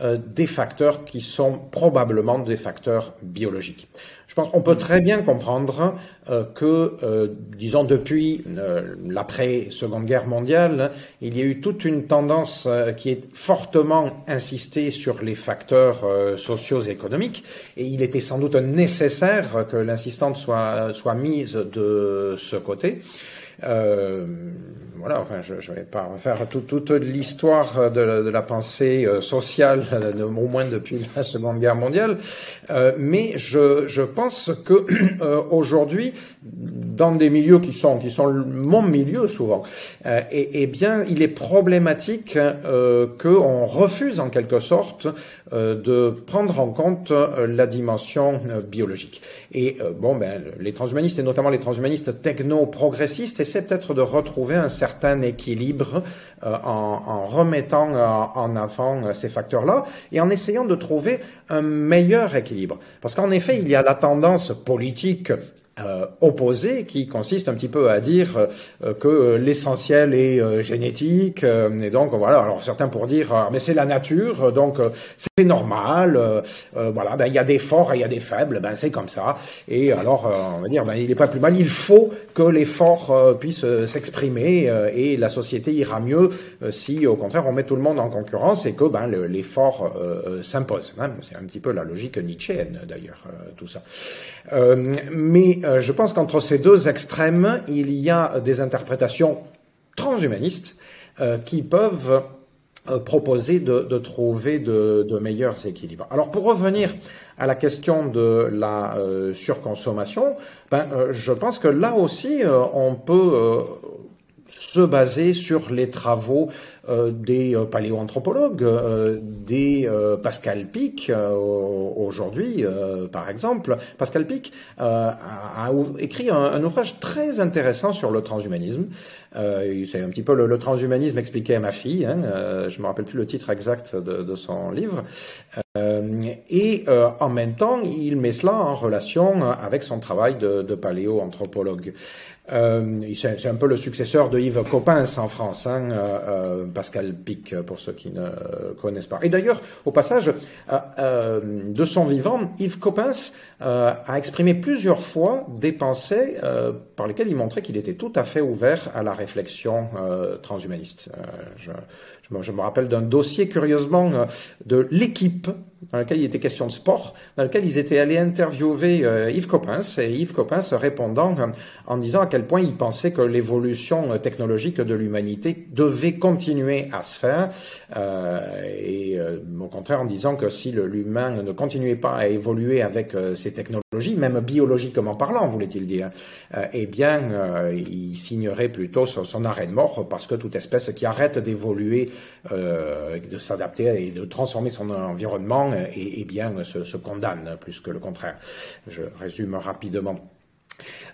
des facteurs qui sont probablement des facteurs biologiques. Je pense qu'on peut très bien comprendre euh, que, euh, disons, depuis euh, l'après-seconde guerre mondiale, il y a eu toute une tendance qui est fortement insistée sur les facteurs sociaux et économiques, et il était sans doute nécessaire que l'insistante soit, soit mise de ce côté. Euh, voilà, enfin, je ne vais pas refaire toute l'histoire de, de, la pensée euh, sociale, au moins depuis la Seconde Guerre mondiale, euh, mais je, je, pense que aujourd'hui, dans des milieux qui sont qui sont mon milieu souvent, euh, et, et, bien, il est problématique euh, qu'on refuse en quelque sorte euh, de prendre en compte la dimension biologique. Et bon, ben, les transhumanistes et notamment les transhumanistes techno-progressistes essaient peut-être de retrouver un certain équilibre en, en, remettant en avant ces facteurs-là et en essayant de trouver un meilleur équilibre. Parce qu'en effet, il y a la tendance politique euh, opposé qui consiste un petit peu à dire euh, que l'essentiel est euh, génétique et donc voilà. Alors certains pour dire ah, mais c'est la nature donc c'est normal voilà. Ben il y a des forts et il y a des faibles ben c'est comme ça. Et alors on va dire ben il n'est pas plus mal. Il faut que les forts puissent s'exprimer et la société ira mieux si au contraire on met tout le monde en concurrence et que ben les forts s'imposent hein. c'est un petit peu la logique nietzschéenne d'ailleurs tout ça. Mais euh, je pense qu'entre ces deux extrêmes, il y a des interprétations transhumanistes euh, qui peuvent euh, proposer de, trouver de, meilleurs équilibres. Alors pour revenir à la question de la surconsommation, ben, je pense que là aussi on peut se baser sur les travaux des euh, paléoanthropologues, euh, des Pascal Pic aujourd'hui, par exemple. Pascal Pic a, écrit un, ouvrage très intéressant sur le transhumanisme. C'est un petit peu le, transhumanisme expliqué à ma fille. Hein, je me rappelle plus le titre exact de, son livre. et en même temps, il met cela en relation avec son travail de, de paléoanthropologue. Euh, c'est un peu le successeur de Yves Coppens en France, hein, euh, euh, Pascal Pic, pour ceux qui ne connaissent pas. Et d'ailleurs, au passage, de son vivant, Yves Coppens a exprimé plusieurs fois des pensées par lesquelles il montrait qu'il était tout à fait ouvert à la réflexion transhumaniste. Je, je, me rappelle d'un dossier, curieusement, de l'équipe dans lequel il était question de sport, dans lequel ils étaient allés interviewer euh, Yves Coppens, et Yves Coppens répondant euh, en disant à quel point il pensait que l'évolution euh, technologique de l'humanité devait continuer à se faire, et au contraire en disant que si l'humain ne continuait pas à évoluer avec ces technologies, même biologiquement parlant, voulait-il dire, eh bien, il signerait plutôt son, arrêt de mort, parce que toute espèce qui arrête d'évoluer, de s'adapter et de transformer son environnement, et, et bien se, se, condamne plus que le contraire. Je résume rapidement.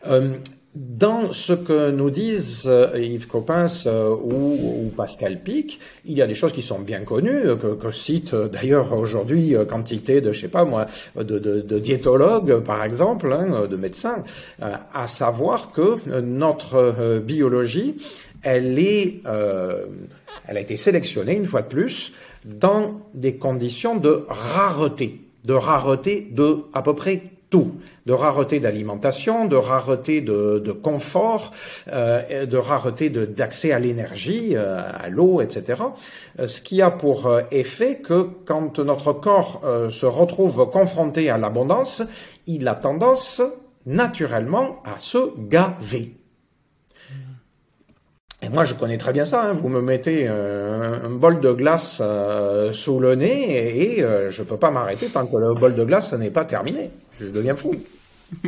Euh, dans ce que nous disent euh, Yves Coppens euh, ou, Pascal Pic, il y a des choses qui sont bien connues, que, que cite d'ailleurs aujourd'hui quantité de, je sais pas moi, de diétologues par exemple, hein, de médecins, à savoir que notre biologie, elle est, elle a été sélectionnée une fois de plus dans des conditions de rareté, de rareté de à peu près tout, de rareté d'alimentation, de rareté de, confort, euh, de rareté d'accès à l'énergie, euh, à l'eau, etc. Euh, ce qui a pour euh, effet que quand notre corps se retrouve confronté à l'abondance, il a tendance naturellement à se gaver. Et moi, je connais très bien ça. Hein. Vous me mettez un, bol de glace sous le nez et, et je ne peux pas m'arrêter tant que le bol de glace n'est pas terminé je deviens fou.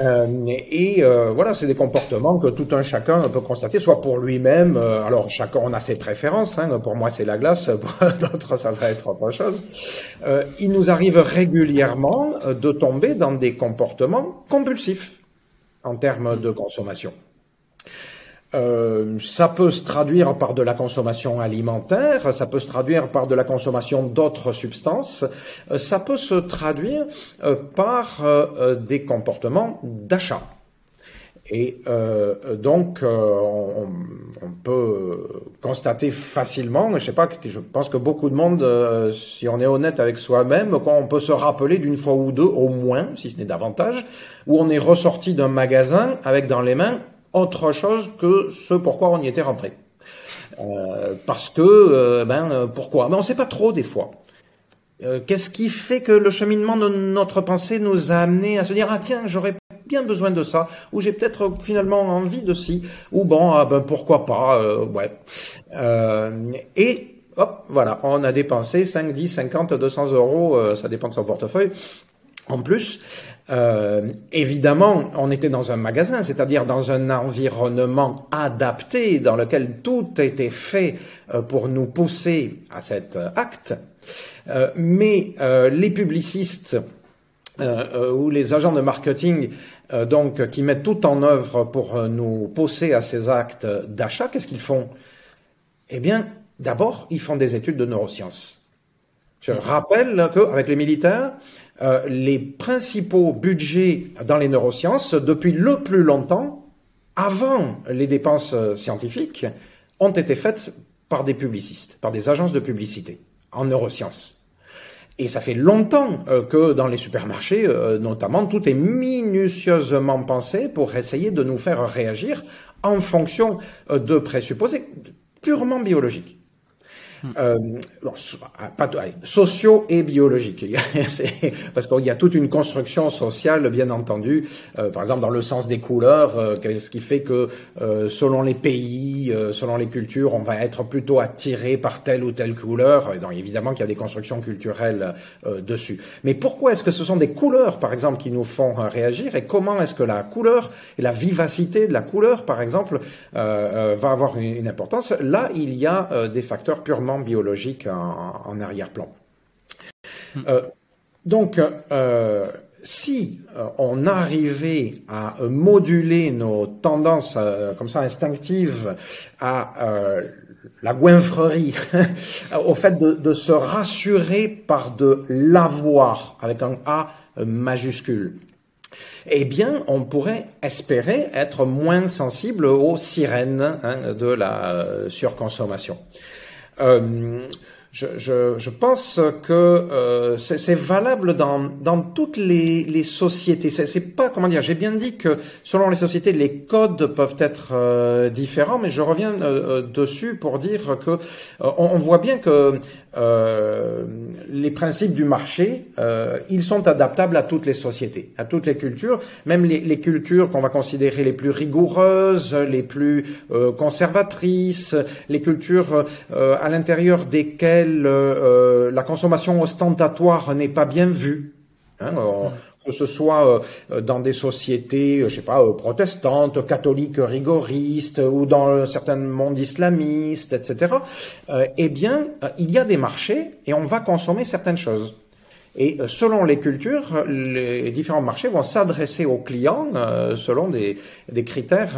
euh, et euh, voilà, c'est des comportements que tout un chacun peut constater, soit pour lui-même. Euh, alors chacun on a ses préférences. Hein, pour moi c'est la glace, pour d'autres ça va être autre chose. Euh, il nous arrive régulièrement de tomber dans des comportements compulsifs en termes de consommation. Euh, ça peut se traduire par de la consommation alimentaire, ça peut se traduire par de la consommation d'autres substances, euh, ça peut se traduire euh, par des comportements d'achat. Et donc, on, peut constater facilement, je sais pas, je pense que beaucoup de monde, si on est honnête avec soi-même, on peut se rappeler d'une fois ou deux, au moins, si ce n'est davantage, où on est ressorti d'un magasin avec dans les mains autre chose que ce pourquoi on y était rentré. Euh, parce que, euh, ben, euh, pourquoi? Mais on ne sait pas trop des fois. Qu'est-ce qui fait que le cheminement de notre pensée nous a amené à se dire ah tiens j'aurais bien besoin de ça ou j'ai peut-être finalement envie de ci ou bon ah ben pourquoi pas ouais et hop voilà on a dépensé 5, 10, 50, 200 euros ça dépend de son portefeuille en plus, euh, évidemment, on était dans un magasin, c'est-à-dire dans un environnement adapté, dans lequel tout était fait euh, pour nous pousser à cet acte. Euh, mais les publicistes ou les agents de marketing, donc, qui mettent tout en œuvre pour nous pousser à ces actes d'achat, qu'est-ce qu'ils font? Eh bien, d'abord, ils font des études de neurosciences. Je rappelle qu'avec les militaires, euh, les principaux budgets dans les neurosciences, depuis le plus longtemps, avant les dépenses euh, scientifiques, ont été faites par des publicistes, par des agences de publicité en neurosciences. Et ça fait longtemps euh, que dans les supermarchés, notamment, tout est minutieusement pensé pour essayer de nous faire réagir en fonction de présupposés purement biologiques. Euh, pas, sociaux et biologiques. parce qu'il y a toute une construction sociale, bien entendu. Euh, par exemple, dans le sens des couleurs, euh, ce qui fait que euh, selon les pays, selon les cultures, on va être plutôt attiré par telle ou telle couleur. Évidemment qu'il y a des constructions culturelles dessus. Mais pourquoi est-ce que ce sont des couleurs, par exemple, qui nous font réagir Et comment est-ce que la couleur et la vivacité de la couleur, par exemple, va avoir une, importance? Là, il y a des facteurs purement biologique en, arrière-plan. Hmm. Euh, donc, euh, si euh, on arrivait à moduler nos tendances comme ça instinctives à la goinfrerie, au fait de, de, se rassurer par de l'avoir avec un A majuscule, eh bien, on pourrait espérer être moins sensible aux sirènes hein, de la surconsommation. Euh, je, je, je, pense que euh, c'est valable dans, dans toutes les, les sociétés. C'est pas comment dire. J'ai bien dit que selon les sociétés, les codes peuvent être euh, différents, mais je reviens euh, dessus pour dire que on, voit bien que les principes du marché, ils sont adaptables à toutes les sociétés, à toutes les cultures, même les, les cultures qu'on va considérer les plus rigoureuses, les plus conservatrices, les cultures à l'intérieur desquelles euh, la consommation ostentatoire n'est pas bien vue. Hein, que ce soit euh, dans des sociétés, je sais pas, euh, protestantes, catholiques, rigoristes, ou dans certains mondes islamistes, etc. eh bien, il y a des marchés et on va consommer certaines choses. Et selon les cultures, les différents marchés vont s'adresser aux clients selon des critères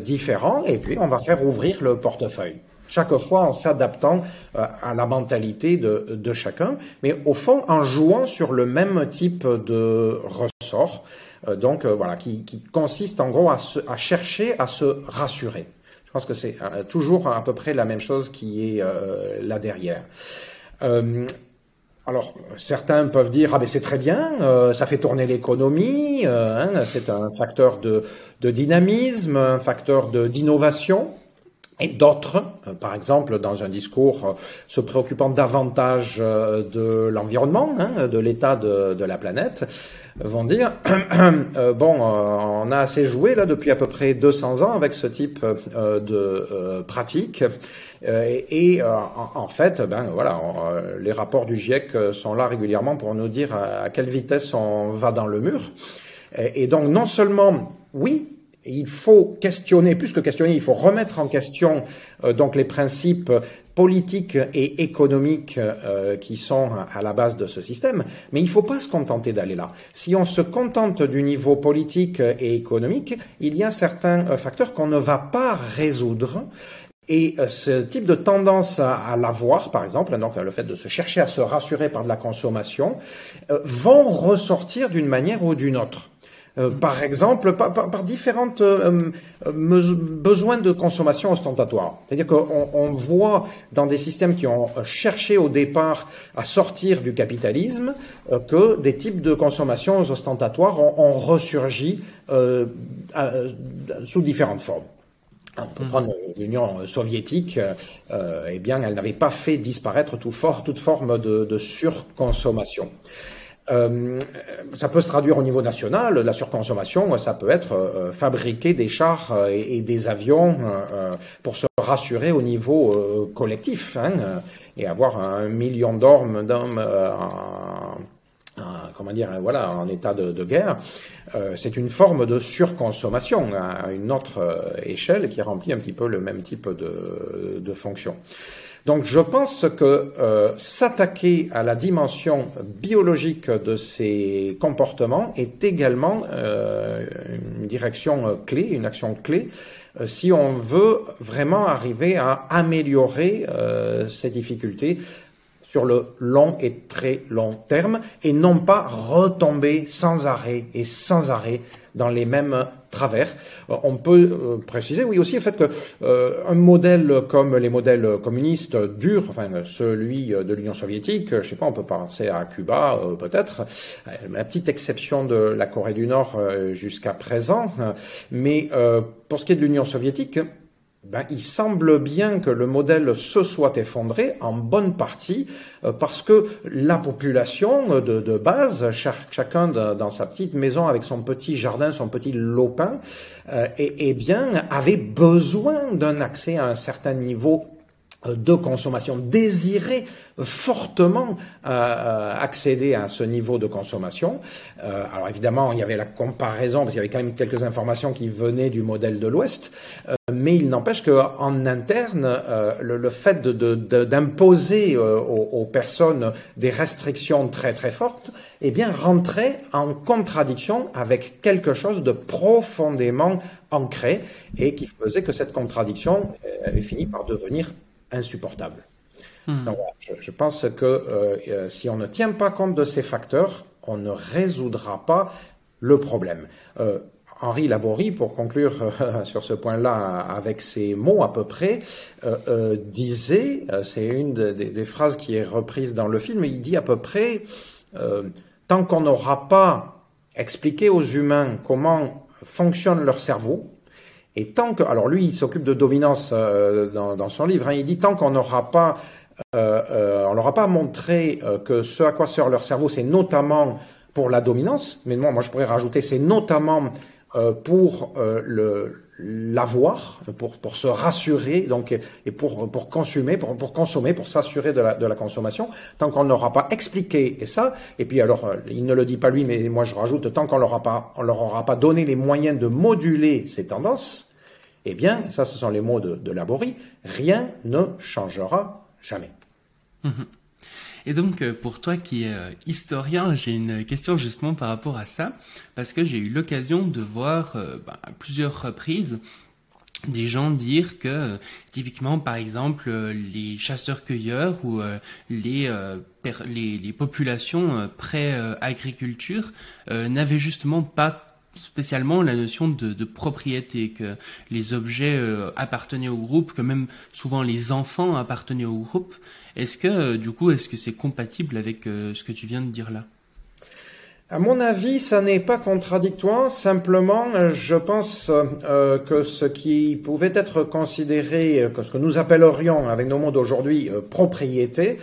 différents, et puis on va faire ouvrir le portefeuille chaque fois en s'adaptant euh, à la mentalité de, chacun, mais au fond en jouant sur le même type de ressort, euh, donc euh, voilà, qui, consiste en gros à, chercher à se rassurer. Je pense que c'est toujours à peu près la même chose qui est là derrière. Alors, certains peuvent dire ah ben c'est très bien, ça fait tourner l'économie, hein, c'est un facteur de, dynamisme, un facteur d'innovation. Et d'autres, euh, par exemple, dans un discours euh, se préoccupant davantage euh, de l'environnement, hein, de l'état de, de, la planète, vont dire bon, on a assez joué là depuis à peu près 200 ans avec ce type de pratique, et, en, fait, ben voilà, les rapports du GIEC sont là régulièrement pour nous dire à, quelle vitesse on va dans le mur. et donc, non seulement, oui, il faut questionner, plus que questionner, il faut remettre en question euh, donc les principes politiques et économiques euh, qui sont à la base de ce système, mais il ne faut pas se contenter d'aller là. Si on se contente du niveau politique et économique, il y a certains euh, facteurs qu'on ne va pas résoudre et ce type de tendance à, l'avoir, par exemple, donc le fait de se chercher à se rassurer par de la consommation, vont ressortir d'une manière ou d'une autre. Euh, par exemple, par, par, différentes euh, euh, besoins de consommation ostentatoire. C'est-à-dire qu'on on voit dans des systèmes qui ont cherché au départ à sortir du capitalisme que des types de consommation ostentatoires ont, ont ressurgi sous différentes formes. On peut mmh. prendre l'Union soviétique, eh bien, elle n'avait pas fait disparaître toute forme de, de surconsommation. Euh, ça peut se traduire au niveau national. La surconsommation, ça peut être euh, fabriquer des chars euh, et, des avions pour se rassurer au niveau collectif hein, et avoir un million d'hommes comment dire, voilà, en état de, guerre, c'est une forme de surconsommation à une autre échelle qui remplit un petit peu le même type de, de fonction. Donc je pense que euh, s'attaquer à la dimension biologique de ces comportements est également euh, une direction euh, clé, une action clé, si on veut vraiment arriver à améliorer ces difficultés sur le long et très long terme et non pas retomber sans arrêt et sans arrêt dans les mêmes travers. Euh, on peut euh, préciser, oui, aussi le fait que euh, modèle comme les modèles communistes durs, enfin celui de l'Union soviétique, je sais pas, on peut penser à Cuba peut-être, la petite exception de la Corée du Nord jusqu'à présent, mais pour ce qui est de l'Union soviétique, ben, il semble bien que le modèle se soit effondré en bonne partie euh, parce que la population de, base, chacun dans sa petite maison avec son petit jardin, son petit lopin, euh, bien, avait besoin d'un accès à un certain niveau de consommation, désirait fortement euh, euh, accéder à ce niveau de consommation. alors évidemment, il y avait la comparaison, parce qu'il y avait quand même quelques informations qui venaient du modèle de l'Ouest, mais il n'empêche qu'en interne, le, fait d'imposer aux, personnes des restrictions très très fortes, eh bien, rentrait en contradiction avec quelque chose de profondément ancré et qui faisait que cette contradiction avait fini par devenir insupportable. Hmm. je, pense que euh, euh, si on ne tient pas compte de ces facteurs, on ne résoudra pas le problème. Euh, Henri Laborie, pour conclure sur ce point-là avec ces mots à peu près, disait, c'est une des phrases qui est reprise dans le film, il dit à peu près, tant qu'on n'aura pas expliqué aux humains comment fonctionne leur cerveau, et tant que, alors lui, il s'occupe de dominance euh, dans, son livre. Hein, il dit tant qu'on n'aura pas, euh, euh, on n'aura pas montré que ce à quoi sert leur cerveau, c'est notamment pour la dominance. Mais moi, moi, je pourrais rajouter, c'est notamment pour le l'avoir pour, pour se rassurer donc et pour, pour consommer pour, pour consommer pour s'assurer de la, de la consommation tant qu'on n'aura pas expliqué et ça et puis alors il ne le dit pas lui mais moi je rajoute tant qu'on leur pas on leur aura pas donné les moyens de moduler ces tendances eh bien, ça, ce sont les mots de, de Laborie, rien ne changera jamais. Mhm. Et donc, euh, pour toi qui es euh, historien, j'ai une question justement par rapport à ça, parce que j'ai eu l'occasion de voir euh, bah, à plusieurs reprises des gens dire que typiquement par exemple les chasseurs-cueilleurs ou les, les, les populations pré-agriculture n'avaient justement pas spécialement la notion de, propriété, que les objets appartenaient au groupe, que même souvent les enfants appartenaient au groupe. Est-ce que, du coup, est-ce que c'est compatible avec ce que tu viens de dire là? À mon avis, ça n'est pas contradictoire. Simplement, je pense euh, que ce qui pouvait être considéré, euh, que ce que nous appellerions avec nos mots d'aujourd'hui euh, propriété,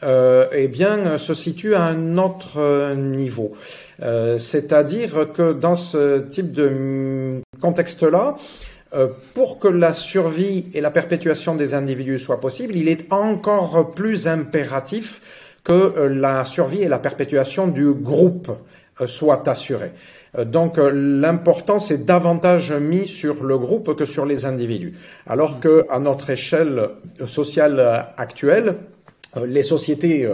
eh bien, se situe à un autre niveau. C'est-à-dire que dans ce type de contexte-là, pour que la survie et la perpétuation des individus soient possibles, il est encore plus impératif que euh, la survie et la perpétuation du groupe euh, soient assurées. Euh, donc l'important c'est davantage mis sur le groupe que sur les individus. Alors que à notre échelle sociale actuelle, les sociétés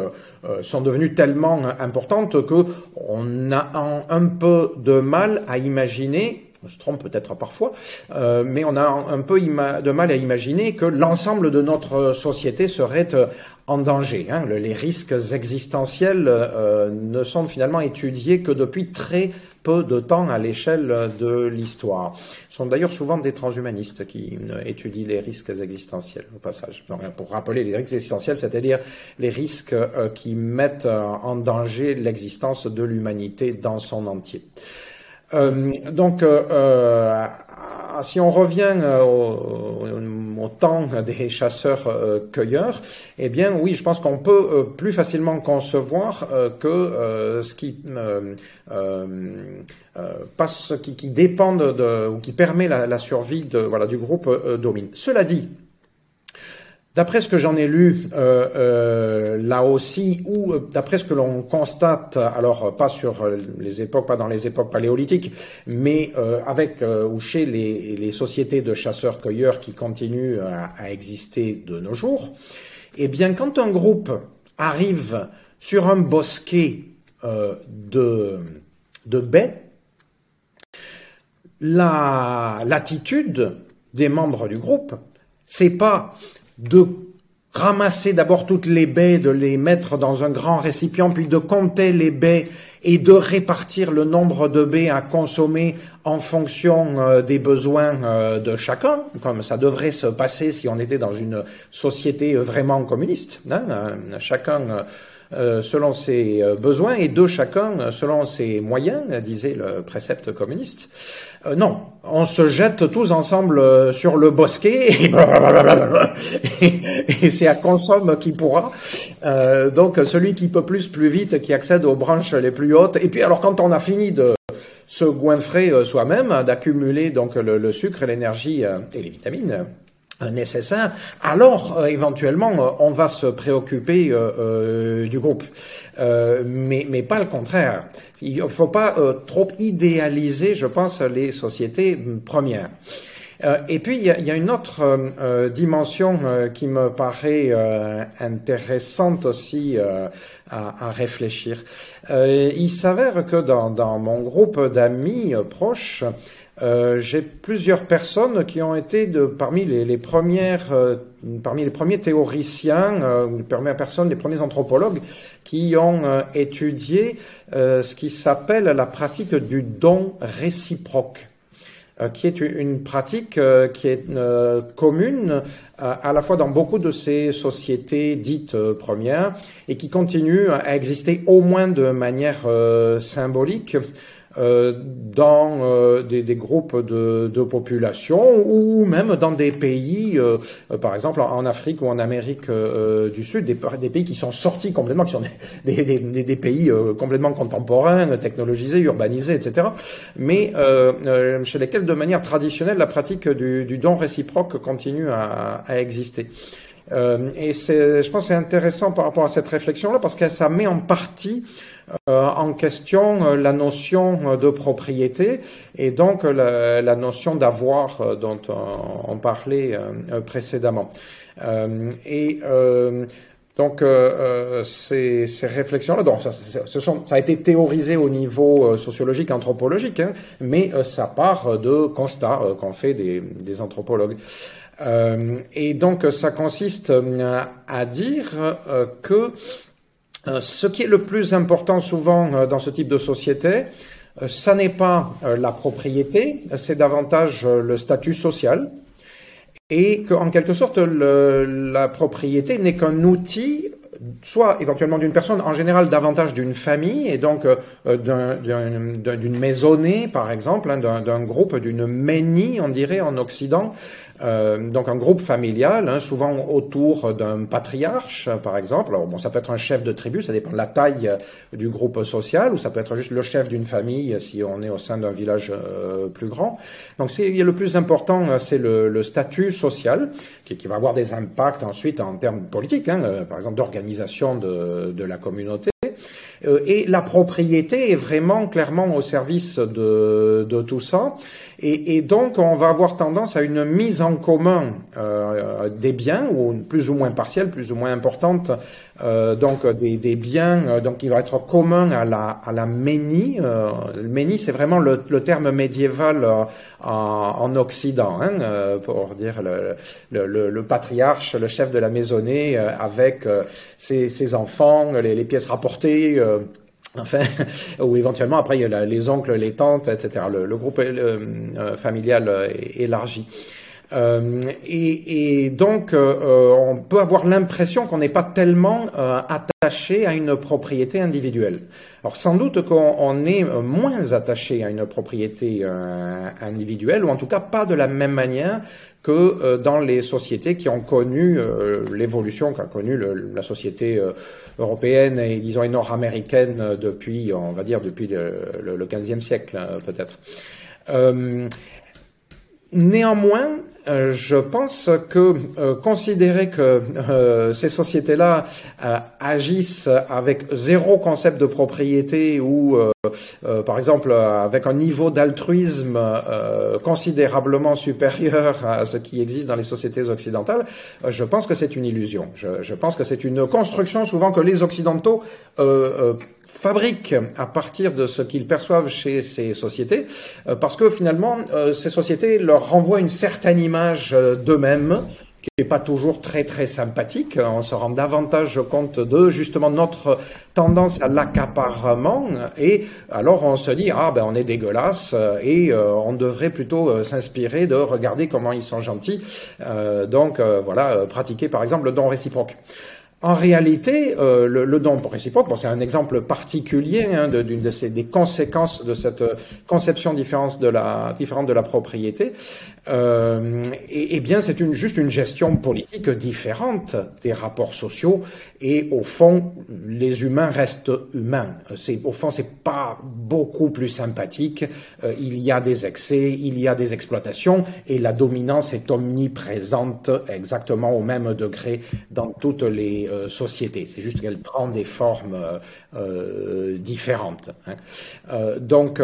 sont devenues tellement importantes que on a un peu de mal à imaginer on se trompe peut-être parfois, euh, mais on a un peu de mal à imaginer que l'ensemble de notre société serait euh, en danger. Hein. Les risques existentiels euh, ne sont finalement étudiés que depuis très peu de temps à l'échelle de l'histoire. Ce sont d'ailleurs souvent des transhumanistes qui étudient les risques existentiels, au passage. Donc, pour rappeler les risques existentiels, c'est-à-dire les risques qui mettent en danger l'existence de l'humanité dans son entier. Euh, donc, euh, euh, si on revient au, temps des chasseurs-cueilleurs, eh bien, oui, je pense qu'on peut plus facilement concevoir que ce qui passe, qui, qui dépend de, ou qui permet la, survie du groupe domine. Cela dit, D'après ce que j'en ai lu euh, euh, là aussi, ou euh, d'après ce que l'on constate, alors pas sur les époques, pas dans les époques paléolithiques, mais avec ou chez les, sociétés de chasseurs-cueilleurs qui continuent à, exister de nos jours, eh bien, quand un groupe arrive sur un bosquet de, baies, la l'attitude des membres du groupe, c'est pas de ramasser d'abord toutes les baies, de les mettre dans un grand récipient, puis de compter les baies et de répartir le nombre de baies à consommer en fonction euh, des besoins euh, de chacun, comme ça devrait se passer si on était dans une société vraiment communiste. Hein, chacun euh, selon ses euh, besoins et de chacun euh, selon ses moyens, disait le précepte communiste. non, on se jette tous ensemble sur le bosquet et, c'est à consomme qui pourra. donc celui qui peut plus, plus vite, qui accède aux branches les plus hautes. Et puis alors quand on a fini de se goinfrer soi-même, d'accumuler donc le sucre et l'énergie et les vitamines, nécessaire, alors euh, éventuellement euh, on va se préoccuper euh, du groupe, mais, mais pas le contraire. Il ne faut pas trop idéaliser, je pense, les sociétés premières. et puis il y, a, une autre dimension qui me paraît intéressante aussi à, réfléchir. il s'avère que dans, dans mon groupe d'amis proches, euh, j'ai plusieurs personnes qui ont été parmi les, les premières, euh, parmi les premiers théoriciens, euh, les premières personnes, les premiers anthropologues qui ont euh, étudié ce qui s'appelle la pratique du don réciproque qui est une pratique qui est commune à la fois dans beaucoup de ces sociétés dites premières et qui continue à exister au moins de manière symbolique euh, dans euh, des, des, groupes de, de, population ou même dans des pays, euh, par exemple en Afrique ou en Amérique du Sud, des, des, pays qui sont sortis complètement, qui sont des, des pays complètement contemporains, technologisés, urbanisés, etc. Mais chez lesquels, de manière traditionnelle, la pratique du, du don réciproque continue à, à exister. Euh, et je pense que c'est intéressant par rapport à cette réflexion-là parce que ça met en partie euh, en question euh, la notion de propriété et donc la, notion d'avoir dont on, parlait précédemment. et donc ces, ces réflexions-là, donc ça, a été théorisé au niveau sociologique, anthropologique, hein, mais ça part de constats qu'ont fait des anthropologues. Euh, et donc ça consiste euh, à dire euh, que ce qui est le plus important souvent dans ce type de société, ça n'est pas la propriété, c'est davantage le statut social. Et qu'en quelque sorte la propriété n'est qu'un outil soit éventuellement d'une personne, en général davantage d'une famille, et donc d'une maisonnée, par exemple, hein, d'un groupe, d'une ménie, on dirait en Occident, euh, donc un groupe familial, hein, souvent autour d'un patriarche, par exemple. Alors bon, ça peut être un chef de tribu, ça dépend de la taille euh, du groupe social, ou ça peut être juste le chef d'une famille si on est au sein d'un village euh, plus grand. Donc c'est le plus important, c'est le, le, statut social qui, qui, va avoir des impacts ensuite en termes politiques, hein, par exemple d'organisation de, de la communauté. Et la propriété est vraiment clairement au service de, de tout ça. Et, et, donc, on va avoir tendance à une mise en commun euh, des biens, ou plus ou moins partielle, plus ou moins importante, euh, donc des, des biens, euh, donc qui va être commun à la, à la ménie. Euh, ménie, c'est vraiment le, le, terme médiéval euh, en, en, Occident, hein, euh, pour dire le, le, le, patriarche, le chef de la maisonnée, avec ses, ses, enfants, les, les pièces rapportées. Enfin, ou éventuellement après il y a les oncles, les tantes, etc. Le, groupe euh, familial élargi. Euh, et, et, donc, euh, on peut avoir l'impression qu'on n'est pas tellement euh, attaché à une propriété individuelle. Alors, sans doute qu'on est moins attaché à une propriété euh, individuelle, ou en tout cas pas de la même manière que euh, dans les sociétés qui ont connu l'évolution qu'a connue la société européenne et disons nord-américaine depuis, on va dire, depuis le, 15e siècle peut-être. Néanmoins, euh, je pense que euh, considérer que euh, ces sociétés-là agissent avec zéro concept de propriété ou, par exemple, avec un niveau d'altruisme considérablement supérieur à ce qui existe dans les sociétés occidentales, je pense que c'est une illusion. Je, je pense que c'est une construction souvent que les Occidentaux fabriquent à partir de ce qu'ils perçoivent chez ces sociétés, parce que finalement, ces sociétés leur renvoient une certaine image euh, d'eux-mêmes qui n'est pas toujours très très sympathique. On se rend davantage compte de justement notre tendance à l'accaparement et alors on se dit ah ben on est dégueulasse euh, et euh, on devrait plutôt s'inspirer de regarder comment ils sont gentils. donc voilà, pratiquer par exemple le don réciproque. En réalité, euh, le, le, don réciproque, bon, c'est un exemple particulier hein, d'une des conséquences de cette conception différente de la propriété. Euh, et, bien, c'est juste une gestion politique différente des rapports sociaux. Et au fond, les humains restent humains. Au fond, c'est pas beaucoup plus sympathique. Euh, il y a des excès, il y a des exploitations, et la dominance est omniprésente, exactement au même degré dans toutes les euh, société. C'est juste qu'elle prend des formes euh, euh différentes. Hein. Donc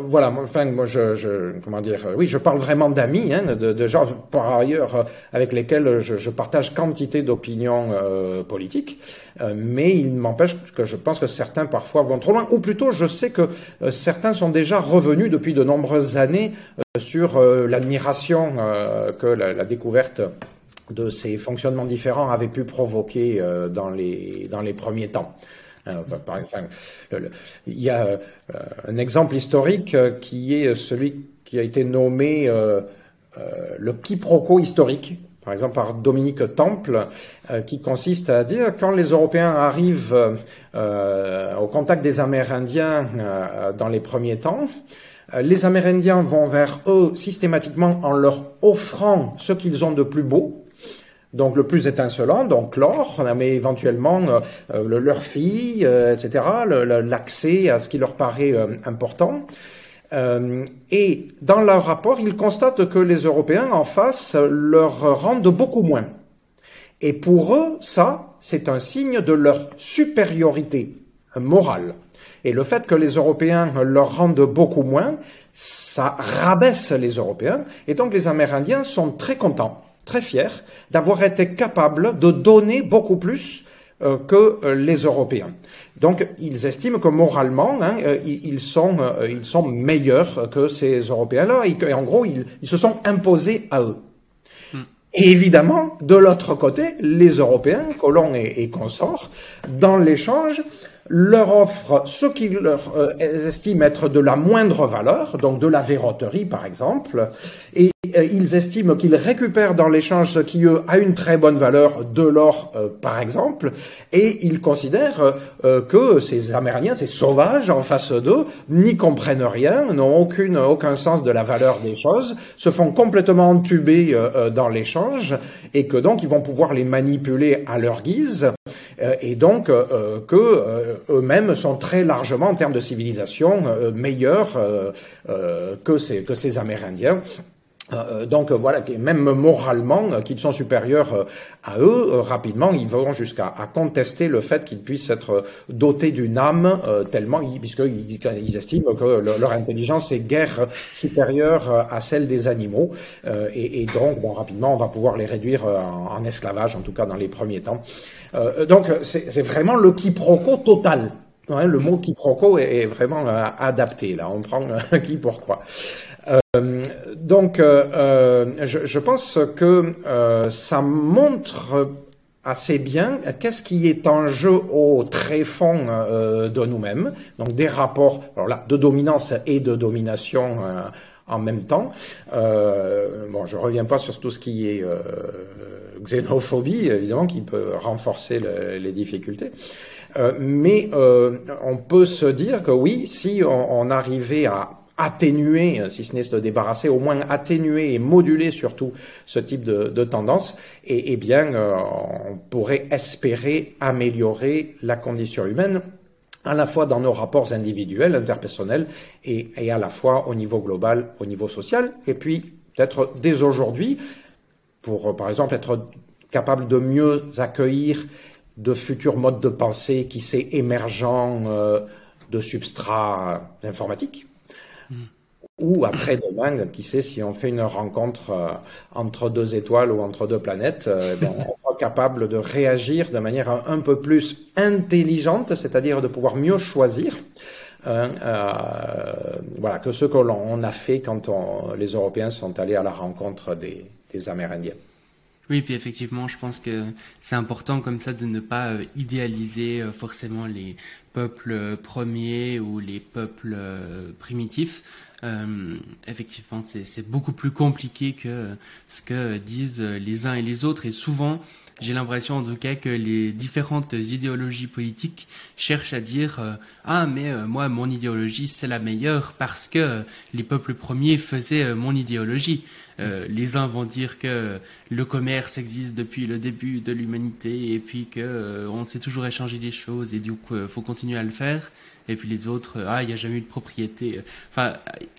voilà. Enfin, moi, je, comment dire Oui, je parle vraiment d'amis, hein, de, gens par ailleurs avec lesquels je, je partage quantité d'opinions politiques, mais il m'empêche que je pense que certains parfois vont trop loin, ou plutôt, je sais que certains sont déjà revenus depuis de nombreuses années sur l'admiration que la, la découverte de ces fonctionnements différents avait pu provoquer euh, dans, les, dans les premiers temps. Euh, il y a euh, un exemple historique qui est celui qui a été nommé le quiproquo historique, par exemple par Dominique Temple, qui consiste à dire quand les Européens arrivent au contact des Amérindiens dans les premiers temps, les Amérindiens vont vers eux systématiquement en leur offrant ce qu'ils ont de plus beau, donc le plus étincelant, donc l'or, mais éventuellement euh, euh leur fille, euh, etc., l'accès à ce qui leur paraît euh, important. et dans leur rapport, ils constatent que les Européens en face leur rendent beaucoup moins. Et pour eux, ça, c'est un signe de leur supériorité morale. Et le fait que les Européens leur rendent beaucoup moins, ça rabaisse les Européens. Et donc les Amérindiens sont très contents très fiers d'avoir été capables de donner beaucoup plus euh, que euh, les Européens. Donc, ils estiment que moralement, hein, euh, ils, sont, ils sont meilleurs que ces Européens-là, et, en gros, ils, ils, se sont imposés à eux. Hmm. Et évidemment, de l'autre côté, les Européens, colons et, et consorts, dans l'échange, leur offre ce qu'ils leur estiment être de la moindre valeur, donc de la verroterie par exemple, et ils estiment qu'ils récupèrent dans l'échange ce qui eux a une très bonne valeur, de l'or par exemple, et ils considèrent que ces Amérindiens, ces sauvages en face d'eux, n'y comprennent rien, n'ont aucune aucun sens de la valeur des choses, se font complètement entuber dans l'échange, et que donc ils vont pouvoir les manipuler à leur guise, euh, et donc euh, que euh, eux-mêmes sont très largement en termes de civilisation meilleurs que ces que ces Amérindiens. Euh, donc voilà, même moralement, euh, qu'ils sont supérieurs euh, à eux, rapidement, ils vont jusqu'à contester le fait qu'ils puissent être dotés d'une âme, tellement, puisqu'ils ils estiment que leur intelligence est guère supérieure à celle des animaux, et, et, donc, bon, rapidement, on va pouvoir les réduire en, esclavage, en tout cas dans les premiers temps. donc c'est vraiment le quiproquo total. le mot quiproquo est, est vraiment adapté, là, on prend qui pourquoi. Euh, donc, euh, euh, je, pense que ça montre assez bien qu'est-ce qui est en jeu au tréfonds de nous-mêmes, donc des rapports alors là, de dominance et de domination en même temps. Bon, je reviens pas sur tout ce qui est xénophobie, évidemment, qui peut renforcer le, les difficultés. Mais on peut se dire que oui, si on arrivait à atténuer, si ce n'est se débarrasser, au moins atténuer et moduler surtout ce type de, tendance, et, et bien euh, on pourrait espérer améliorer la condition humaine à la fois dans nos rapports individuels, interpersonnels, et, à la fois au niveau global, au niveau social, et puis peut-être dès aujourd'hui, pour par exemple être capable de mieux accueillir de futurs modes de pensée qui s'est émergents euh, de substrats informatiques ou après-demain, qui sait si on fait une rencontre euh, entre deux étoiles ou entre deux planètes, euh, ben, on sera capable de réagir de manière un, peu plus intelligente, c'est-à-dire de pouvoir mieux choisir. Hein, euh, voilà, que ce que l'on a fait quand on, les Européens sont allés à la rencontre des, Amérindiens. Oui, puis effectivement, je pense que c'est important comme ça de ne pas idéaliser forcément les peuples premiers ou les peuples primitifs. Euh, effectivement, c'est beaucoup plus compliqué que ce que disent les uns et les autres. Et souvent, j'ai l'impression en tout cas que les différentes idéologies politiques cherchent à dire ah mais moi mon idéologie c'est la meilleure parce que les peuples premiers faisaient mon idéologie. Euh, les uns vont dire que le commerce existe depuis le début de l'humanité et puis que euh, on sait toujours échanger des choses et du coup euh, faut continuer à le faire. Et puis les autres, ah il n'y a jamais eu de propriété, enfin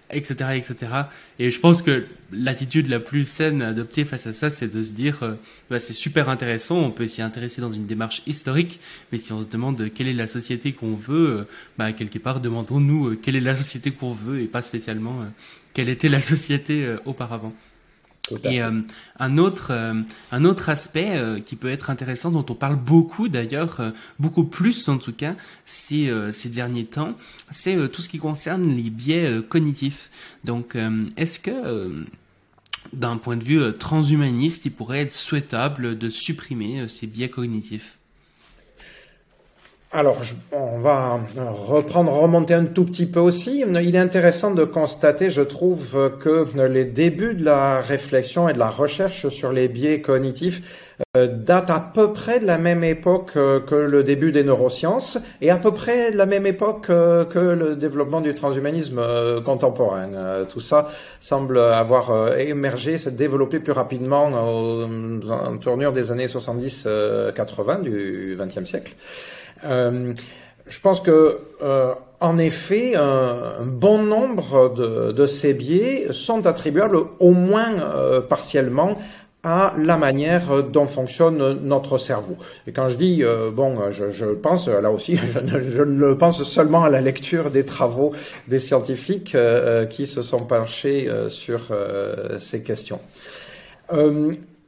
etc etc. Et je pense que l'attitude la plus saine à adopter face à ça, c'est de se dire bah, c'est super intéressant, on peut s'y intéresser dans une démarche historique, mais si on se demande quelle est la société qu'on veut, bah quelque part demandons-nous quelle est la société qu'on veut et pas spécialement quelle était la société auparavant. Et euh, un autre euh, un autre aspect euh, qui peut être intéressant dont on parle beaucoup d'ailleurs beaucoup plus en tout cas ces ces derniers temps c'est tout ce qui concerne les biais cognitifs. Donc est-ce que d'un point de vue transhumaniste, il pourrait être souhaitable de supprimer ces biais cognitifs? Alors, on va reprendre, remonter un tout petit peu aussi. Il est intéressant de constater, je trouve, que les débuts de la réflexion et de la recherche sur les biais cognitifs euh, datent à peu près de la même époque euh, que le début des neurosciences et à peu près de la même époque euh, que le développement du transhumanisme contemporain. Tout ça semble avoir émergé, se développé plus rapidement en tournure des années 70-80 du XXe siècle. Euh, je pense que, euh, en effet, un, bon nombre de, ces biais sont attribuables au moins euh, partiellement à la manière dont fonctionne notre cerveau. Et quand je dis, bon, je, pense, là aussi, je ne, ne, pense seulement à la lecture des travaux des scientifiques qui se sont penchés sur ces questions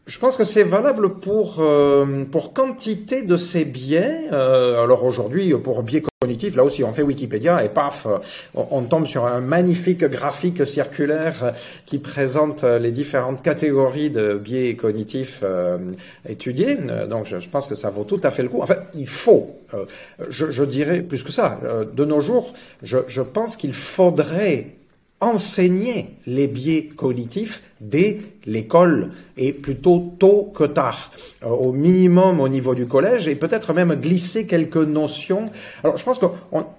je pense que c'est valable pour euh, pour quantité de ces biais. Euh, alors aujourd'hui, pour biais cognitifs, là aussi, on fait Wikipédia et paf, on, tombe sur un magnifique graphique circulaire qui présente les différentes catégories de biais cognitifs euh, étudiés. Donc, je, pense que ça vaut tout à fait le coup. En fait, il faut. Je, je, dirais plus que ça. De nos jours, je, je pense qu'il faudrait enseigner les biais cognitifs dès l'école et plutôt tôt que tard, euh, au minimum au niveau du collège et peut-être même glisser quelques notions. Alors je pense que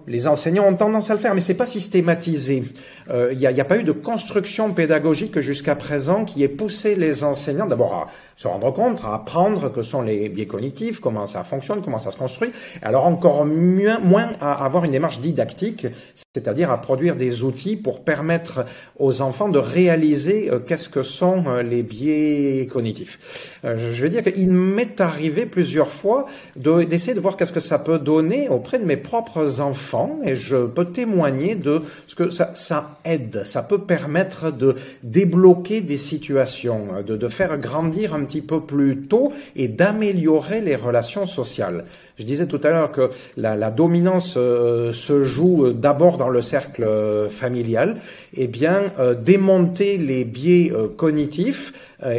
les enseignants ont tendance à le faire, mais c'est pas systématisé. Il euh, n'y a, pas eu de construction pédagogique jusqu'à présent qui ait poussé les enseignants d'abord à se rendre compte, à apprendre que sont les biais cognitifs, comment ça fonctionne, comment ça se construit. Alors encore moins à avoir une démarche didactique, c'est-à-dire à produire des outils pour permettre aux enfants de réaliser euh, qu'est-ce que sont euh, les biais cognitifs. Euh, je veux dire qu'il m'est arrivé plusieurs fois d'essayer de, voir qu'est-ce que ça peut donner auprès de mes propres enfants et je peux témoigner de ce que ça, aide, ça peut permettre de débloquer des situations, de faire grandir un petit peu plus tôt et d'améliorer les relations sociales. Je disais tout à l'heure que la, la dominance euh, se joue d'abord dans le cercle euh, familial. Eh bien, euh, démonter les biais cognitifs,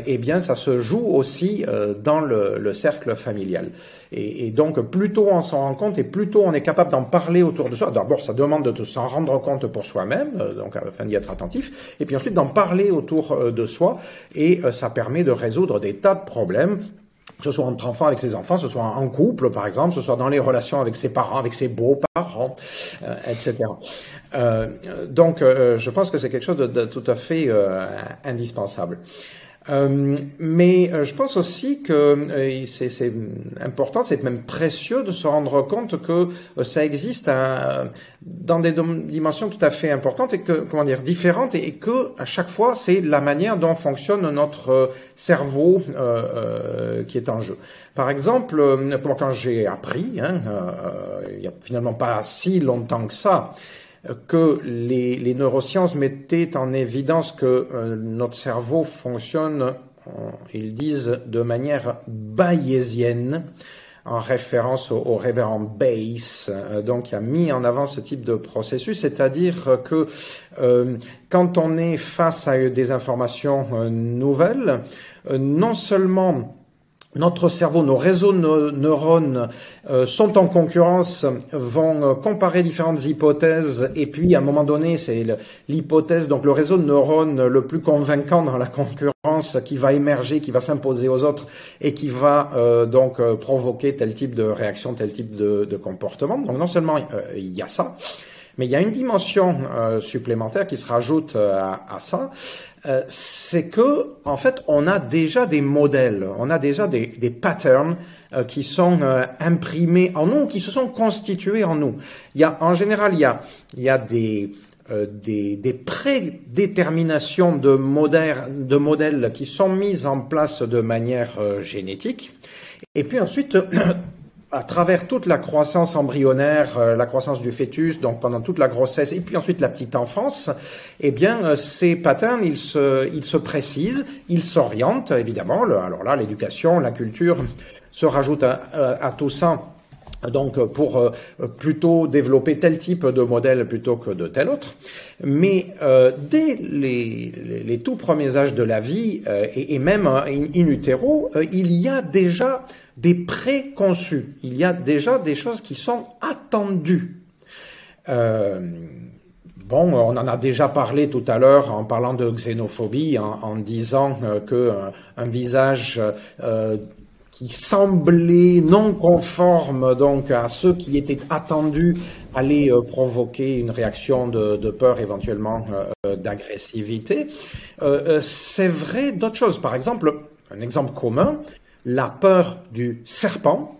eh bien, ça se joue aussi dans le, le, cercle familial. Et, et, donc, plus tôt on s'en rend compte et plus tôt on est capable d'en parler autour de soi. D'abord, ça demande de s'en rendre compte pour soi-même, donc afin d'y être attentif, et puis ensuite d'en parler autour de soi, et ça permet de résoudre des tas de problèmes que ce soit entre enfants avec ses enfants, ce soit en couple par exemple, ce soit dans les relations avec ses parents, avec ses beaux-parents, euh, etc. Euh, donc euh, je pense que c'est quelque chose de, tout à fait indispensable. Euh, mais euh, je pense aussi que euh, c'est important, c'est même précieux de se rendre compte que ça existe dans des dimensions tout à fait importantes et que comment dire différentes et, que à chaque fois c'est la manière dont fonctionne notre cerveau qui est en jeu. Par exemple, quand j'ai appris, hein, il y a finalement pas si longtemps que ça que les, neurosciences mettaient en évidence que euh, notre cerveau fonctionne, euh, ils disent, de manière bayésienne, en référence au, au révérend Bayes, euh, donc qui a mis en avant ce type de processus, c'est-à-dire que quand on est face à des informations nouvelles, non seulement notre cerveau, nos réseaux de neurones euh, sont en concurrence, vont euh, comparer différentes hypothèses, et puis à un moment donné, c'est l'hypothèse, donc le réseau de neurones le plus convaincant dans la concurrence qui va émerger, qui va s'imposer aux autres, et qui va euh, donc provoquer tel type de réaction, tel type de, de comportement. Donc non seulement il y a ça, mais il y a une dimension supplémentaire qui se rajoute à, à ça, euh, c'est que en fait on a déjà des modèles, on a déjà des, des patterns euh, qui sont euh, imprimés en nous, qui se sont constitués en nous. Il y a en général il y a il y a des des, des prédéterminations de, modèles, de modèles qui sont mises en place de manière génétique. Et puis ensuite, à travers toute la croissance embryonnaire, euh, la croissance du fœtus, donc pendant toute la grossesse, et puis ensuite la petite enfance, eh bien, euh, ces patterns, ils se, ils se précisent, ils s'orientent, évidemment. alors là, l'éducation, la culture se rajoutent à, à, tout ça. Donc, pour euh, plutôt développer tel type de modèle plutôt que de tel autre. Mais euh, dès les, les, les, tout premiers âges de la vie, et, même in, in utero, il y a déjà des préconçus. Il y a déjà des choses qui sont attendues. Euh, bon, on en a déjà parlé tout à l'heure en parlant de xénophobie, en, disant euh, que euh, un visage qui semblait non conforme donc à ceux qui étaient attendus allait provoquer une réaction de, peur, éventuellement d'agressivité. C'est vrai d'autres choses. Par exemple, un exemple commun, la peur du serpent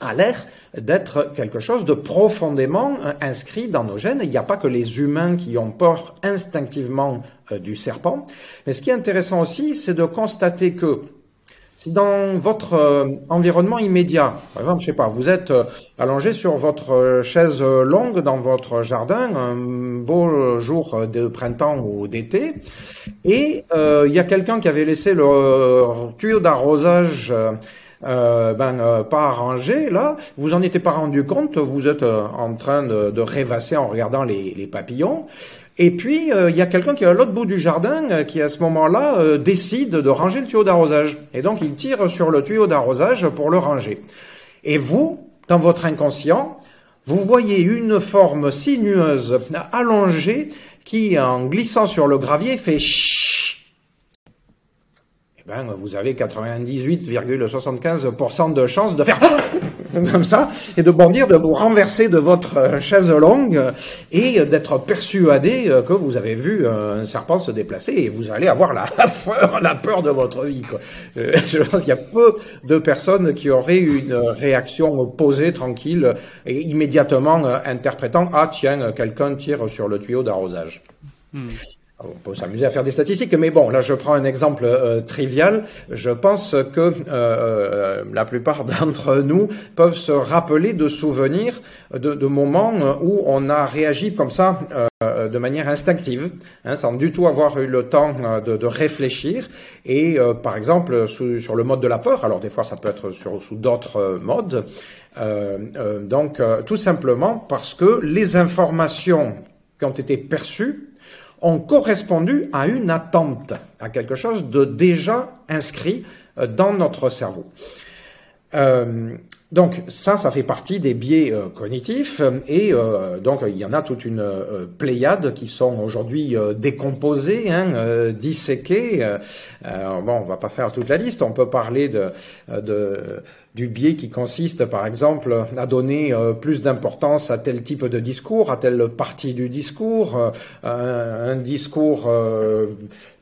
a l'air d'être quelque chose de profondément euh, inscrit dans nos gènes. Il n'y a pas que les humains qui ont peur instinctivement euh, du serpent. Mais ce qui est intéressant aussi, c'est de constater que si dans votre euh, environnement immédiat, par exemple, je sais pas, vous êtes euh, allongé sur votre euh, chaise longue dans votre jardin, un beau jour de printemps ou d'été, et il y a quelqu'un qui avait laissé le tuyau d'arrosage ben, pas arrangé, là, vous en étiez pas rendu compte, vous êtes en train de, rêvasser en regardant les papillons, et puis, euh, il y a quelqu'un qui est à l'autre bout du jardin euh, qui, à ce moment-là, euh, décide de ranger le tuyau d'arrosage. Et donc, il tire sur le tuyau d'arrosage pour le ranger. Et vous, dans votre inconscient, vous voyez une forme sinueuse allongée qui, en glissant sur le gravier, fait chut. Eh ben, vous avez 98,75% de chances de faire comme ça, et de bondir, de vous renverser de votre euh, chaise longue et d'être persuadé euh, que vous avez vu un serpent se déplacer et vous allez avoir la peur, de votre vie. Quoi. Euh, je pense qu'il y a peu de personnes qui auraient une réaction posée, tranquille, et immédiatement interprétant ah tiens quelqu'un tire sur le tuyau d'arrosage. Hmm. On peut s'amuser à faire des statistiques, mais bon, là je prends un exemple euh, trivial. Je pense que euh, euh, la plupart d'entre nous peuvent se rappeler de souvenirs de, de, moments où on a réagi comme ça de manière instinctive, hein, sans du tout avoir eu le temps de, de réfléchir. Et par exemple sur le mode de la peur, alors des fois ça peut être sur, sous d'autres modes. donc tout simplement parce que les informations qui ont été perçues ont correspondu à une attente, à quelque chose de déjà inscrit euh, dans notre cerveau. Euh, donc ça, ça fait partie des biais euh, cognitifs et euh, donc il y en a toute une euh, pléiade qui sont aujourd'hui décomposés, hein, disséqués. bon, on va pas faire toute la liste. On peut parler de, de du biais qui consiste, par exemple, à donner plus d'importance à tel type de discours, à telle partie du discours, un discours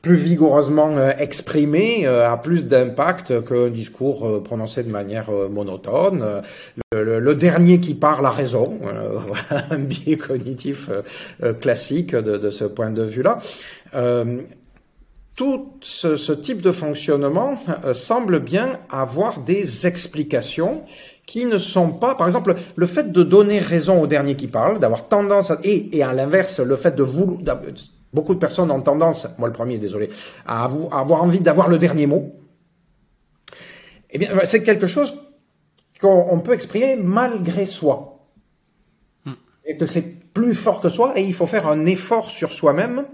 plus vigoureusement euh, exprimé euh, a plus d'impact qu'un discours euh, prononcé de manière monotone. Le, dernier qui parle a raison, un biais cognitif classique de, ce point de vue-là. tout ce, type de fonctionnement semble bien avoir des explications qui ne sont pas, par exemple, le fait de donner raison au dernier qui parle, d'avoir tendance à, et, et à l'inverse, le fait de vouloir, Beaucoup de personnes ont tendance, moi le premier, désolé, à avoir envie d'avoir le dernier mot. Eh bien, c'est quelque chose qu'on peut exprimer malgré soi. Hmm. Et que c'est plus fort que soi et il faut faire un effort sur soi-même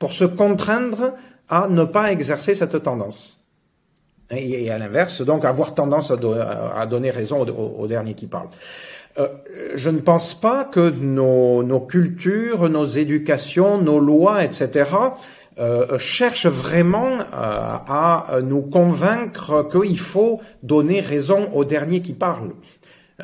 pour se contraindre à ne pas exercer cette tendance. Et, à l'inverse, donc avoir tendance à, donner raison au dernier qui parle. Euh, je ne pense pas que nos, nos, cultures, nos éducations, nos lois, etc., euh, cherchent vraiment euh, à nous convaincre qu'il faut donner raison au dernier qui parle.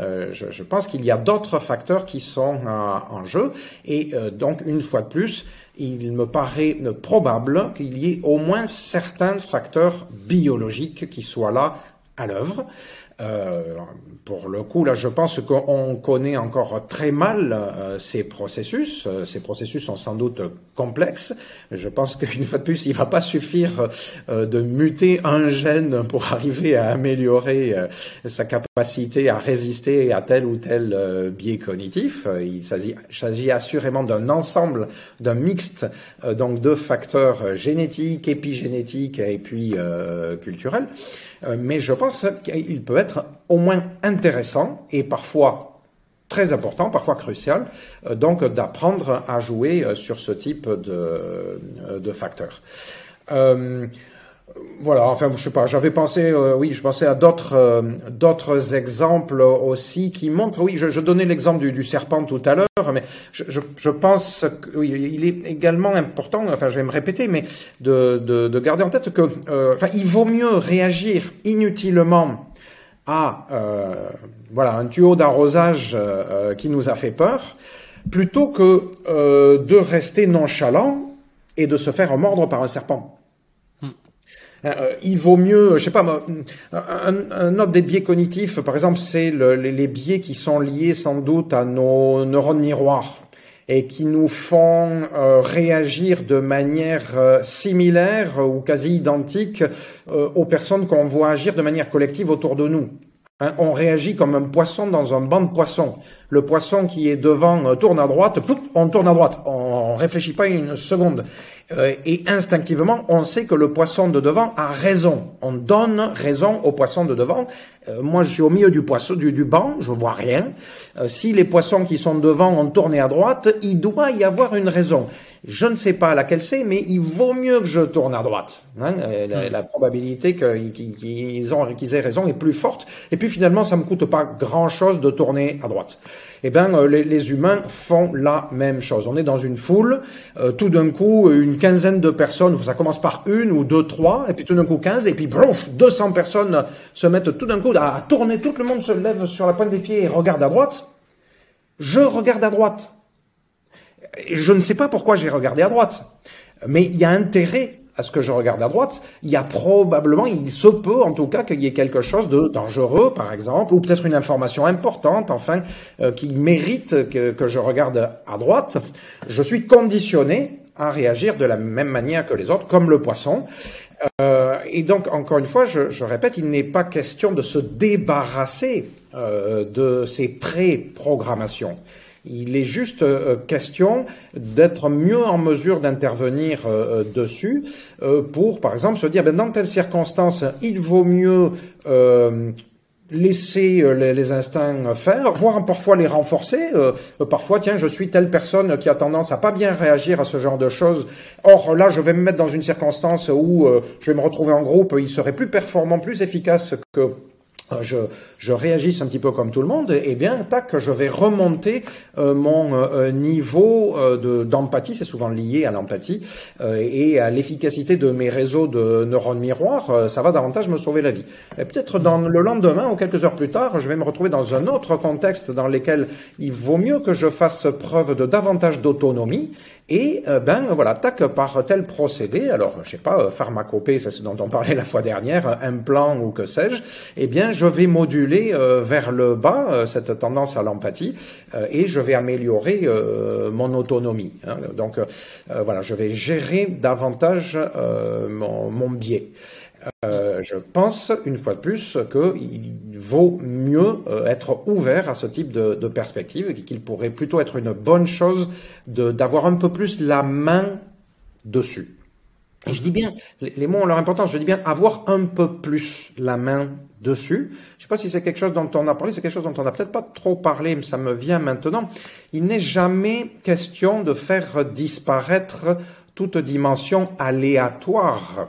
Euh, je, je, pense qu'il y a d'autres facteurs qui sont en jeu et donc une fois de plus, il me paraît probable qu'il y ait au moins certains facteurs biologiques qui soient là à l'œuvre. Euh, pour le coup, là, je pense qu'on connaît encore très mal euh, ces processus. Euh, ces processus sont sans doute complexes. Je pense qu'une fois de plus, il va pas suffire de muter un gène pour arriver à améliorer sa capacité à résister à tel ou tel biais cognitif. Il s'agit assurément d'un ensemble, d'un mixte donc de facteurs génétiques, épigénétiques et puis culturels. Euh, mais je pense qu'il peut être au moins intéressant et parfois très important, parfois crucial, euh, donc d'apprendre à jouer euh, sur ce type de, de facteurs. Voilà, enfin, je sais pas, j'avais pensé, euh, oui, je pensais à d'autres euh, d'autres exemples aussi qui montrent, oui, je, donnais l'exemple du, serpent tout à l'heure, mais je, pense qu'il est également important, enfin, je vais me répéter, mais de, de, de garder en tête que, euh, enfin, il vaut mieux réagir inutilement à, voilà, un tuyau d'arrosage qui nous a fait peur, plutôt que de rester nonchalant et de se faire mordre par un serpent. Euh, il vaut mieux, je sais pas, un, autre des biais cognitifs, par exemple, c'est les, biais qui sont liés sans doute à nos neurones miroirs. et qui nous font euh, réagir de manière euh, similaire ou quasi identique aux personnes qu'on voit agir de manière collective autour de nous. Hein, on réagit comme un poisson dans un banc de poissons. Le poisson qui est devant euh, tourne à droite, on tourne à droite. On, réfléchit pas une seconde. Euh, et instinctivement, on sait que le poisson de devant a raison. On donne raison au poisson de devant. Euh, moi, je suis au milieu du poisson, du, du banc, je vois rien. si les poissons qui sont devant ont tourné à droite, il doit y avoir une raison. Je ne sais pas laquelle c'est, mais il vaut mieux que je tourne à droite. Hein. Euh, la, probabilité qu'ils aient raison est plus forte. Et puis finalement, ça me coûte pas grand-chose de tourner à droite. Eh bien, euh, les, humains font la même chose. On est dans une foule, euh, tout d'un coup, une quinzaine de personnes, ça commence par une ou deux, trois, et puis tout d'un coup quinze, et puis brouf, 200 personnes se mettent tout d'un coup à, à tourner, tout le monde se lève sur la pointe des pieds et regarde à droite. Je regarde à droite. Je ne sais pas pourquoi j'ai regardé à droite, mais il y a intérêt à ce que je regarde à droite. Il y a probablement, il se peut en tout cas qu'il y ait quelque chose de dangereux, par exemple, ou peut-être une information importante, enfin, euh, qui mérite que, je regarde à droite. Je suis conditionné à réagir de la même manière que les autres, comme le poisson. Euh, et donc, encore une fois, je, je répète, il n'est pas question de se débarrasser euh, de ces pré-programmations. Il est juste euh, question d'être mieux en mesure d'intervenir euh, euh, dessus pour, par exemple, se dire, ben, dans telle circonstance, il vaut mieux laisser les, instincts faire, voire parfois les renforcer. parfois, tiens, je suis telle personne qui a tendance à pas bien réagir à ce genre de choses. Or, là, je vais me mettre dans une circonstance où je vais me retrouver en groupe. Il serait plus performant, plus efficace que euh, je, je réagisse un petit peu comme tout le monde, et bien, tac, je vais remonter euh, mon euh, niveau d'empathie, c'est souvent lié à l'empathie, et à l'efficacité de mes réseaux de neurones miroirs, ça va davantage me sauver la vie. Et peut-être dans le lendemain ou quelques heures plus tard, je vais me retrouver dans un autre contexte dans lequel il vaut mieux que je fasse preuve de davantage d'autonomie, et euh, ben voilà, tac, par tel procédé, alors je sais pas, euh, pharmacopée, c'est ce dont on parlait la fois dernière, implant ou que sais-je, eh bien je vais moduler euh, vers le bas cette tendance à l'empathie et je vais améliorer mon autonomie. Hein. Donc voilà, je vais gérer davantage mon biais. Euh, je pense, une fois de plus, qu'il vaut mieux euh, être ouvert à ce type de, de perspective qu'il pourrait plutôt être une bonne chose d'avoir un peu plus la main dessus. Et je dis bien, les, mots ont leur importance, je dis bien avoir un peu plus la main dessus. Je ne sais pas si c'est quelque chose dont on a parlé, c'est quelque chose dont on n'a peut-être pas trop parlé, mais ça me vient maintenant. Il n'est jamais question de faire disparaître toute dimension aléatoire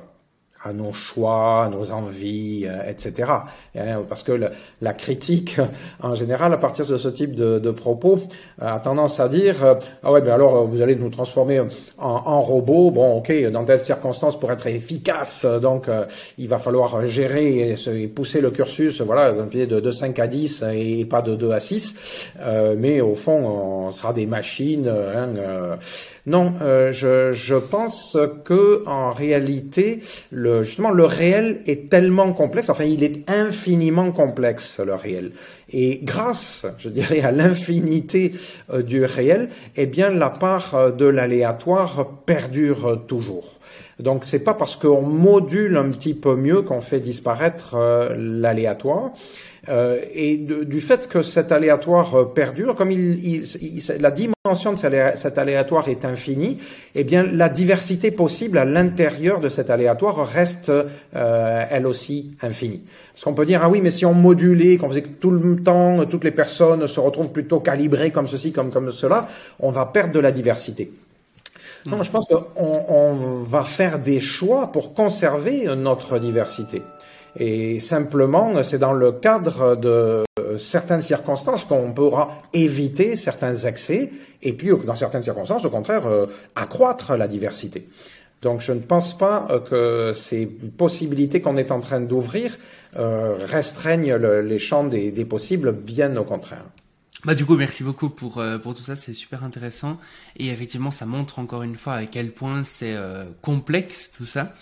à nos choix, à nos envies, euh, etc. Hein, parce que la critique, en général, à partir de ce type de, de propos, a tendance à dire euh, ah ouais, mais alors vous allez nous transformer en, en robot. Bon, ok, dans telles circonstances, pour être efficace, donc euh, il va falloir gérer et, pousser le cursus, voilà, de, de 5 à 10 et pas de 2 à 6. mais au fond, on sera des machines. Hein, non, je, je pense que en réalité, le justement, le réel est tellement complexe, enfin, il est infiniment complexe, le réel. Et grâce, je dirais, à l'infinité euh, du réel, eh bien, la part euh, de l'aléatoire perdure toujours. Donc c'est pas parce qu'on module un petit peu mieux qu'on fait disparaître euh, l'aléatoire. Euh, et du fait que cet aléatoire euh, perdure, comme il, la dimension de cet aléatoire est infinie, eh bien la diversité possible à l'intérieur de cet aléatoire reste elle aussi infinie. Parce qu'on peut dire ah oui, mais si on modulait, qu'on faisait que tout le temps toutes les personnes se retrouvent plutôt calibrées comme ceci, comme comme cela, on va perdre de la diversité. Non, je pense qu'on on va faire des choix pour conserver notre diversité. Et simplement, c'est dans le cadre de certaines circonstances qu'on pourra éviter certains excès, et puis dans certaines circonstances, au contraire, euh, accroître la diversité. Donc je ne pense pas euh, que ces possibilités qu'on est en train d'ouvrir euh, restreignent les champs des possibles, bien au contraire. Bah du coup merci beaucoup pour euh, pour tout ça c'est super intéressant et effectivement ça montre encore une fois à quel point c'est euh, complexe tout ça.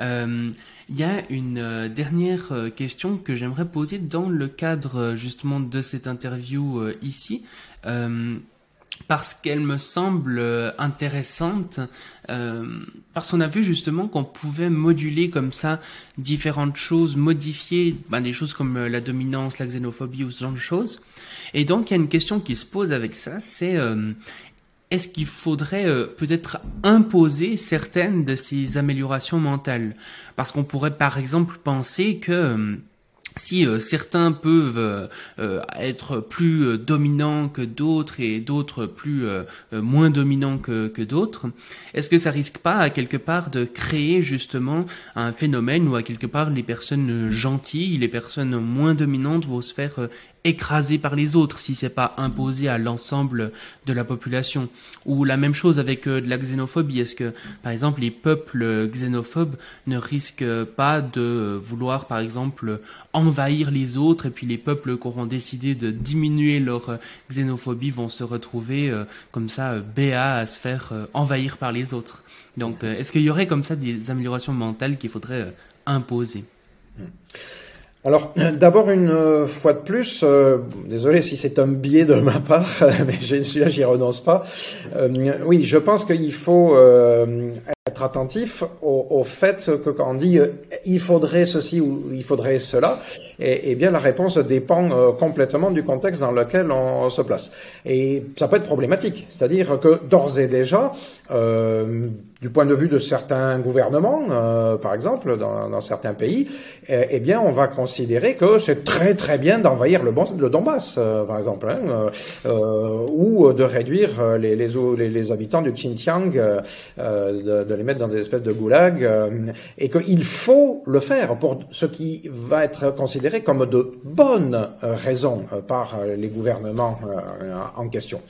Euh, il y a une dernière question que j'aimerais poser dans le cadre justement de cette interview ici. Parce qu'elle me semble intéressante, parce qu'on a vu justement qu'on pouvait moduler comme ça différentes choses, modifier ben, des choses comme la dominance, la xénophobie ou ce genre de choses. Et donc il y a une question qui se pose avec ça, c'est est-ce qu'il faudrait euh, peut-être imposer certaines de ces améliorations mentales? Parce qu'on pourrait par exemple penser que euh, si euh, certains peuvent être plus dominants que d'autres et d'autres plus moins dominants que, que d'autres, est-ce que ça risque pas à quelque part de créer justement un phénomène où à quelque part les personnes gentilles, les personnes moins dominantes vont se faire écrasé par les autres si c'est pas imposé à l'ensemble de la population. Ou la même chose avec euh, de la xénophobie. Est-ce que, par exemple, les peuples xénophobes ne risquent pas de vouloir, par exemple, envahir les autres et puis les peuples qui auront décidé de diminuer leur euh, xénophobie vont se retrouver euh, comme ça, béats à se faire envahir par les autres. Donc, est-ce qu'il y aurait comme ça des améliorations mentales qu'il faudrait imposer? Hmm. Alors, d'abord, une euh, fois de plus, euh, désolé si c'est un biais de ma part, mais celui-là, j'y renonce pas. Euh, oui, je pense qu'il faut être attentif au, fait que quand on dit il faudrait ceci ou il faudrait cela, et, bien la réponse dépend complètement du contexte dans lequel on, se place. Et ça peut être problématique, c'est-à-dire que d'ores et déjà, du point de vue de certains gouvernements, euh, par exemple, dans, certains pays, eh, bien, on va considérer que c'est très très bien d'envahir le, Donbass, euh, par exemple, hein, euh, euh, ou de réduire les, habitants du Xinjiang, de, de, les mettre dans des espèces de goulag, et qu'il faut le faire pour ce qui va être considéré comme de bonnes raisons par les gouvernements en question.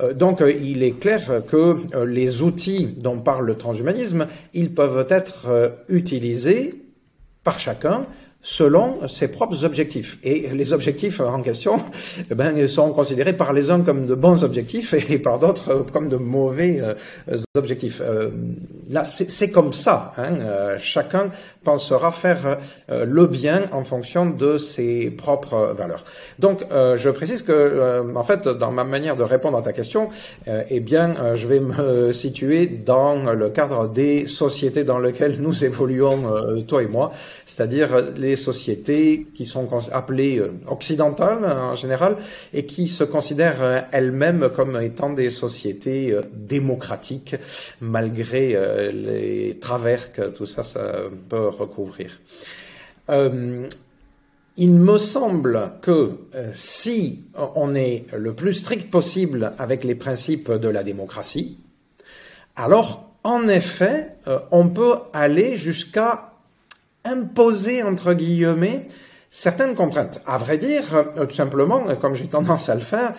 Euh, donc euh, il est clair que euh, les outils dont parle le transhumanisme, ils peuvent être utilisés par chacun selon ses propres objectifs. Et les objectifs en question eh ben, sont considérés par les uns comme de bons objectifs et par d'autres comme de mauvais euh, objectifs. Euh, là, c'est comme ça. Hein. Euh, chacun pensera faire le bien en fonction de ses propres valeurs. Donc, je précise que, en fait, dans ma manière de répondre à ta question, eh bien, je vais me situer dans le cadre des sociétés dans lesquelles nous évoluons, toi et moi, c'est-à-dire les sociétés qui sont appelées euh, occidentales en général et qui se considèrent euh, elles-mêmes comme étant des sociétés euh, démocratiques malgré les travers que tout ça, ça peut recouvrir. il me semble que si on est le plus strict possible avec les principes de la démocratie, alors en effet, on peut aller jusqu'à imposer, entre guillemets, certaines contraintes. À vrai dire, euh, tout simplement, comme j'ai tendance à le faire,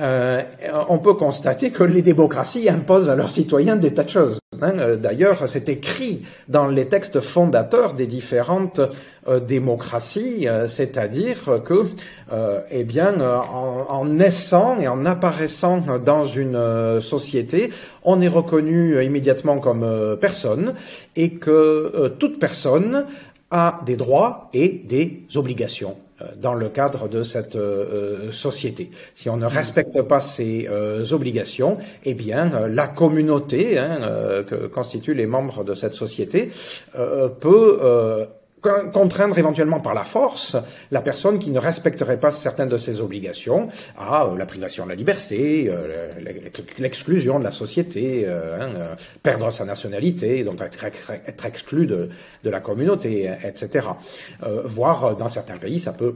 euh, on peut constater que les démocraties imposent à leurs citoyens des tas de choses. Hein. Euh, d'ailleurs, c'est écrit dans les textes fondateurs des différentes euh, démocraties, c'est-à-dire que, eh bien, en, en, naissant et en apparaissant dans une société, on est reconnu immédiatement comme personne et que toute personne a des droits et des obligations. Euh, dans le cadre de cette euh, euh, société. Si on ne respecte pas ces obligations, eh bien, la communauté hein, que constituent les membres de cette société peut contraindre éventuellement par la force la personne qui ne respecterait pas certaines de ses obligations à la privation de la liberté, l'exclusion de la société, hein, perdre sa nationalité, donc être, exclu de, de, la communauté, etc. voire dans certains pays, ça peut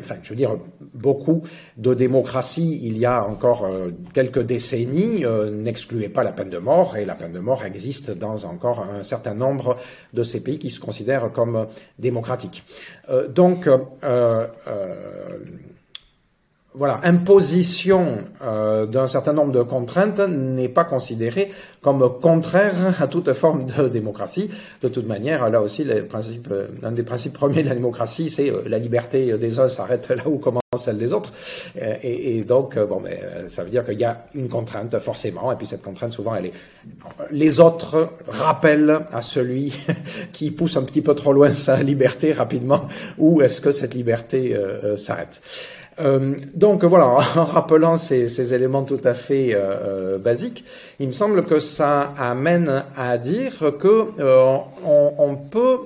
enfin, je veux dire, beaucoup de démocraties, il y a encore euh, quelques décennies, euh, n'excluaient pas la peine de mort, et la peine de mort existe dans encore un certain nombre de ces pays qui se considèrent comme démocratiques. Euh, donc, voilà, imposition euh, d'un certain nombre de contraintes n'est pas considérée comme contraire à toute forme de démocratie. De toute manière, là aussi, les principes, un des principes premiers de la démocratie, c'est euh, la liberté des uns s'arrête là où commence celle des autres. Euh, et, donc, bon, mais ça veut dire qu'il y a une contrainte forcément, et puis cette contrainte souvent, elle est les autres rappellent à celui qui pousse un petit peu trop loin sa liberté rapidement, où est-ce que cette liberté s'arrête. Euh, donc voilà, en rappelant ces, ces, éléments tout à fait euh, basiques, il me semble que ça amène à dire que on, on, peut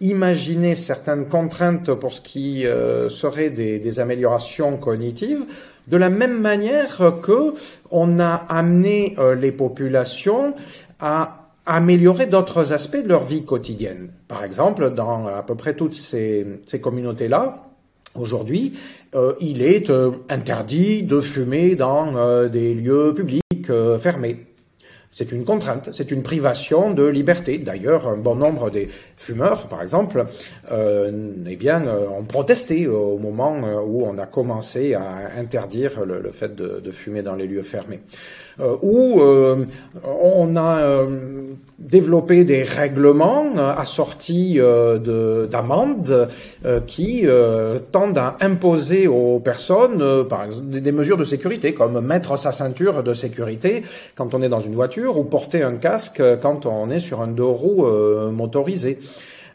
imaginer certaines contraintes pour ce qui serait des, des, améliorations cognitives, de la même manière que on a amené les populations à améliorer d'autres aspects de leur vie quotidienne. Par exemple, dans à peu près toutes ces, ces communautés-là, aujourd'hui, euh, il est euh, interdit de fumer dans euh, des lieux publics fermés. C'est une contrainte, c'est une privation de liberté. D'ailleurs, un bon nombre des fumeurs, par exemple, euh, eh bien, ont protesté au moment où on a commencé à interdire le, fait de, fumer dans les lieux fermés. Euh, où euh, on a euh, développé des règlements assortis d'amendes qui tendent à imposer aux personnes par exemple, des mesures de sécurité, comme mettre sa ceinture de sécurité quand on est dans une voiture ou porter un casque quand on est sur un deux roues motorisé.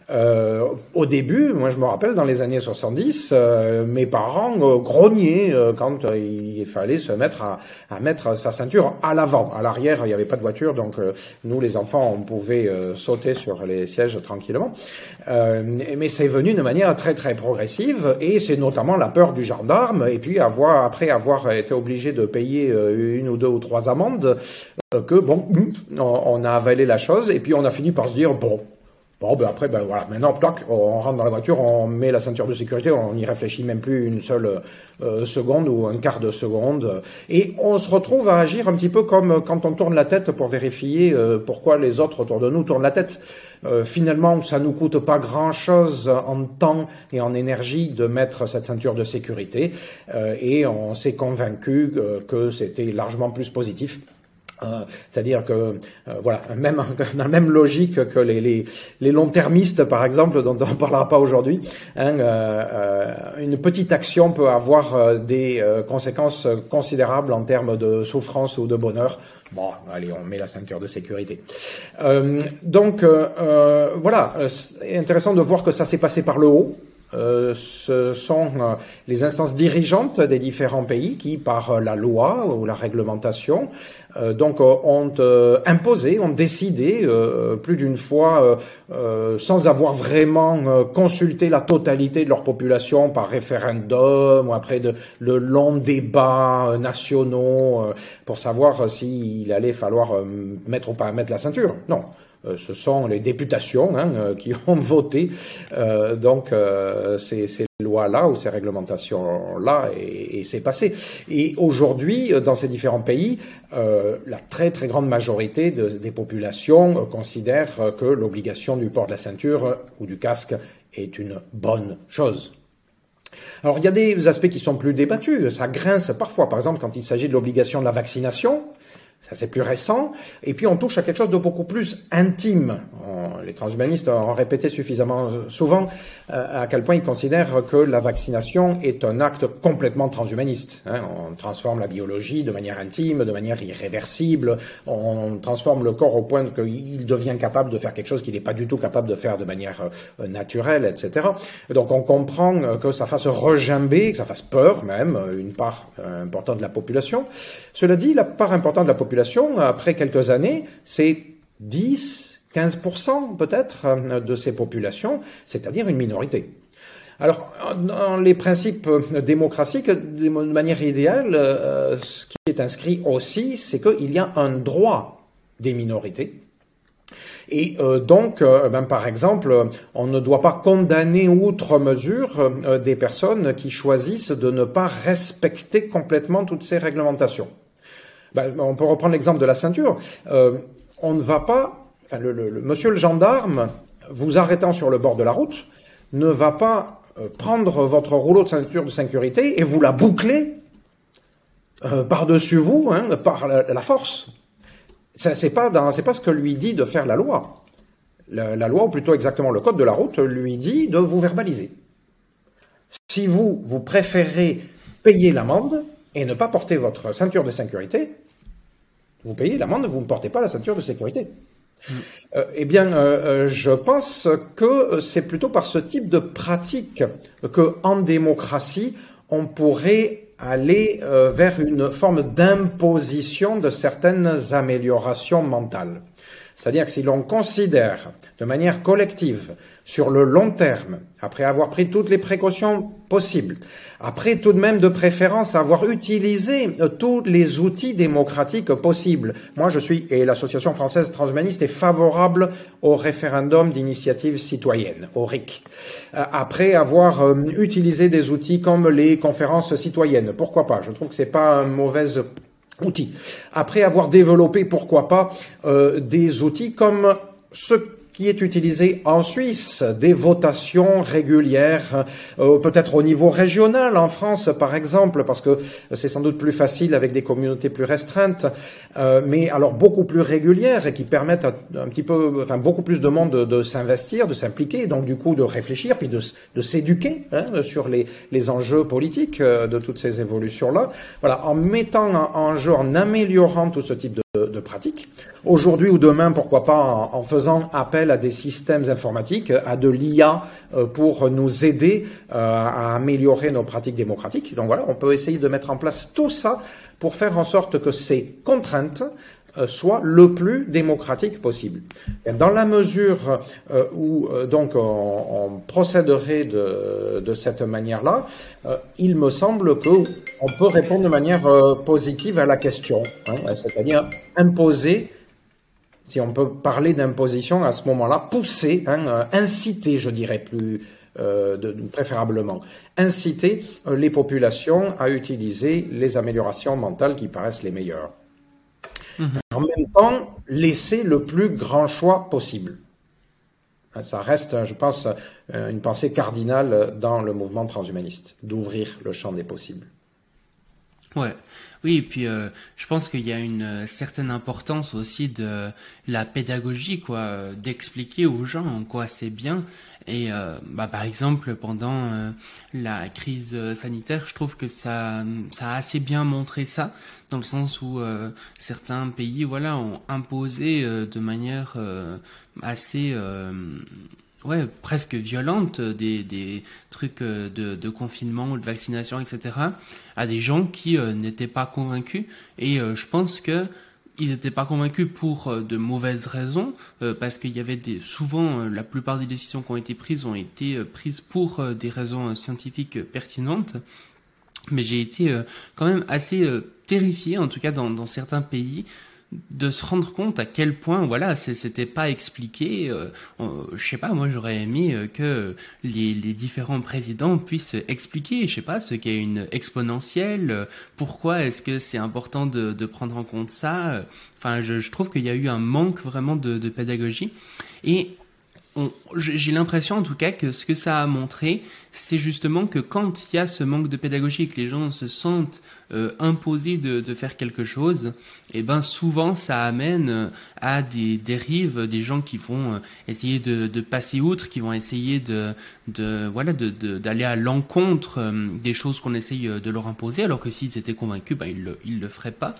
Euh, au début, moi je me rappelle dans les années 70, euh, mes parents euh, grognaient euh, quand il fallait se mettre à, à, mettre sa ceinture à l'avant. À l'arrière, il n'y avait pas de voiture, donc nous les enfants, on pouvait sauter sur les sièges tranquillement. mais c'est venu de manière très très progressive et c'est notamment la peur du gendarme et puis avoir après avoir été obligé de payer une ou deux ou trois amendes que bon, on a avalé la chose et puis on a fini par se dire bon Bon, ben après, ben voilà, maintenant, on rentre dans la voiture, on met la ceinture de sécurité, on n'y réfléchit même plus une seule euh, seconde ou un quart de seconde. Et on se retrouve à agir un petit peu comme quand on tourne la tête pour vérifier euh, pourquoi les autres autour de nous tournent la tête. Euh, finalement, ça nous coûte pas grand-chose en temps et en énergie de mettre cette ceinture de sécurité. et on s'est convaincu que c'était largement plus positif euh, c'est-à-dire que, euh, voilà, même dans la même logique que les, long-termistes, par exemple, dont on ne parlera pas aujourd'hui, hein, euh, une petite action peut avoir des conséquences considérables en termes de souffrance ou de bonheur. Bon, allez, on met la ceinture de sécurité. donc, voilà, c'est intéressant de voir que ça s'est passé par le haut. Euh, ce sont euh, les instances dirigeantes des différents pays qui, par la loi ou la réglementation, euh, donc ont imposé, ont décidé plus d'une fois, sans avoir vraiment consulté la totalité de leur population par référendum ou après de le long débat nationaux pour savoir s'il allait falloir mettre ou pas mettre la ceinture. Non. Euh, ce sont les députations hein, euh, qui ont voté euh, donc ces, lois-là ou ces réglementations-là et, c'est passé. Et aujourd'hui, dans ces différents pays, la très très grande majorité de, des populations considèrent que l'obligation du port de la ceinture ou du casque est une bonne chose. Alors il y a des aspects qui sont plus débattus, ça grince parfois, par exemple quand il s'agit de l'obligation de la vaccination, ça c'est plus récent. Et puis on touche à quelque chose de beaucoup plus intime. Les transhumanistes ont répété suffisamment souvent euh, à quel point ils considèrent que la vaccination est un acte complètement transhumaniste. Hein. On transforme la biologie de manière intime, de manière irréversible. On transforme le corps au point qu'il devient capable de faire quelque chose qu'il n'est pas du tout capable de faire de manière euh, naturelle, etc. Donc on comprend euh, que ça fasse regimber, que ça fasse peur même une part importante de la population. Cela dit, la part importante de la population après quelques années, c'est 10, 15% peut-être euh, de ces populations, c'est-à-dire une minorité. Alors, dans les principes démocratiques, de manière idéale, euh, ce qui est inscrit aussi, c'est qu'il y a un droit des minorités. Et euh, donc, ben, par exemple, on ne doit pas condamner outre mesure des personnes qui choisissent de ne pas respecter complètement toutes ces réglementations. Ben, on peut reprendre l'exemple de la ceinture. Euh, on ne va pas, enfin, le, monsieur le gendarme, vous arrêtant sur le bord de la route, ne va pas euh, prendre votre rouleau de ceinture de sécurité et vous la boucler euh, par-dessus vous, hein, par la, force. C'est pas, pas ce que lui dit de faire la loi. La, la, loi, ou plutôt exactement le code de la route, lui dit de vous verbaliser. Si vous, vous préférez payer l'amende et ne pas porter votre ceinture de sécurité, vous payez l'amende, vous ne portez pas la ceinture de sécurité. Euh, eh bien, euh, euh, je pense que c'est plutôt par ce type de pratique que, en démocratie, on pourrait aller vers une forme d'imposition de certaines améliorations mentales. C'est-à-dire que si l'on considère de manière collective, sur le long terme, après avoir pris toutes les précautions possibles, après tout de même de préférence avoir utilisé euh, tous les outils démocratiques possibles. Moi, je suis, et l'Association française transhumaniste est favorable au référendum d'initiative citoyenne, au RIC. Euh, après avoir euh, utilisé des outils comme les conférences citoyennes, pourquoi pas? Je trouve que c'est pas un mauvais outil. Après avoir développé, pourquoi pas, des outils comme ce qui est utilisé en Suisse, des votations régulières, euh, peut-être au niveau régional en France par exemple, parce que c'est sans doute plus facile avec des communautés plus restreintes, euh, mais alors beaucoup plus régulières et qui permettent un, petit peu, enfin beaucoup plus de monde de, s'investir, de s'impliquer, donc du coup de réfléchir, puis de, s'éduquer hein, sur les, les, enjeux politiques euh, de toutes ces évolutions-là. Voilà, en mettant en jeu, en améliorant tout ce type de de, pratique. Aujourd'hui ou demain, pourquoi pas en, faisant appel à des systèmes informatiques, à de l'IA euh, pour nous aider euh, à améliorer nos pratiques démocratiques. Donc voilà, on peut essayer de mettre en place tout ça pour faire en sorte que ces contraintes euh, soient le plus démocratiques possible. dans la mesure où donc on, procéderait de, cette manière-là, il me semble que on peut répondre de manière positive à la question, hein, c'est-à-dire imposer si on peut parler d'imposition à ce moment-là, pousser, hein, euh, inciter, je dirais plus euh, préférablement, inciter euh, les populations à utiliser les améliorations mentales qui paraissent les meilleures. En même temps, laisser le plus grand choix possible. Ça reste, je pense, une pensée cardinale dans le mouvement transhumaniste, d'ouvrir le champ des possibles. Ouais. Oui, et puis euh, je pense qu'il y a une euh, certaine importance aussi de la pédagogie, quoi, euh, d'expliquer aux gens en quoi c'est bien. Et bah, par exemple, pendant la crise sanitaire, je trouve que ça, ça a assez bien montré ça, dans le sens où certains pays, voilà, ont imposé de manière assez ouais, presque violente des, des trucs euh, de, de, confinement ou de vaccination, etc., à des gens qui euh, n'étaient pas convaincus. Et euh, je pense que ils n'étaient pas convaincus pour de mauvaises raisons, parce qu'il y avait des, souvent la plupart des décisions qui ont été prises ont été prises pour des raisons scientifiques pertinentes. Mais j'ai été quand même assez terrifié, en tout cas dans certains pays, de se rendre compte à quel point voilà c'était pas expliqué euh, je sais pas moi j'aurais aimé euh, que les, les, différents présidents puissent expliquer je sais pas ce qu'est une exponentielle euh, pourquoi est-ce que c'est important de, de, prendre en compte ça enfin je, je trouve qu'il y a eu un manque vraiment de, de pédagogie. Et j'ai l'impression en tout cas que ce que ça a montré, c'est justement que quand il y a ce manque de pédagogie que les gens se sentent euh, imposés de, de, faire quelque chose, et eh ben souvent ça amène euh, à des dérives, des gens qui vont euh, essayer de, de, passer outre, qui vont essayer de, de voilà d'aller à l'encontre des choses qu'on essaye de leur imposer, alors que s'ils étaient convaincus, ben ils le, ils le feraient pas.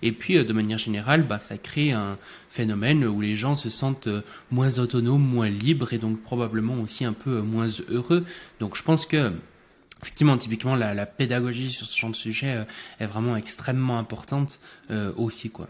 Et puis de manière générale, bah ça crée un phénomène où les gens se sentent moins autonomes, moins libres et donc probablement aussi un peu moins heureux. Donc je pense que effectivement, typiquement, la, pédagogie sur ce genre de sujet euh, est vraiment extrêmement importante euh, aussi, quoi.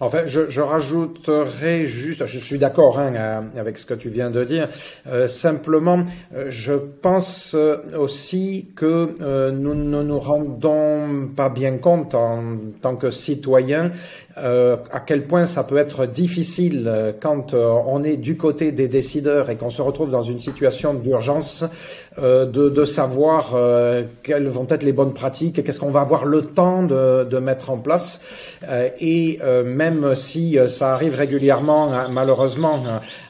Enfin, je, je rajouterai juste, je suis d'accord hein, avec ce que tu viens de dire. Euh, simplement, euh, je pense euh, aussi que nous ne nous rendons pas bien compte en tant que citoyens à quel point ça peut être difficile quand on est du côté des décideurs et qu'on se retrouve dans une situation d'urgence de, de, savoir quelles vont être les bonnes pratiques, qu'est-ce qu'on va avoir le temps de, de mettre en place et même même si euh, ça arrive régulièrement, hein, malheureusement,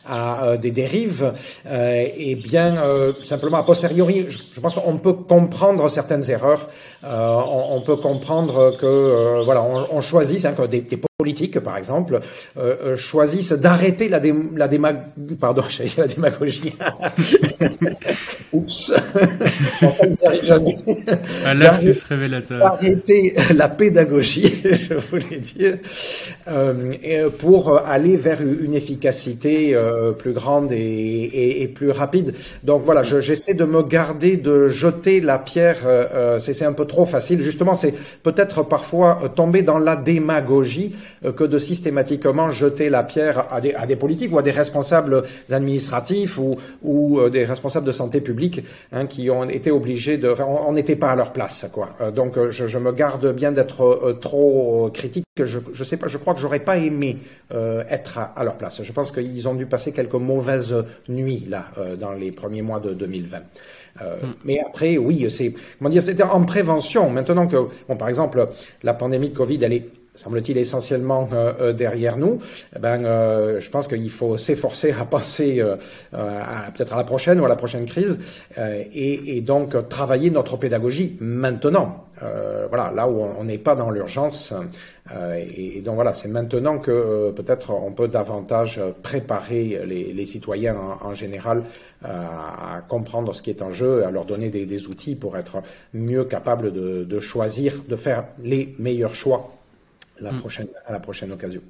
à euh, des dérives, euh, et bien simplement a posteriori, je, pense qu'on peut comprendre certaines erreurs. On, peut comprendre que voilà, on, choisit hein, que des, politiques, par exemple, choisissent d'arrêter la, dé, la, la démagogie, Bon, ça ne arrive jamais. Un révélateur. Arrêter la pédagogie, je voulais dire, euh, pour aller vers une efficacité euh, plus grande et, et, et, plus rapide. Donc voilà, j'essaie de me garder de jeter la pierre. Euh, c'est un peu trop facile. Justement, c'est peut-être parfois tomber dans la démagogie que de systématiquement jeter la pierre à des, à des politiques ou à des responsables administratifs ou, ou des responsables de santé publique Hein, qui ont été obligés de, enfin, on n'était pas à leur place, quoi. Euh, donc, euh, je, je, me garde bien d'être euh, trop critique. Je, je sais pas, je crois que j'aurais pas aimé être à, leur place. Je pense qu'ils ont dû passer quelques mauvaises nuits là dans les premiers mois de 2020. Euh, mm. Mais après, oui, c'est comment dire, c'était en prévention. Maintenant que, bon, par exemple, la pandémie de Covid, elle est semble-t-il, essentiellement euh, euh, derrière nous, eh ben, euh, je pense qu'il faut s'efforcer à passer peut-être à la prochaine ou à la prochaine crise et, et, donc travailler notre pédagogie maintenant. voilà, là où on n'est pas dans l'urgence. Et, et, donc voilà, c'est maintenant que peut-être on peut davantage préparer les, les citoyens en, en général à comprendre ce qui est en jeu, à leur donner des, des outils pour être mieux capables de, de choisir, de faire les meilleurs choix la mm. prochaine, à la prochaine occasion.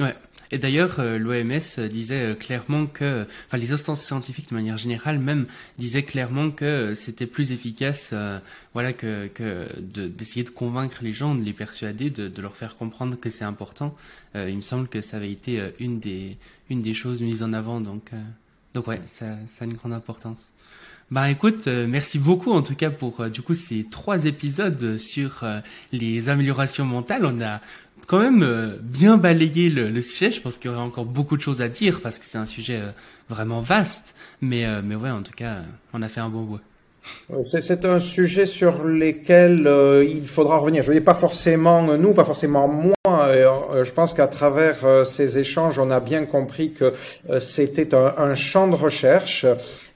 Ouais. Et d'ailleurs, euh, l'OMS disait euh, clairement que, enfin, les instances scientifiques de manière générale même disaient clairement que c'était plus efficace, euh, voilà, que, que d'essayer de, convaincre les gens, de les persuader, de, de leur faire comprendre que c'est important. il me semble que ça avait été une des, une des choses mises en avant, donc, donc ouais, ça, ça a une grande importance. Bah écoute, euh, merci beaucoup en tout cas pour euh, du coup ces trois épisodes sur euh, les améliorations mentales. On a quand même bien balayé le, sujet. Je pense qu'il y aurait encore beaucoup de choses à dire parce que c'est un sujet vraiment vaste. Mais mais ouais, en tout cas, on a fait un bon bois. C'est un sujet sur lequel il faudra revenir. Je ne dis pas forcément nous, pas forcément moi. je pense qu'à travers ces échanges, on a bien compris que c'était un, champ de recherche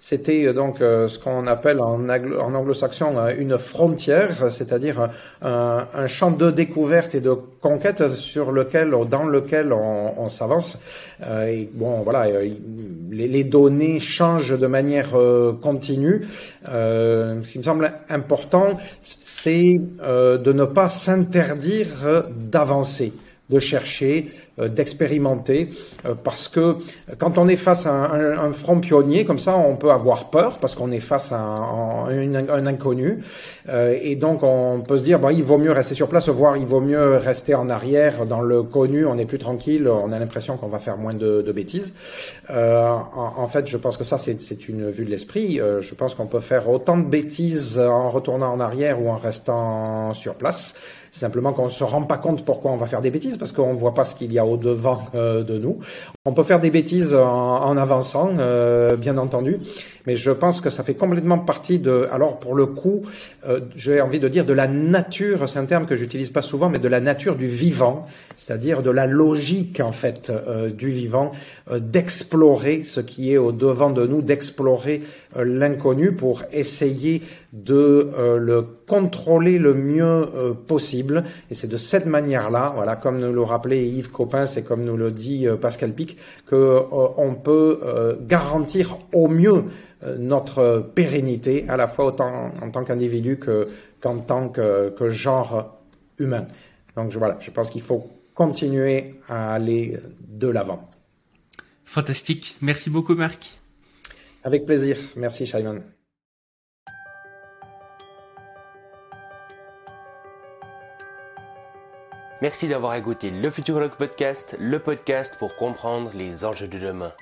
c'était euh, donc euh, ce qu'on appelle en, anglo-saxon euh, une frontière, c'est-à-dire un, champ de découverte et de conquête sur lequel, dans lequel on, s'avance. et bon, voilà, les, données changent de manière continue. ce qui me semble important, c'est de ne pas s'interdire d'avancer, de chercher, d'expérimenter, euh, parce que quand on est face à un, front pionnier, comme ça, on peut avoir peur, parce qu'on est face à un, inconnu, euh, et donc on peut se dire, bon, il vaut mieux rester sur place, voire il vaut mieux rester en arrière, dans le connu, on est plus tranquille, on a l'impression qu'on va faire moins de, de bêtises. En, fait, je pense que ça, c'est une vue de l'esprit. je pense qu'on peut faire autant de bêtises en retournant en arrière ou en restant sur place. Simplement qu'on se rend pas compte pourquoi on va faire des bêtises, parce qu'on voit pas ce qu'il y a au-devant euh, de nous. On peut faire des bêtises en, avançant, euh, bien entendu, mais je pense que ça fait complètement partie de, alors pour le coup, euh, j'ai envie de dire de la nature, c'est un terme que j'utilise pas souvent, mais de la nature du vivant, c'est-à-dire de la logique en fait du vivant, d'explorer ce qui est au-devant de nous, d'explorer l'inconnu pour essayer de le contrôler le mieux possible. Et c'est de cette manière-là, voilà, comme nous le rappelait Yves Copin, c'est comme nous le dit Pascal Pic, qu'on euh, peut euh, garantir au mieux euh, notre pérennité, à la fois autant en tant qu'individu qu'en tant que, genre humain. Donc voilà, je pense qu'il faut continuer à aller de l'avant. Fantastique. Merci beaucoup, Marc. Avec plaisir. Merci, Shimon. Merci d'avoir écouté le Futurologue Podcast, le podcast pour comprendre les enjeux de demain.